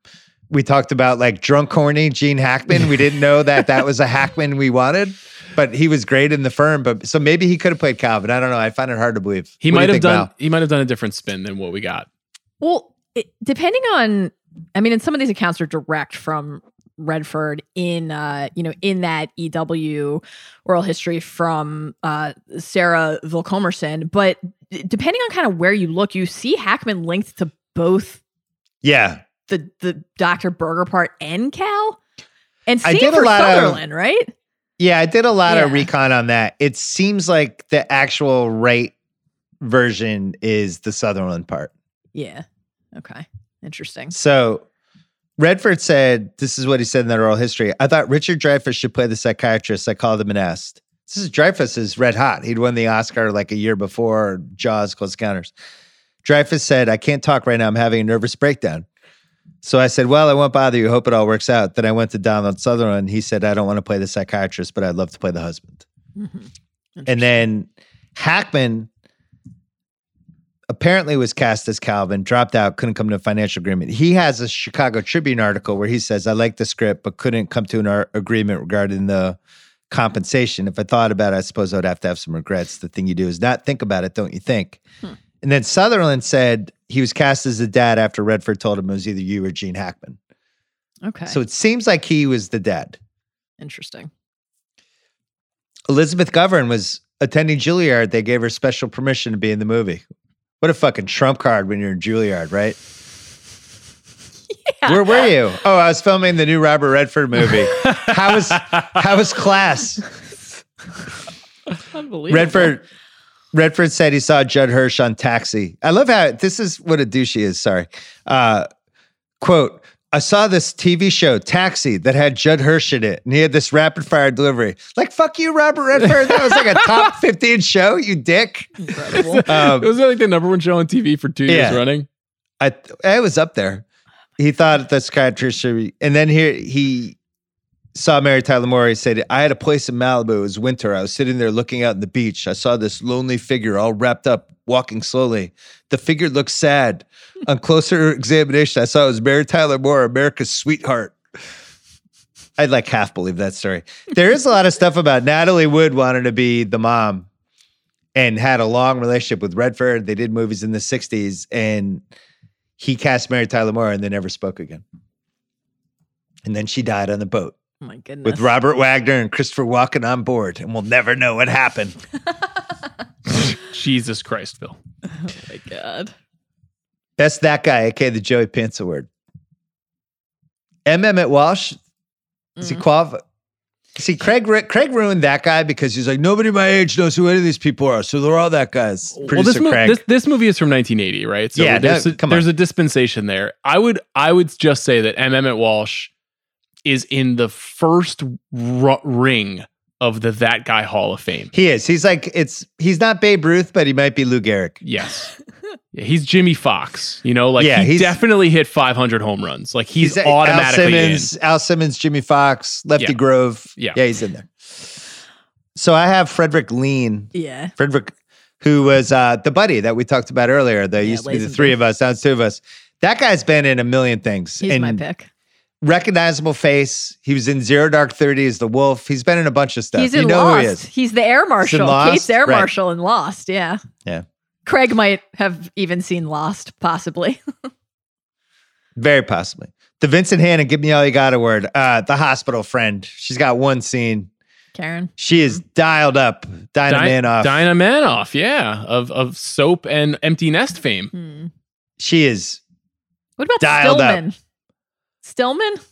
Speaker 3: we talked about like drunk, horny Gene Hackman. We didn't know that that was a Hackman we wanted, but he was great in The Firm. But so maybe he could have played Calvin. I don't know. I find it hard to believe.
Speaker 5: He
Speaker 3: What
Speaker 5: might
Speaker 3: you
Speaker 5: have done.
Speaker 3: Val?
Speaker 5: He might have done a different spin than what we got.
Speaker 1: Well, it, depending on, I mean, and some of these accounts are direct from Redford in, uh, you know, in that EW oral history from uh, Sara Vilkomerson. But d- depending on kind of where you look, you see Hackman linked to both
Speaker 3: Yeah.
Speaker 1: The the Dr. Berger part and Cal. And
Speaker 3: I
Speaker 1: same
Speaker 3: did a
Speaker 1: for
Speaker 3: lot of-
Speaker 1: Sutherland, right?
Speaker 3: Yeah, I did a lot of recon on that. It seems like the actual right version is the Sutherland part.
Speaker 1: Yeah. Okay. Interesting.
Speaker 3: So Redford said, this is what he said in that oral history. I thought Richard Dreyfuss should play the psychiatrist. I called him and asked. This is Dreyfuss is red hot. He'd won the Oscar like a year before Jaws, Close Encounters. Dreyfuss said, I can't talk right now. I'm having a nervous breakdown. So I said, Well, I won't bother you. Hope it all works out. Then I went to Donald Sutherland. He said, I don't want to play the psychiatrist, but I'd love to play the husband. Mm-hmm. And then Hackman apparently was cast as Calvin, dropped out, couldn't come to a financial agreement. He has a Chicago Tribune article where he says, I like the script, but couldn't come to an ar- agreement regarding the compensation. If I thought about it, I suppose I would have to have some regrets. The thing you do is not think about it, don't you think? Hmm. And then Sutherland said he was cast as the dad after Redford told him it was either you or Gene Hackman.
Speaker 1: Okay.
Speaker 3: So it seems like he was the dad.
Speaker 1: interesting.
Speaker 3: Elizabeth McGovern was attending Juilliard. They gave her special permission to be in the movie. What a fucking trump card when you're in Juilliard, right? Where were you? Oh, I was filming the new Robert Redford movie. How was how was class?
Speaker 1: Unbelievable.
Speaker 3: Redford Redford said he saw Judd Hirsch on Taxi. I love how this is what a douche he is. Sorry. Uh, quote. I saw this TV show, Taxi, that had Judd Hirsch in it, and he had this rapid fire delivery. Like, fuck you, Robert Redford. That was like a top 15 show, you dick. Um,
Speaker 5: it was like the number one show on TV for two
Speaker 3: Yeah.
Speaker 5: years running.
Speaker 3: I I was up there. He thought the psychiatrist should be, and then here he saw Mary Tyler Moore. He said, I had a place in Malibu. It was winter. I was sitting there looking out on the beach. I saw this lonely figure all wrapped up, walking slowly. The figure looked sad. On closer examination, I saw it was Mary Tyler Moore, America's sweetheart. I'd like half believe that story. There is a lot of stuff about Natalie Wood wanting to be the mom and had a long relationship with Redford. They did movies in the 60s and he cast Mary Tyler Moore and they never spoke again. And then she died on the boat
Speaker 1: my goodness.
Speaker 3: with Robert Wagner and Christopher Walken on board, and we'll never know what happened.
Speaker 5: Jesus Christ, Phil.
Speaker 1: Oh my god.
Speaker 3: That's that guy, aka the Joey Pants Award. M. Emmet Walsh, is he mm-hmm. qualified? See, Craig Craig ruined that guy because he's like, nobody my age knows who any of these people are. So they're all that guys. Producer
Speaker 5: well, this, mo- this this movie is from 1980, right? So
Speaker 3: Yeah,
Speaker 5: there's,
Speaker 3: no,
Speaker 5: a,
Speaker 3: come on.
Speaker 5: there's a dispensation there. I would I would just say that M. Emmet Walsh is in the first ru- ring of the That Guy Hall of Fame.
Speaker 3: he is. He's like, it's he's not Babe Ruth, but he might be Lou Gehrig.
Speaker 5: Yes. Yeah, he's Jimmie Foxx. You know, like
Speaker 3: Yeah,
Speaker 5: he
Speaker 3: he's-
Speaker 5: definitely hit 500 home runs. Like he's,
Speaker 3: Al
Speaker 5: automatically
Speaker 3: Simmons, Al Simmons, Jimmie Foxx, Lefty
Speaker 5: Yeah.
Speaker 3: Grove.
Speaker 5: Yeah.
Speaker 3: yeah, he's in there. So I have Fredric Lehne,
Speaker 1: Yeah.
Speaker 3: Fredric, who was uh, the buddy that we talked about earlier. There
Speaker 1: Yeah,
Speaker 3: used to be the three of us. Now it's two of us. That guy's been in a million things.
Speaker 1: He's
Speaker 3: and
Speaker 1: my pick.
Speaker 3: Recognizable face. He was in Zero Dark Thirty as the Wolf. He's been in a bunch of stuff.
Speaker 1: He's
Speaker 3: you
Speaker 1: in
Speaker 3: know
Speaker 1: Lost.
Speaker 3: who he is.
Speaker 1: He's the air marshal.
Speaker 3: Lost?
Speaker 1: Kate's air
Speaker 3: Right.
Speaker 1: marshal in Lost. Yeah.
Speaker 3: Yeah.
Speaker 1: Craig might have even seen Lost, possibly.
Speaker 3: Very possibly. The Vincent Hanna, give me all you got award. Uh, the hospital friend. She's got one scene.
Speaker 1: Karen.
Speaker 3: She is dialed up. Dinah
Speaker 5: Di-
Speaker 3: Manoff.
Speaker 5: Dinah Manoff, yeah, of of soap and empty nest fame.
Speaker 1: Hmm.
Speaker 3: she is
Speaker 1: What about
Speaker 3: Dialed up.
Speaker 1: Stillman? Stillman?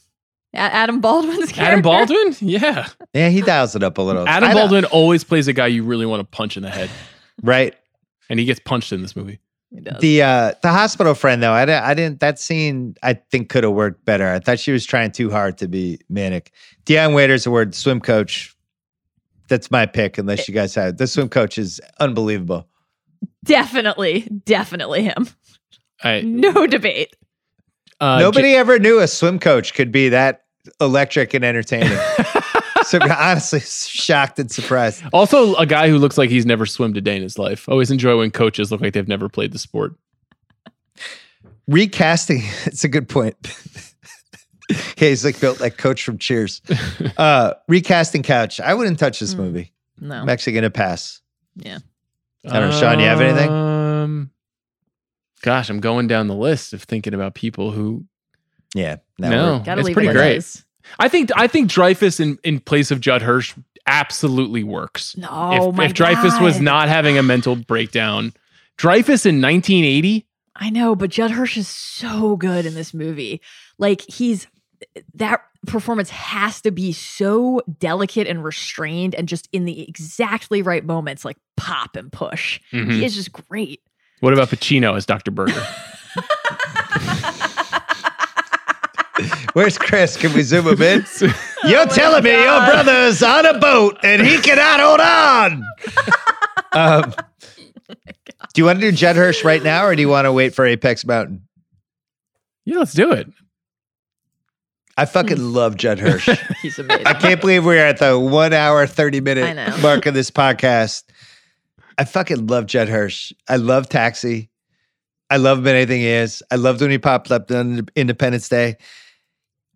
Speaker 1: A- Adam Baldwin's character?
Speaker 5: Adam Baldwin, yeah.
Speaker 3: Yeah, he dials it up a little.
Speaker 5: Adam
Speaker 3: I don't-
Speaker 5: Baldwin always plays a guy you really want to punch in the head,
Speaker 3: right?
Speaker 5: and he gets punched in this movie.
Speaker 3: The uh the hospital friend though, I didn't, I didn't that scene I think could have worked better. I thought she was trying too hard to be manic. Dion Waiters award swim coach. That's my pick, unless you guys have. The swim coach is unbelievable.
Speaker 1: definitely, definitely him.
Speaker 5: I,
Speaker 1: No debate.
Speaker 5: Uh,
Speaker 3: Nobody ever knew a swim coach could be that electric and entertaining. so honestly, shocked and surprised.
Speaker 5: Also, a guy who looks like he's never swum a day in his life. Always enjoy when coaches look like they've never played the sport.
Speaker 3: recasting it's a good point yeah he's like built like coach from cheers uh recasting couch i wouldn't touch this
Speaker 1: Mm.
Speaker 3: movie
Speaker 1: No.
Speaker 3: i'm actually gonna pass
Speaker 1: Yeah.
Speaker 3: I don't know, Sean, you have anything?
Speaker 5: Um, gosh, I'm going down the list of thinking about people who.
Speaker 3: yeah
Speaker 5: No, it's pretty
Speaker 1: it
Speaker 5: great.
Speaker 1: is.
Speaker 5: I think I think Dreyfuss in in place of Judd Hirsch absolutely works.
Speaker 1: No,
Speaker 5: if,
Speaker 1: my
Speaker 5: if Dreyfuss was not having a mental breakdown, Dreyfuss in 1980.
Speaker 1: I know, but Judd Hirsch is so good in this movie. Like he's that performance has to be so delicate and restrained and just in the exactly right moments, like pop and push.
Speaker 5: Mhm.
Speaker 1: He is just great.
Speaker 5: What about Pacino as Dr. Berger?
Speaker 3: Where's Chris? Can we zoom him in? You're telling me your brother's on a boat and he cannot hold on. um, do you want to do Judd Hirsch right now, or do you want to wait for Apex Mountain?
Speaker 5: Yeah, let's do it.
Speaker 3: I fucking love Judd Hirsch.
Speaker 1: He's amazing.
Speaker 3: I can't believe we're at the one hour, 30 minute mark of this podcast. I fucking love Judd Hirsch. I love Taxi. I love him in anything he is. I loved when he popped up on Independence Day.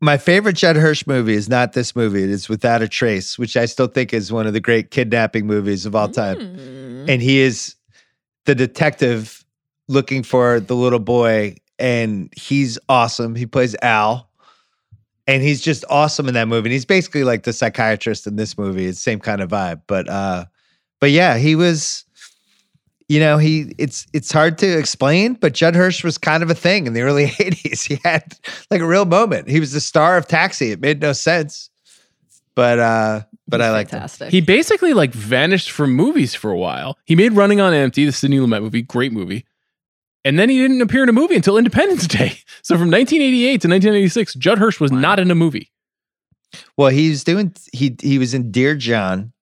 Speaker 3: My favorite Judd Hirsch movie is not this movie. It is Without a Trace, which I still think is one of the great kidnapping movies of all time.
Speaker 1: Mm.
Speaker 3: And he is the detective looking for the little boy, and he's awesome. He plays Al and he's just awesome in that movie. And he's basically like the psychiatrist in this movie. It's the same kind of vibe. But uh but yeah, he was you know, he it's it's hard to explain, but Judd Hirsch was kind of a thing in the early 80s. He had like a real moment. He was the star of Taxi. It made no sense. But uh but I like
Speaker 1: Fantastic.
Speaker 5: He basically like vanished from movies for a while. He made Running on Empty, the Sidney Lumet movie, great movie. And then he didn't appear in a movie until Independence Day. So from 1988 to 1986, Judd Hirsch was not in a movie.
Speaker 3: Well, he was doing he he was in Dear John.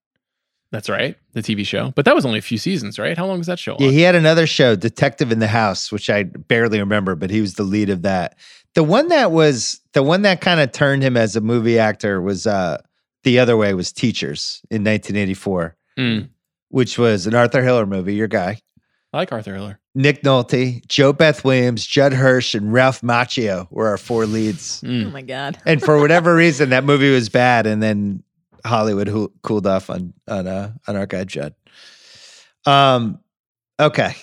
Speaker 5: That's right, the TV show. But that was only a few seasons, right? How long was that show?
Speaker 3: Yeah,
Speaker 5: on?
Speaker 3: he had another show, Detective in the House, which I barely remember, but he was the lead of that. The one that was the one that kind of turned him as a movie actor was uh the other way was Teachers in 1984,
Speaker 5: Mm.
Speaker 3: which was an Arthur Hiller movie, your guy.
Speaker 5: I like Arthur Hiller.
Speaker 3: Nick Nolte, JoBeth Williams, Judd Hirsch, and Ralph Macchio were our four leads.
Speaker 1: oh
Speaker 5: Mm.
Speaker 1: my god.
Speaker 3: And for whatever reason, that movie was bad, and then Hollywood hoo- cooled off on on uh, on our guy Judd. Um, okay,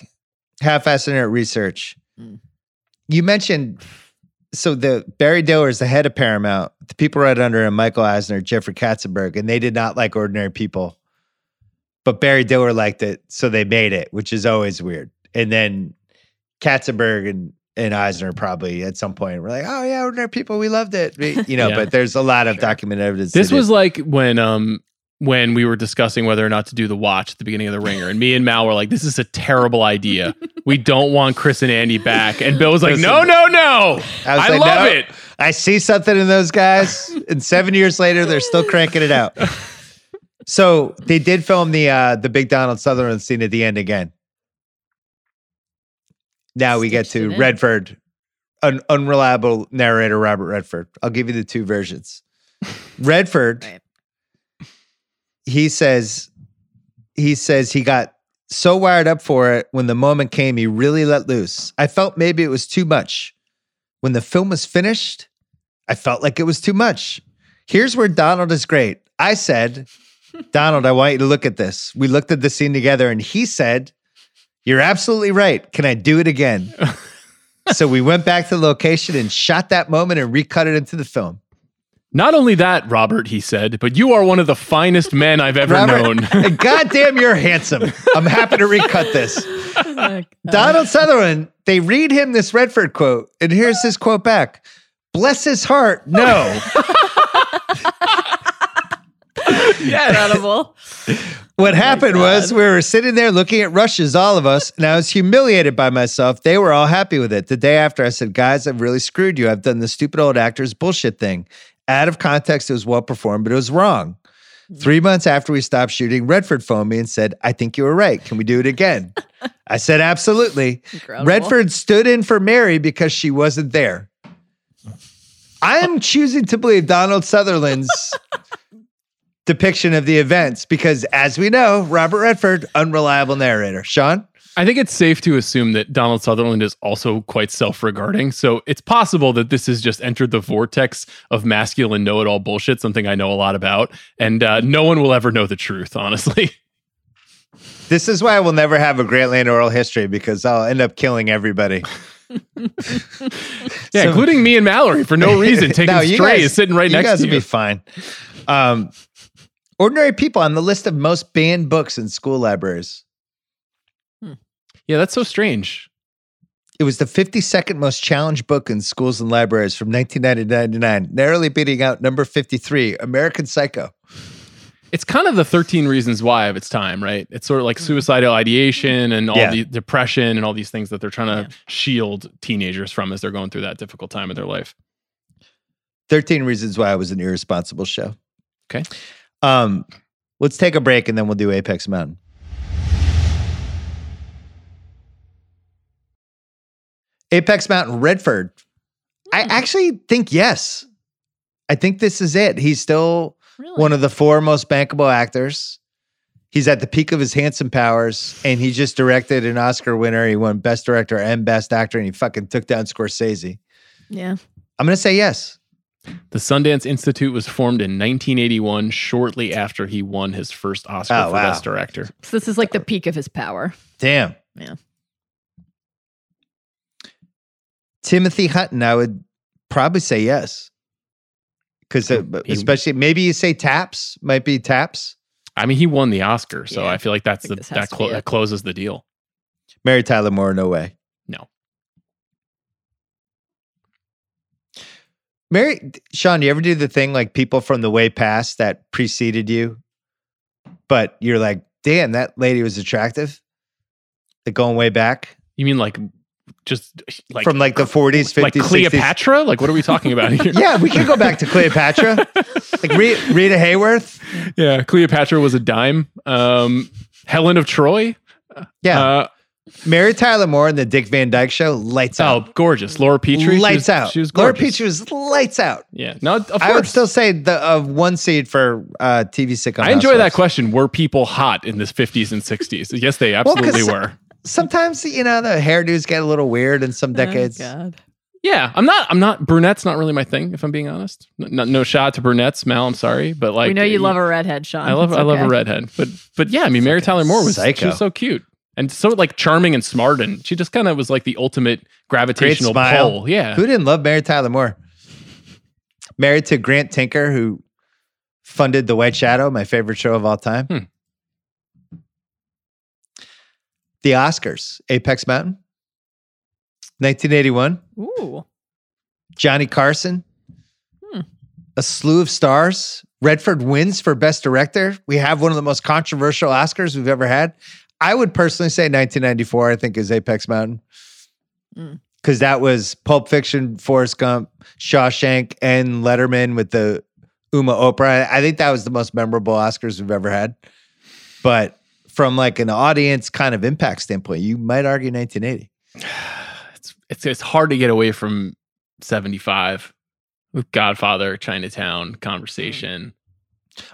Speaker 3: half-assed internet research.
Speaker 1: Mm.
Speaker 3: You mentioned so the Barry Diller is the head of Paramount. The people right under him, Michael Eisner, Jeffrey Katzenberg, and they did not like Ordinary People, but Barry Diller liked it, so they made it, which is always weird. And then Katzenberg and and Eisner probably at some point were like, "Oh yeah, Ordinary People, we loved it," We- you know.
Speaker 5: Yeah.
Speaker 3: But there's a lot of documented evidence.
Speaker 5: This
Speaker 3: that it-
Speaker 5: was like when um when we were discussing whether or not to do the watch at the beginning of the ringer and me and Mal were like this is a terrible idea. we don't want Chris and Andy back. And Bill was like,
Speaker 3: Listen,
Speaker 5: "No, no, no. I,
Speaker 3: was like,
Speaker 5: love
Speaker 3: "No,
Speaker 5: it."
Speaker 3: I see something in those guys, and seven years later, they're still cranking it out. So they did film the uh, the big Donald Sutherland scene at the end again. Now we get to. Redford, an unreliable narrator, Robert Redford. I'll give you the two versions. Redford,
Speaker 1: Right.
Speaker 3: he says, he says he got so wired up for it when the moment came, he really let loose. I felt maybe it was too much. When the film was finished, I felt like it was too much. Here's where Donald is great. I said, Donald, I want you to look at this. We looked at the scene together and he said, You're absolutely right. Can I do it again? so we went back to the location and shot that moment and recut it into the film.
Speaker 5: Not only that, Robert, he said, but you are one of the finest men I've ever
Speaker 3: Robert,
Speaker 5: known.
Speaker 3: goddamn, you're handsome. I'm happy to recut this.
Speaker 1: Oh.
Speaker 3: Donald Sutherland, they read him this Redford quote, and here's his quote back Bless his heart, no.
Speaker 1: Incredible.
Speaker 3: What oh happened was we were sitting there looking at rushes, all of us, and I was humiliated by myself. They were all happy with it. The day after, I said, Guys, I've really screwed you. I've done the stupid old actors bullshit thing. Out of context, it was well performed, but it was wrong. Hmm. Three months after we stopped shooting, Redford phoned me and said, I think you were right. Can we do it again? I said, Absolutely.
Speaker 1: Incredible.
Speaker 3: Redford stood in for Mary because she wasn't there. I'm choosing to believe Donald Sutherland's depiction of the events because, as we know, Robert Redford, unreliable narrator. Sean?
Speaker 5: I think it's safe to assume that Donald Sutherland is also quite self regarding. So it's possible that this has just entered the vortex of masculine know it all bullshit, something I know a lot about. And uh, no one will ever know the truth, honestly.
Speaker 3: This is why we'll never have a Grantland oral history because I'll end up killing everybody.
Speaker 5: Yeah,
Speaker 3: So-
Speaker 5: including me and Mallory for no reason. Taking
Speaker 3: No, you
Speaker 5: Stray
Speaker 3: guys-
Speaker 5: is sitting right
Speaker 3: you
Speaker 5: next
Speaker 3: guys
Speaker 5: to
Speaker 3: will
Speaker 5: you.
Speaker 3: be fine. Um, ordinary people on the list of most banned books in school libraries. Hmm.
Speaker 5: yeah, that's so strange.
Speaker 3: It was the 52nd most challenged book in schools and libraries from 1999 to 99, narrowly beating out number 53, American Psycho.
Speaker 5: It's kind of the 13 reasons why of its time, right? It's sort of like hmm. suicidal ideation and all
Speaker 3: Yeah.
Speaker 5: the depression and all these things that they're trying to
Speaker 1: Yeah.
Speaker 5: shield teenagers from as they're going through that difficult time of their life.
Speaker 3: 13 Reasons Why I Was an Irresponsible Show.
Speaker 5: Okay.
Speaker 3: Um, let's take a break and then we'll do Apex Mountain. Apex Mountain, Redford. I actually think yes. I think this is it. He's still
Speaker 1: Really?
Speaker 3: one of the four most bankable actors. He's at the peak of his handsome powers, and he just directed an Oscar winner. He won Best Director and Best Actor, and he fucking took down Scorsese.
Speaker 1: yeah.
Speaker 3: I'm gonna say yes.
Speaker 5: The Sundance Institute was formed in 1981, shortly after he won his first Oscar
Speaker 3: Oh,
Speaker 5: for
Speaker 3: wow.
Speaker 5: Best Director.
Speaker 1: So this is like the peak of his power.
Speaker 3: Damn.
Speaker 1: Yeah.
Speaker 3: Timothy Hutton, I would probably say yes. Because
Speaker 5: uh,
Speaker 3: especially maybe you say taps, might be taps.
Speaker 5: I mean, he won the Oscar, so
Speaker 1: Yeah,
Speaker 5: I feel like that's the that, clo- that closes the deal.
Speaker 3: Mary Tyler Moore, no way.
Speaker 5: No.
Speaker 3: Mary, Sean, do you ever do the thing like people from the way past that preceded you, but you're like, damn, that lady was attractive? Like going way back
Speaker 5: You mean like just like
Speaker 3: from like the 40s, 50s,
Speaker 5: like
Speaker 3: 60s.
Speaker 5: Cleopatra? Like what are we talking about here?
Speaker 3: Yeah, we can go back to Cleopatra. like Rita, Rita Hayworth.
Speaker 5: yeah. Cleopatra was a dime. Um, Helen of Troy.
Speaker 3: Yeah.
Speaker 5: Uh,
Speaker 3: Mary Tyler Moore in the Dick Van Dyke Show, lights
Speaker 5: oh,
Speaker 3: out.
Speaker 5: gorgeous. Laura Petrie. she
Speaker 3: lights
Speaker 5: was-
Speaker 3: out.
Speaker 5: She was gorgeous.
Speaker 3: Laura
Speaker 5: gorgeous.
Speaker 3: Petrie was lights out.
Speaker 5: Yeah. No, of course.
Speaker 3: I would still say the uh, one seed for uh, TV sitcom.
Speaker 5: I enjoy that question. Were people hot in the 50s and 60s? Yes, they absolutely
Speaker 3: 'cause-
Speaker 5: were.
Speaker 3: Sometimes you know the hairdos get a little weird in some decades.
Speaker 1: Oh, God.
Speaker 5: Yeah, I'm not. I'm not. Brunette's not really my thing, if I'm being honest. No, no shot to brunettes, Mal. I'm sorry, but like
Speaker 1: we know you love a redhead, Sean.
Speaker 5: I love.
Speaker 1: It's
Speaker 5: I love a redhead, but but yeah, I mean, Mary Tyler Moore was she
Speaker 3: psycho.
Speaker 5: was so cute and so like charming and smart, and she just kind of was like the ultimate gravitational pull. Yeah,
Speaker 3: Who didn't love Mary Tyler Moore? Married to Grant Tinker, who funded The White Shadow, my favorite show of all time.
Speaker 5: Hmm.
Speaker 3: The Oscars, Apex Mountain, 1981.
Speaker 1: Ooh.
Speaker 3: Johnny Carson,
Speaker 1: Hmm.
Speaker 3: a slew of stars. Redford wins for Best Director. We have one of the most controversial Oscars we've ever had. I would personally say 1994, I think, is Apex Mountain.
Speaker 1: Mm.
Speaker 3: Because that was Pulp Fiction, Forrest Gump, Shawshank, and Letterman with the Uma Oprah. I think that was the most memorable Oscars we've ever had. But from like an audience kind of impact standpoint, you might argue 1980.
Speaker 5: it's, it's it's hard to get away from 75 with Godfather, Chinatown, Conversation.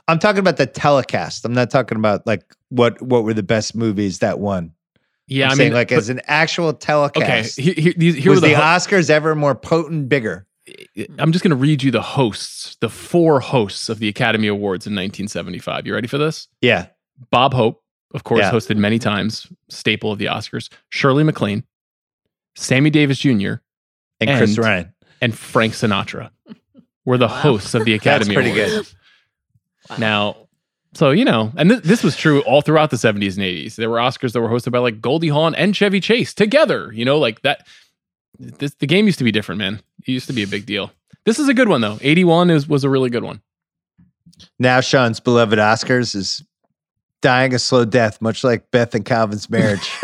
Speaker 3: I'm talking about the telecast. I'm not talking about like what what were the best movies that won.
Speaker 5: Yeah,
Speaker 3: I'm
Speaker 5: I
Speaker 3: saying
Speaker 5: mean,
Speaker 3: like
Speaker 5: but-
Speaker 3: as an actual
Speaker 5: okay.
Speaker 3: telecast.
Speaker 5: Here, here, here
Speaker 3: was
Speaker 5: the,
Speaker 3: the
Speaker 5: ho-
Speaker 3: Oscars ever more potent, bigger?
Speaker 5: I'm just going to read you the hosts, the four hosts of the Academy Awards in 1975. You ready for this?
Speaker 3: Yeah.
Speaker 5: Bob Hope, of course,
Speaker 3: Yeah.
Speaker 5: hosted many times, staple of the Oscars. Shirley MacLaine, Sammy Davis Jr.,
Speaker 3: And Chris
Speaker 5: And-
Speaker 3: Ryan.
Speaker 5: and Frank Sinatra were the hosts of the Academy That's
Speaker 3: pretty
Speaker 5: Awards. Now, so you know, and th- this was true all throughout the 70s and 80s. There were Oscars that were hosted by like Goldie Hawn and Chevy Chase together. You know, like that. This the game used to be different, man. It used to be a big deal. This is a good one though. 81 is was a really good one.
Speaker 3: Now Sean's beloved Oscars is dying a slow death, much like Beth and Calvin's marriage.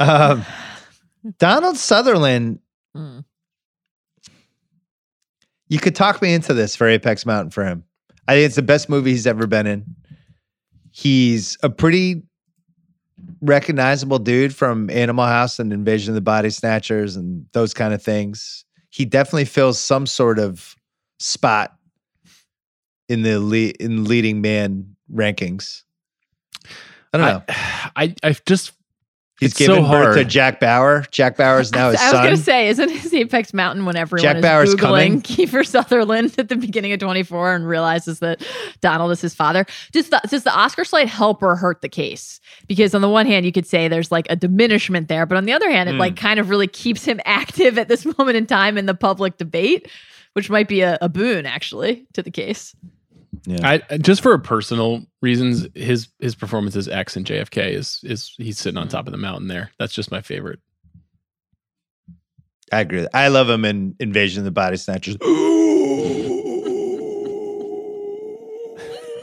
Speaker 3: um, Donald Sutherland,
Speaker 1: Mm.
Speaker 3: You could talk me into this for Apex Mountain for him. I think it's the best movie he's ever been in. He's a pretty recognizable dude from Animal House and Invasion of the Body Snatchers and those kind of things. He definitely fills some sort of spot in the le- in leading man rankings. I don't know.
Speaker 5: I, I, I just
Speaker 3: He's
Speaker 5: it's
Speaker 3: given
Speaker 5: so
Speaker 3: birth to. Jack Bauer. Jack Bauer is now his
Speaker 1: I was
Speaker 3: son.
Speaker 1: going to say, isn't his Apex Mountain when everyone
Speaker 3: Jack
Speaker 1: is
Speaker 3: Bauer's
Speaker 1: Googling
Speaker 3: coming.
Speaker 1: Kiefer Sutherland at the beginning of 24 and realizes that Donald is his father? Does the, does the Oscar slate help or hurt the case? Because on the one hand, you could say there's like a diminishment there, but on the other hand, it
Speaker 3: Mm.
Speaker 1: like kind of really keeps him active at this moment in time in the public debate, which might be a, a boon actually to the case.
Speaker 5: I just for personal reasons, his his performance as X and JFK is is he's sitting on top of the mountain there. That's just my favorite.
Speaker 3: I agree. I love him in Invasion of the Body Snatchers.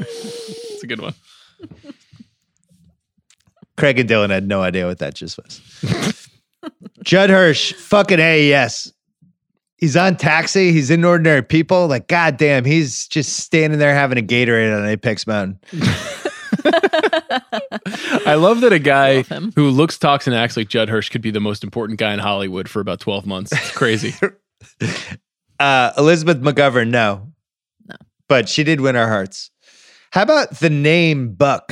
Speaker 5: It's a good one.
Speaker 3: Craig and Dylan had no idea what that just was. Judd Hirsch, fucking A, yes. He's on taxi. He's in ordinary people. Like, goddamn, he's just standing there having a Gatorade on Apex Mountain.
Speaker 5: I love that a guy who looks, talks, and acts like Judd Hirsch could be the most important guy in Hollywood for about 12 months. It's crazy.
Speaker 3: Uh, Elizabeth McGovern, no.
Speaker 1: No.
Speaker 3: But she did win our hearts. How about the name Buck?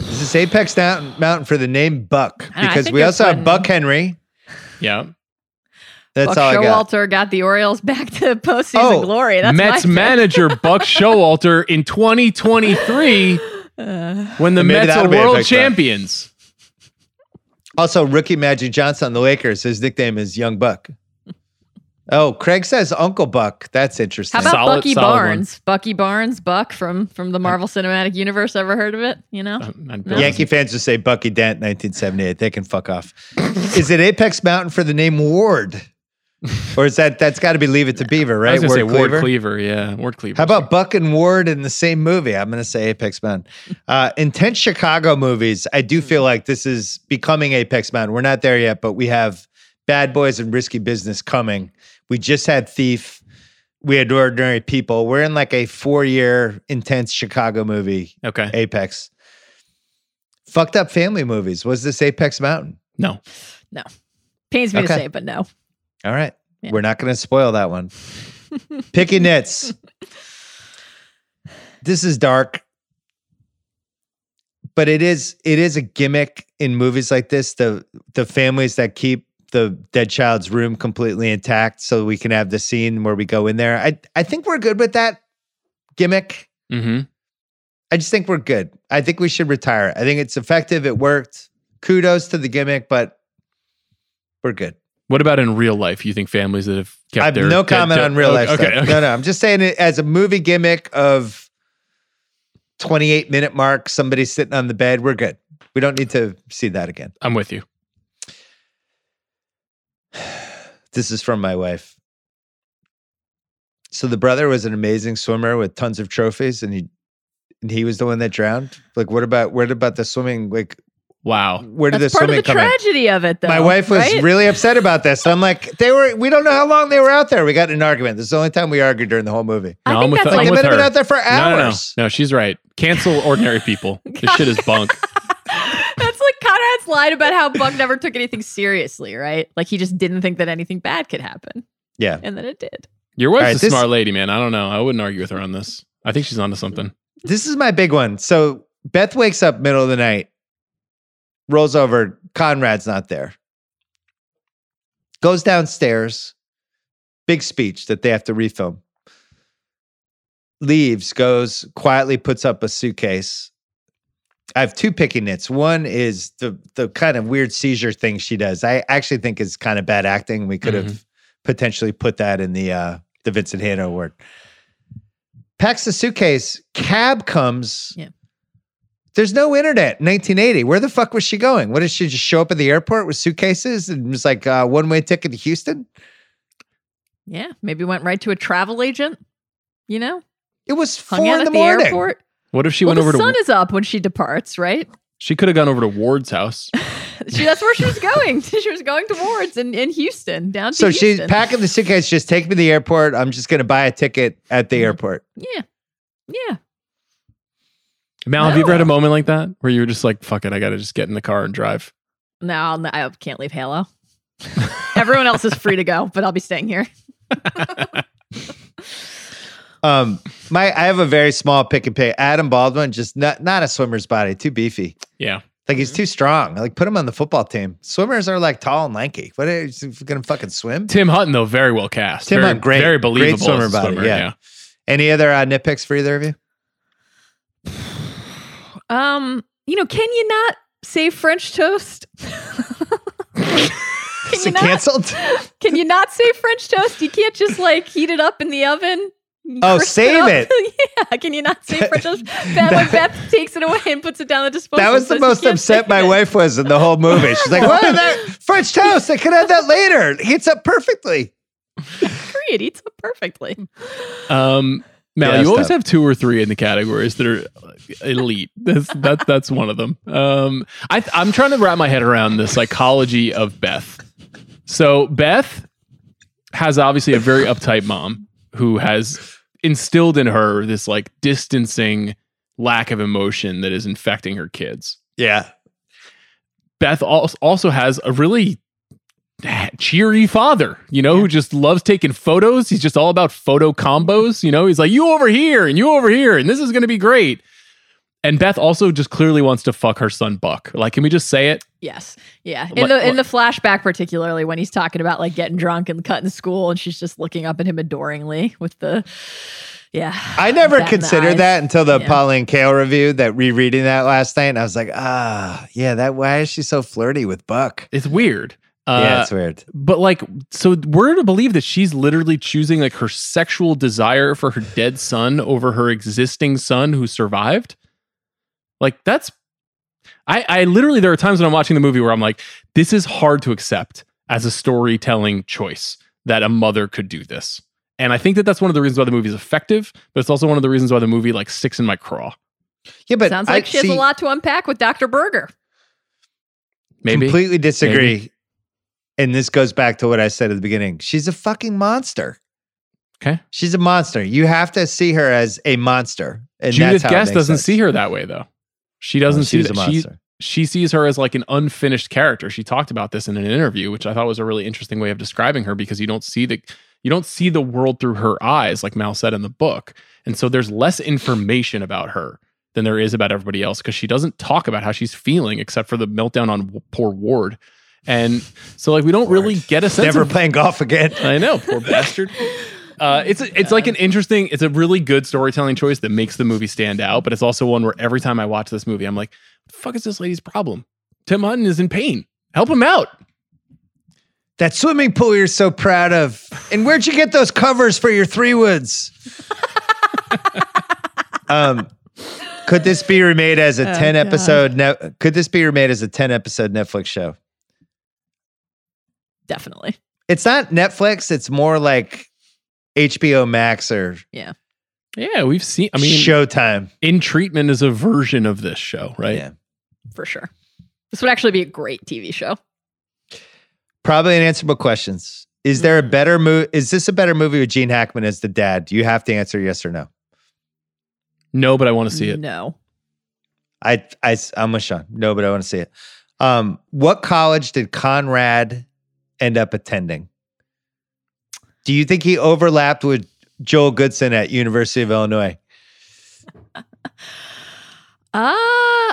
Speaker 3: Is this Apex Mountain, Mountain for the name Buck?
Speaker 1: I don't know, I
Speaker 3: Because we also have Buck Henry.
Speaker 5: yeah.
Speaker 3: That's
Speaker 1: Buck
Speaker 3: all I got.
Speaker 1: Showalter got the Orioles back to postseason
Speaker 3: Oh,
Speaker 1: glory. That's
Speaker 5: Mets manager Buck Showalter in 2023
Speaker 1: Uh,
Speaker 5: when the
Speaker 3: Maybe
Speaker 5: Mets are
Speaker 3: that'll be a
Speaker 5: world
Speaker 3: big fan.
Speaker 5: champions.
Speaker 3: Also, rookie Magic Johnson on the Lakers. His nickname is Young Buck. Oh, Craig says Uncle Buck. That's interesting.
Speaker 1: How about
Speaker 5: Solid-
Speaker 1: Bucky
Speaker 5: solid one.
Speaker 1: Barnes? Bucky Barnes, Buck from from the Marvel Cinematic Universe. Ever heard of it? You know,
Speaker 5: And
Speaker 1: No.
Speaker 3: Yankee fans just say Bucky Dent, 1978. They can fuck off. is it Apex Mountain for the name Ward? Or is that that's got to be Leave It to Beaver,
Speaker 5: I
Speaker 3: right?
Speaker 5: was gonna say Ward
Speaker 3: Cleaver?
Speaker 5: Cleaver. Yeah, Ward Cleaver.
Speaker 3: How about Buck and Ward in the same movie? I'm going to say Apex Mountain. Uh, intense Chicago movies. I do feel like this is becoming Apex Mountain. We're not there yet, but we have Bad Boys and Risky Business coming. We just had Thief. We had Ordinary People. We're in like a four year intense Chicago movie,
Speaker 5: Okay.
Speaker 3: Apex. Fucked up family movies. Was this Apex Mountain?
Speaker 5: No. No.
Speaker 1: Pains me to say, but no.
Speaker 3: All right.
Speaker 1: Yeah.
Speaker 3: We're not going to spoil that one. Picky Nits. This is dark. But it is it is a gimmick in movies like this. The the families that keep the dead child's room completely intact so we can have the scene where we go in there. I I think we're good with that gimmick.
Speaker 5: Mm-hmm.
Speaker 3: I just think we're good. I think we should retire. I think it's effective. It worked. Kudos to the gimmick, but we're good.
Speaker 5: What about in real life? You think families that have kept
Speaker 3: I have
Speaker 5: their
Speaker 3: no comment on real
Speaker 5: oh,
Speaker 3: life
Speaker 5: Okay.
Speaker 3: stuff.
Speaker 5: okay.
Speaker 3: No, no. I'm just saying it as a movie gimmick of 28 minute mark, somebody sitting on the bed. We're good. We don't need to see that again.
Speaker 5: I'm with you.
Speaker 3: This is from my wife. So the brother was an amazing swimmer with tons of trophies, and he and he was the one that drowned. Like, what about what about the swimming? Like,
Speaker 5: Wow.
Speaker 3: where did
Speaker 1: That's
Speaker 3: the
Speaker 1: part of
Speaker 3: swimming
Speaker 1: the
Speaker 3: come in?
Speaker 1: tragedy of it, though.
Speaker 3: My wife was
Speaker 1: right?
Speaker 3: really upset about this. I'm like, they were. We don't know how long they were out there. We got in an argument. This is the only time we argued during the whole movie.
Speaker 1: I
Speaker 5: No,
Speaker 1: think
Speaker 5: I'm with,
Speaker 1: that's
Speaker 5: I'm
Speaker 3: Like, they
Speaker 5: with
Speaker 3: might have
Speaker 5: her.
Speaker 3: been out there for
Speaker 5: No, no, no.
Speaker 3: hours.
Speaker 5: No, she's right. Cancel ordinary people. this shit is bunk.
Speaker 1: That's like Conrad's line about how Buck never took anything seriously, right? Like he just didn't think that anything bad could happen,
Speaker 3: Yeah.
Speaker 1: and then it did.
Speaker 5: Your wife's
Speaker 3: All right,
Speaker 5: a
Speaker 3: this-
Speaker 5: smart lady, man. I don't know. I wouldn't argue with her on this. I think she's onto something.
Speaker 3: This is my big one. So Beth wakes up middle of the night, rolls over. Conrad's not there. Goes downstairs. Big speech that they have to refilm. Leaves, goes quietly, puts up a suitcase. I have two picky nits. One is the the kind of weird seizure thing she does. I actually think is kind of bad acting. We could have potentially put that in the uh the Vincent Hanna award. Packs the suitcase. Cab comes.
Speaker 1: Yeah.
Speaker 3: There's no internet. in 1980. Where the fuck was she going? What did she just show up at the airport with suitcases and was like uh, one way ticket to Houston?
Speaker 1: Yeah, maybe went right to a travel agent. You know,
Speaker 3: It was
Speaker 1: hung out
Speaker 3: in
Speaker 1: at
Speaker 3: the
Speaker 1: the
Speaker 3: morning.
Speaker 1: airport.
Speaker 5: What if she
Speaker 1: well,
Speaker 5: went
Speaker 1: the
Speaker 5: over to the
Speaker 1: sun is up when she departs, right?
Speaker 5: She could have gone over to Ward's house.
Speaker 1: She, that's where she was going. she was going towards in, in Houston, down to
Speaker 3: So she's packing the suitcase. Just take me to the airport. I'm just going to buy a ticket at the airport.
Speaker 1: Yeah, yeah.
Speaker 5: Mal, have you ever had a moment like that where you were just like, fuck it, I got to just get in the car and drive?
Speaker 1: No, I'll, I can't leave Halo. Everyone else is free to go, but I'll be staying here.
Speaker 3: Um, my I have a very small pick and pay. Adam Baldwin, just not not a swimmer's body, too beefy.
Speaker 5: Yeah.
Speaker 3: Like he's too strong. Like put him on the football team. Swimmers are like tall and lanky. What are you gonna fucking swim?
Speaker 5: Tim Hutton, though, very well cast.
Speaker 3: Tim
Speaker 5: very,
Speaker 3: Hunt, great-
Speaker 5: Very believable
Speaker 3: great
Speaker 5: believable.
Speaker 3: swimmer body,
Speaker 5: swimmer,
Speaker 3: yeah. Any other uh, nitpicks for either of you?
Speaker 1: Um, you know, can you not say French toast?
Speaker 3: Is
Speaker 1: you
Speaker 3: it
Speaker 1: not?
Speaker 3: canceled?
Speaker 1: Can you not say French toast? You can't just like heat it up in the oven.
Speaker 3: Oh, save
Speaker 1: up.
Speaker 3: it.
Speaker 1: yeah, can you not say French toast? Beth, when Beth takes it away and puts it down the disposal.
Speaker 3: That was the most upset my
Speaker 1: it.
Speaker 3: wife was in the whole movie. She's like, "What? That French toast? I could have that later. It heats up perfectly."
Speaker 1: Agree, it eats up perfectly.
Speaker 5: Um, Mal,
Speaker 3: Yeah,
Speaker 5: you always
Speaker 3: tough.
Speaker 5: have two or three in the categories that are elite. That's that, that's one of them. Um, I, I'm trying to wrap my head around the psychology of Beth. So Beth has obviously a very uptight mom who has instilled in her this like distancing lack of emotion that is infecting her kids.
Speaker 3: Yeah.
Speaker 5: Beth al- also has a really cheery father, you know, who just loves taking photos. He's just all about photo combos. You know, he's like, you over here and you over here, and this is going to be great. And Beth also just clearly wants to fuck her son Buck. Like, can we just say it?
Speaker 1: Yes. Yeah. In
Speaker 5: What-
Speaker 1: the in the flashback particularly when he's talking about like getting drunk and cutting school and she's just looking up at him adoringly with the yeah.
Speaker 3: I never
Speaker 1: bat
Speaker 3: considered that until the
Speaker 1: Yeah.
Speaker 3: Pauline Kael review. That rereading that last night, and I was like, ah, yeah. That why is she so flirty with Buck?
Speaker 5: It's weird. Uh,
Speaker 3: yeah, it's weird.
Speaker 5: But like, so we're to believe that she's literally choosing like her sexual desire for her dead son over her existing son who survived. Like that's, I, I literally there are times when I'm watching the movie where I'm like, this is hard to accept as a storytelling choice that a mother could do this. And I think that that's one of the reasons why the movie is effective, but it's also one of the reasons why the movie like sticks in my craw.
Speaker 3: Yeah, but
Speaker 1: Sounds like
Speaker 3: I
Speaker 1: she has
Speaker 3: see-
Speaker 1: a lot to unpack with Dr. Berger.
Speaker 5: Maybe
Speaker 3: completely disagree. And this goes back to what I said at the beginning. She's a fucking monster.
Speaker 5: Okay.
Speaker 3: She's a monster. You have to see her as a monster. And
Speaker 5: Judith
Speaker 3: that's how it
Speaker 5: Guest doesn't
Speaker 3: sense.
Speaker 5: see her that way though. She doesn't see
Speaker 3: she's
Speaker 5: that.
Speaker 3: a
Speaker 5: She,
Speaker 3: monster.
Speaker 5: she sees her as like an unfinished character. She talked about this in an interview, which I thought was a really interesting way of describing her because you don't see the you don't see the world through her eyes, like Mal said in the book. And so there's less information about her than there is about everybody else because she doesn't talk about how she's feeling except for the meltdown on poor Ward. And so like we don't really get a sense
Speaker 3: Never
Speaker 5: of
Speaker 3: playing golf again.
Speaker 5: I know, poor bastard. Uh, it's a, it's like an interesting, it's a really good storytelling choice that makes the movie stand out, but it's also one where every time I watch this movie, I'm like, what the fuck is this lady's problem? Tim Hutton is in pain. Help him out.
Speaker 3: That swimming pool you're so proud of. And where'd you get those covers for your three woods? um, could this be remade as a
Speaker 1: Oh,
Speaker 3: 10 episode? Ne- could this be remade as a 10 episode Netflix show?
Speaker 1: Definitely.
Speaker 3: It's not Netflix. It's more like HBO Max or
Speaker 1: Yeah.
Speaker 5: Yeah, we've seen, I mean,
Speaker 3: Showtime.
Speaker 5: In Treatment is a version of this show, right?
Speaker 3: Yeah.
Speaker 1: For sure. This would actually be a great TV show.
Speaker 3: Probably unanswerable questions. Is there a better movie? Is this a better movie with Gene Hackman as the dad? You have to answer yes or no.
Speaker 5: No, but I want to see it.
Speaker 1: No.
Speaker 3: I, I, I'm with Sean. No, but I want to see it. Um, what college did Conrad end up attending? Do you think he overlapped with Joel Goodson at University of Illinois?
Speaker 1: Uh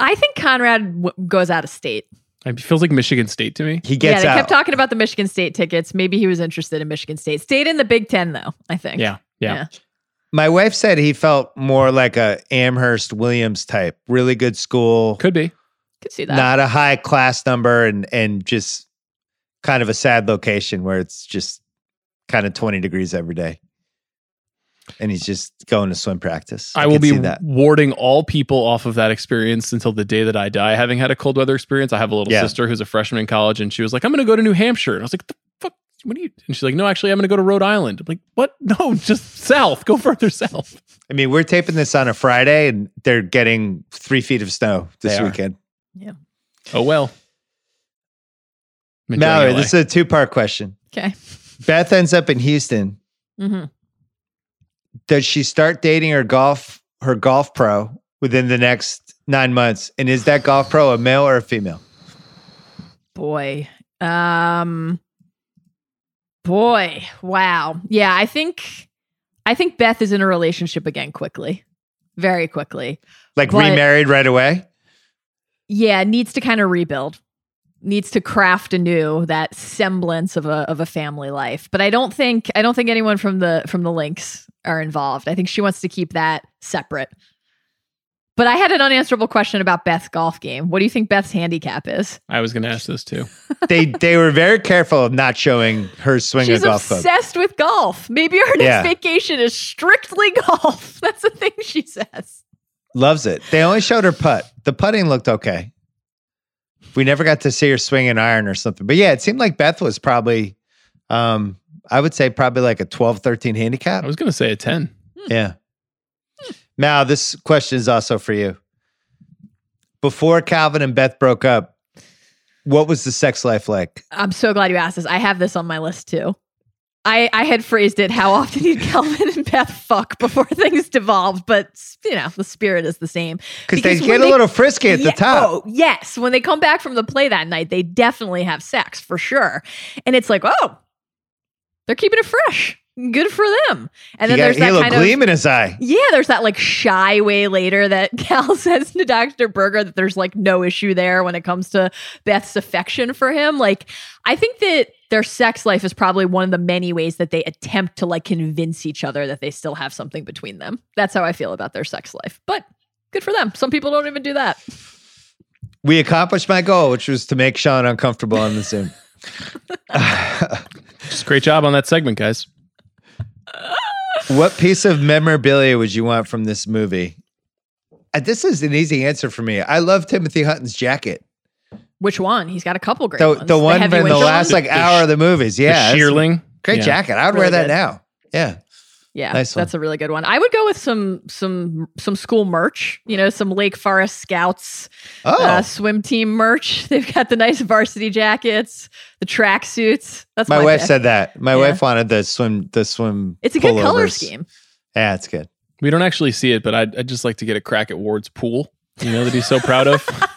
Speaker 1: I think Conrad w- goes out of state.
Speaker 5: It feels like Michigan State to me.
Speaker 3: He gets.
Speaker 1: yeah, they
Speaker 3: out.
Speaker 1: kept talking about the Michigan State tickets. Maybe he was interested in Michigan State. Stayed in the Big Ten though, I think.
Speaker 5: Yeah, yeah.
Speaker 3: My wife said he felt more like a Amherst Williams type. Really good school.
Speaker 5: Could be.
Speaker 1: Could see that.
Speaker 3: Not a high class number and and just kind of a sad location where it's just kind of 20 degrees every day. And he's just going to swim practice.
Speaker 5: I will be
Speaker 3: see that.
Speaker 5: warding all people off of that experience until the day that I die. Having had a cold weather experience, I have a little
Speaker 3: Yeah.
Speaker 5: sister who's a freshman in college, and she was like, "I'm going to go to New Hampshire," and I was like, "The fuck? What are you?" And she's like, "No, actually, I'm going to go to Rhode Island." I'm like, "What? No, just south. Go further south."
Speaker 3: I mean, we're taping this on a Friday and they're getting three feet of snow this
Speaker 5: They are.
Speaker 3: weekend.
Speaker 5: Oh well. I'm
Speaker 3: Mallory,
Speaker 5: LA.
Speaker 3: this is a two part question.
Speaker 1: Okay.
Speaker 3: Beth ends up in Houston.
Speaker 1: hmm
Speaker 3: Does she start dating her golf her golf pro within the next nine months? And is that golf pro a male or a female?
Speaker 1: Boy. Um boy. Wow. Yeah, I think I think Beth is in a relationship again quickly. Very quickly.
Speaker 3: Like
Speaker 1: But-
Speaker 3: remarried right away?
Speaker 1: Yeah, needs to kind of rebuild. Needs to craft anew that semblance of a of a family life. But I don't think I don't think anyone from the from the links are involved. I think she wants to keep that separate. But I had an unanswerable question about Beth's golf game. What do you think Beth's handicap is?
Speaker 5: I was going to ask this too.
Speaker 3: they they were very careful of not showing her swing
Speaker 1: She's
Speaker 3: a golf club.
Speaker 1: obsessed with golf. Maybe her next
Speaker 3: Yeah.
Speaker 1: vacation is strictly golf. That's the thing she says.
Speaker 3: Loves it. They only showed her putt. The putting looked okay. We never got to see her swing an iron or something. But yeah, it seemed like Beth was probably um I would say probably like a 12, 13 handicap.
Speaker 5: I was going to say a ten.
Speaker 3: Yeah. Now, this question is also for you. Before Calvin and Beth broke up, what was the sex life like?
Speaker 1: I'm so glad you asked this. I have this on my list too. I, I had phrased it how often did Calvin and Beth fuck before things devolved, but you know, the spirit is the same.
Speaker 3: Because they get a little frisky at the top.
Speaker 1: Oh, yes. When they come back from the play that night, they definitely have sex for sure. And it's like, oh, they're keeping it fresh. Good for them. And
Speaker 3: he
Speaker 1: then
Speaker 3: got
Speaker 1: there's that kind
Speaker 3: gleam
Speaker 1: of
Speaker 3: in his eye.
Speaker 1: yeah, there's that like shy way later that Cal says to Dr. Berger that there's like no issue there when it comes to Beth's affection for him. Like, I think that their sex life is probably one of the many ways that they attempt to like convince each other that they still have something between them. That's how I feel about their sex life. But good for them. Some people don't even do that.
Speaker 3: We accomplished my goal, which was to make Sean uncomfortable on the Zoom.
Speaker 5: Just great job on that segment, guys.
Speaker 3: what piece of memorabilia would you want from this movie? Uh, this is an easy answer for me. I love Timothy Hutton's jacket.
Speaker 1: Which one? He's got a couple great
Speaker 3: The,
Speaker 1: ones.
Speaker 3: the one
Speaker 1: heavy
Speaker 3: in the last
Speaker 1: one?
Speaker 3: like hour of the movies. Yeah.
Speaker 5: the shearling.
Speaker 3: Great
Speaker 5: Yeah.
Speaker 3: jacket. I would
Speaker 1: Really
Speaker 3: wear that
Speaker 1: good.
Speaker 3: now. Yeah.
Speaker 1: Yeah,
Speaker 3: Nice
Speaker 1: that's a really good one. I would go with some some some school merch. You know, some Lake Forest Scouts
Speaker 3: Oh.
Speaker 1: uh, swim team merch. They've got the nice varsity jackets, the track suits. That's
Speaker 3: my,
Speaker 1: my,
Speaker 3: wife
Speaker 1: pick.
Speaker 3: said that. My
Speaker 1: Yeah.
Speaker 3: wife wanted the swim the swim.
Speaker 1: it's a good color scheme.
Speaker 3: Yeah, it's good.
Speaker 5: We don't actually see it, but I'd, I'd just like to get a crack at Ward's pool. You know that he's so proud of.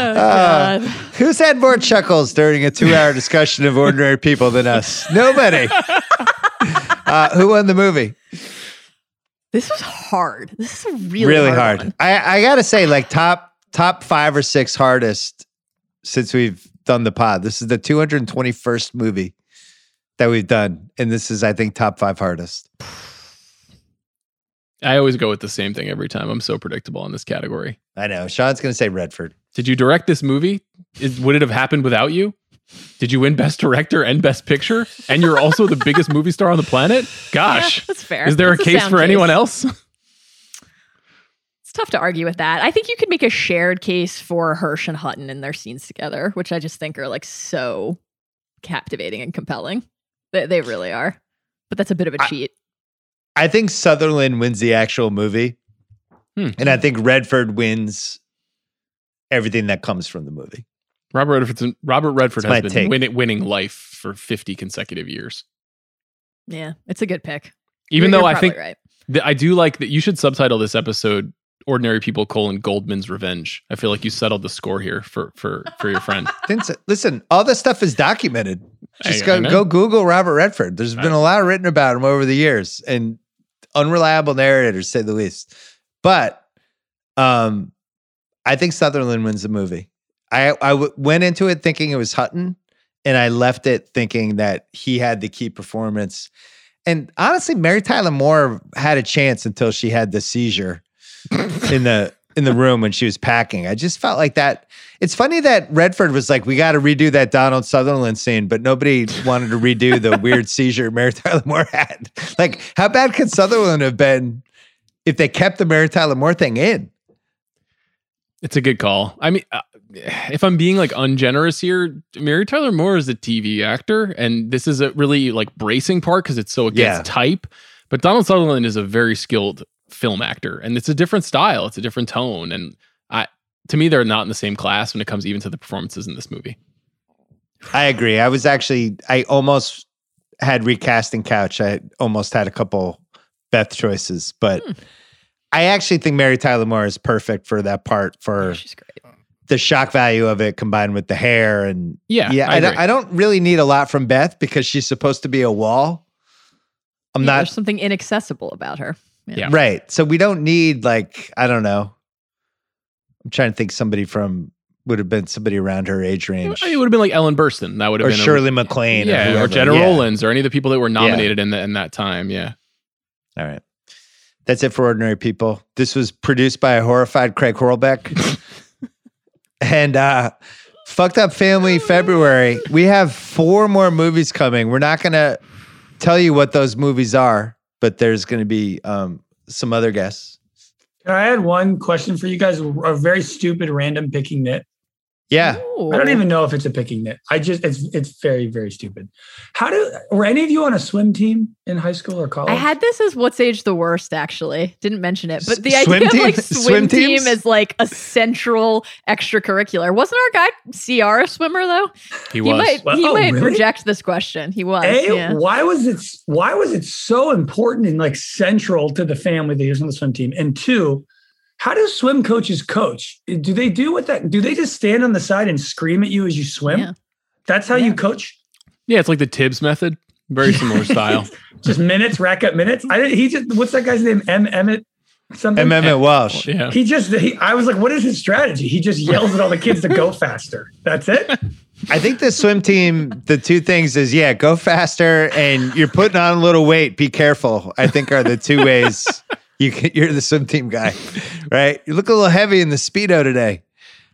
Speaker 3: Uh,
Speaker 1: God.
Speaker 3: who's had more chuckles during a two-hour discussion of ordinary people than us? Nobody. uh, who won the movie?
Speaker 1: This was hard. This is a really,
Speaker 3: Really,
Speaker 1: hard.
Speaker 3: hard.
Speaker 1: one.
Speaker 3: I, I gotta say, like top top five or six hardest since we've done the pod. This is the 221st movie that we've done, and this is, I think, top five hardest.
Speaker 5: I always go with the same thing every time. I'm so predictable in this category.
Speaker 3: I know. Sean's gonna say Redford.
Speaker 5: Did you direct this movie? Is, would it have happened without you? Did you win Best Director and Best Picture? And you're also the biggest movie star on the planet? Gosh.
Speaker 1: Yeah, that's fair.
Speaker 5: Is there
Speaker 1: That's
Speaker 5: a case
Speaker 1: sound
Speaker 5: for anyone else?
Speaker 1: It's tough to argue with that. I think you could make a shared case for Hirsch and Hutton in their scenes together, which I just think are like so captivating and compelling. They, they really are. But that's a bit of a
Speaker 3: I-
Speaker 1: cheat.
Speaker 3: I think Sutherland wins the actual movie,
Speaker 5: Hmm.
Speaker 3: and I think Redford wins everything that comes from the movie.
Speaker 5: Robert Redford, Robert Redford has been win, winning life for 50 consecutive years.
Speaker 1: Yeah, it's a good pick.
Speaker 5: Even
Speaker 1: You're-
Speaker 5: though
Speaker 1: you're
Speaker 5: I think
Speaker 1: right.
Speaker 5: that I do like that you should subtitle this episode Ordinary People colon Goldman's Revenge. I feel like you settled the score here for for for your friend.
Speaker 3: Listen, all this stuff is documented. Just
Speaker 5: I- I
Speaker 3: go
Speaker 5: know.
Speaker 3: go Google Robert Redford. There's been a lot written about him over the years, and unreliable narrators, say the least. But um, I think Sutherland wins the movie. I I w- went into it thinking it was Hutton, and I left it thinking that he had the key performance. And honestly, Mary Tyler Moore had a chance until she had the seizure in the in the room when she was packing. I just felt like that. It's funny that Redford was like, "We got to redo that Donald Sutherland scene," but nobody wanted to redo the weird seizure Mary Tyler Moore had. Like, how bad could Sutherland have been if they kept the Mary Tyler Moore thing in?
Speaker 5: It's a good call. I mean, uh, if I'm being like ungenerous here, Mary Tyler Moore is a TV actor, and this is a really like bracing part because it's so against
Speaker 3: Yeah.
Speaker 5: type. But Donald Sutherland is a very skilled film actor, and it's a different style, it's a different tone, and I to me they're not in the same class when it comes even to the performances in this movie.
Speaker 3: I agree. I was actually, I almost had recasting couch. I almost had a couple Beth choices, but I actually think Mary Tyler Moore is perfect for that part for oh,
Speaker 1: She's great.
Speaker 3: the shock value of it combined with the hair and
Speaker 5: Yeah,
Speaker 3: yeah.
Speaker 5: I
Speaker 3: I, don't,
Speaker 5: agree.
Speaker 3: I don't really need a lot from Beth because she's supposed to be a wall. I'm
Speaker 1: Yeah,
Speaker 3: not
Speaker 1: There's something inaccessible about her.
Speaker 5: Yeah.
Speaker 3: right, so we don't need like I don't know. I'm trying to think somebody from would have been somebody around her age range,
Speaker 5: It would have been like Ellen Burstyn. That would have
Speaker 3: or
Speaker 5: been a-
Speaker 3: Shirley MacLaine,
Speaker 5: yeah, or,
Speaker 3: whoever.
Speaker 5: Jenna
Speaker 3: Yeah.
Speaker 5: Rollins, or any of the people that were nominated in the, in that time. Yeah.
Speaker 3: All right. That's it for ordinary people. This was produced by a horrified Craig Horlbeck. and uh fucked up family February. We have four more movies coming. We're not gonna tell you what those movies are, but there's gonna be um some other guests.
Speaker 11: Can I add one question for you guys? A very stupid random picking nit.
Speaker 3: Yeah.
Speaker 1: Ooh.
Speaker 11: I don't even know if it's a picking nit. I just it's it's very very stupid. How do were any of you on a swim team in high school or college?
Speaker 1: I had this as what's age the worst, actually. Didn't mention it. But the
Speaker 3: S-
Speaker 1: idea
Speaker 3: team?
Speaker 1: of like
Speaker 3: Swim
Speaker 1: swim, team
Speaker 3: teams?
Speaker 1: is like a central extracurricular. Wasn't our guy CR a swimmer though?
Speaker 5: He was.
Speaker 1: might
Speaker 11: Well,
Speaker 1: he
Speaker 11: oh,
Speaker 1: might
Speaker 11: really?
Speaker 1: project this question. He was.
Speaker 11: A,
Speaker 1: yeah.
Speaker 11: why was it why was it so important and like central to the family that he was on the swim team? And two, how do swim coaches coach? Do they do what that do they just stand on the side and scream at you as you swim?
Speaker 1: Yeah.
Speaker 11: That's how you coach?
Speaker 5: Yeah, it's like the Tibbs method. Very similar style.
Speaker 11: Just minutes, rack up minutes. I didn't he just what's that guy's name? M Emmet something?
Speaker 3: And Emmet Walsh.
Speaker 5: Yeah.
Speaker 11: He just he, I was like, what is his strategy? He just yells at all the kids to go faster. That's it.
Speaker 3: I think the swim team, the two things is yeah, go faster and you're putting on a little weight. Be careful. I think are the two ways you can, you're the swim team guy, right? You look a little heavy in the speedo today.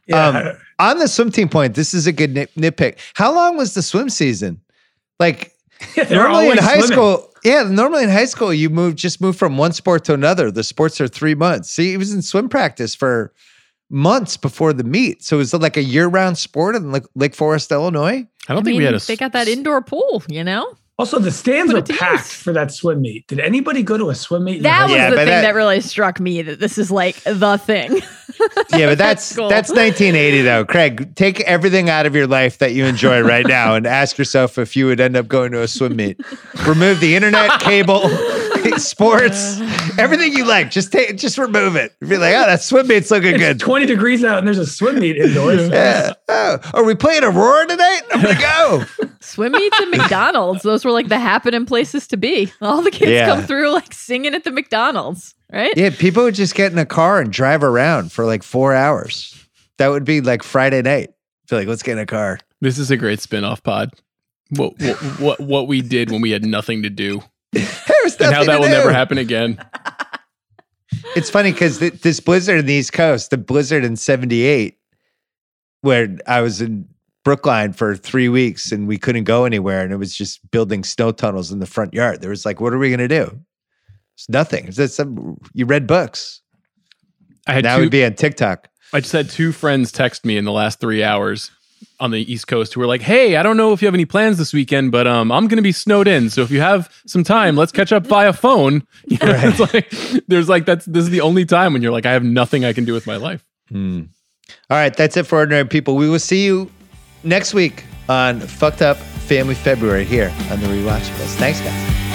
Speaker 11: Yeah.
Speaker 3: Um, on the swim team point, this is a good nit- nitpick. How long was the swim season? Like
Speaker 11: They're
Speaker 3: normally in high
Speaker 11: swimming.
Speaker 3: school, yeah, normally in high school you move just move from one sport to another. The sports are three months. See, he was in swim practice for months before the meet. So it was like a year round sport in Lake, Lake Forest, Illinois?
Speaker 5: I don't
Speaker 1: I
Speaker 5: think
Speaker 1: mean,
Speaker 5: we had a.
Speaker 1: they got that indoor pool, you know?
Speaker 11: Also, the stands
Speaker 1: Put
Speaker 11: were packed for that swim meet. Did anybody go to a swim meet? in
Speaker 1: That was?
Speaker 3: Yeah,
Speaker 1: the thing
Speaker 3: that-
Speaker 1: that, really struck me that this is like the thing.
Speaker 3: Yeah, but that's
Speaker 1: cool.
Speaker 3: that's 1980 though. Craig, take everything out of your life that you enjoy right now and ask yourself if you would end up going to a swim meet. Remove the internet, cable, sports, everything you like. Just take just remove it. Be like, oh, that swim meet's looking
Speaker 11: It's
Speaker 3: good.
Speaker 11: 20 degrees out and there's a swim meet indoors.
Speaker 3: Yeah. Oh, are we playing Aurora tonight? I'm gonna go.
Speaker 1: Swim meets and McDonald's. Those were like the happening places to be. All the kids
Speaker 3: Yeah.
Speaker 1: come through like singing at the McDonald's, right?
Speaker 3: Yeah, people would just get in a car and drive around for like four hours. That would be like Friday night. Feel like, let's get in a car.
Speaker 5: This is a great spin-off pod. What what what, what we did when we had nothing to do,
Speaker 3: There's
Speaker 5: and how that will
Speaker 3: do.
Speaker 5: never happen again.
Speaker 3: It's funny because th- this blizzard in the East Coast, the blizzard in 78, where I was in Brookline for three weeks and we couldn't go anywhere and it was just building snow tunnels in the front yard. There was like, what are we going to do? It's nothing. It's some, you read books.
Speaker 5: I had
Speaker 3: That
Speaker 5: two,
Speaker 3: would be on TikTok.
Speaker 5: I just had two friends text me in the last three hours on the East Coast who were like, "Hey, I don't know if you have any plans this weekend, but um, I'm going to be snowed in. So if you have some time, let's catch up via phone." You know, it's like there's like that's this is the only time when you're like, I have nothing I can do with my life.
Speaker 3: Hmm. All right, that's it for Ordinary People. We will see you next week on Fucked Up Family February here on the Rewatchables. Thanks, guys.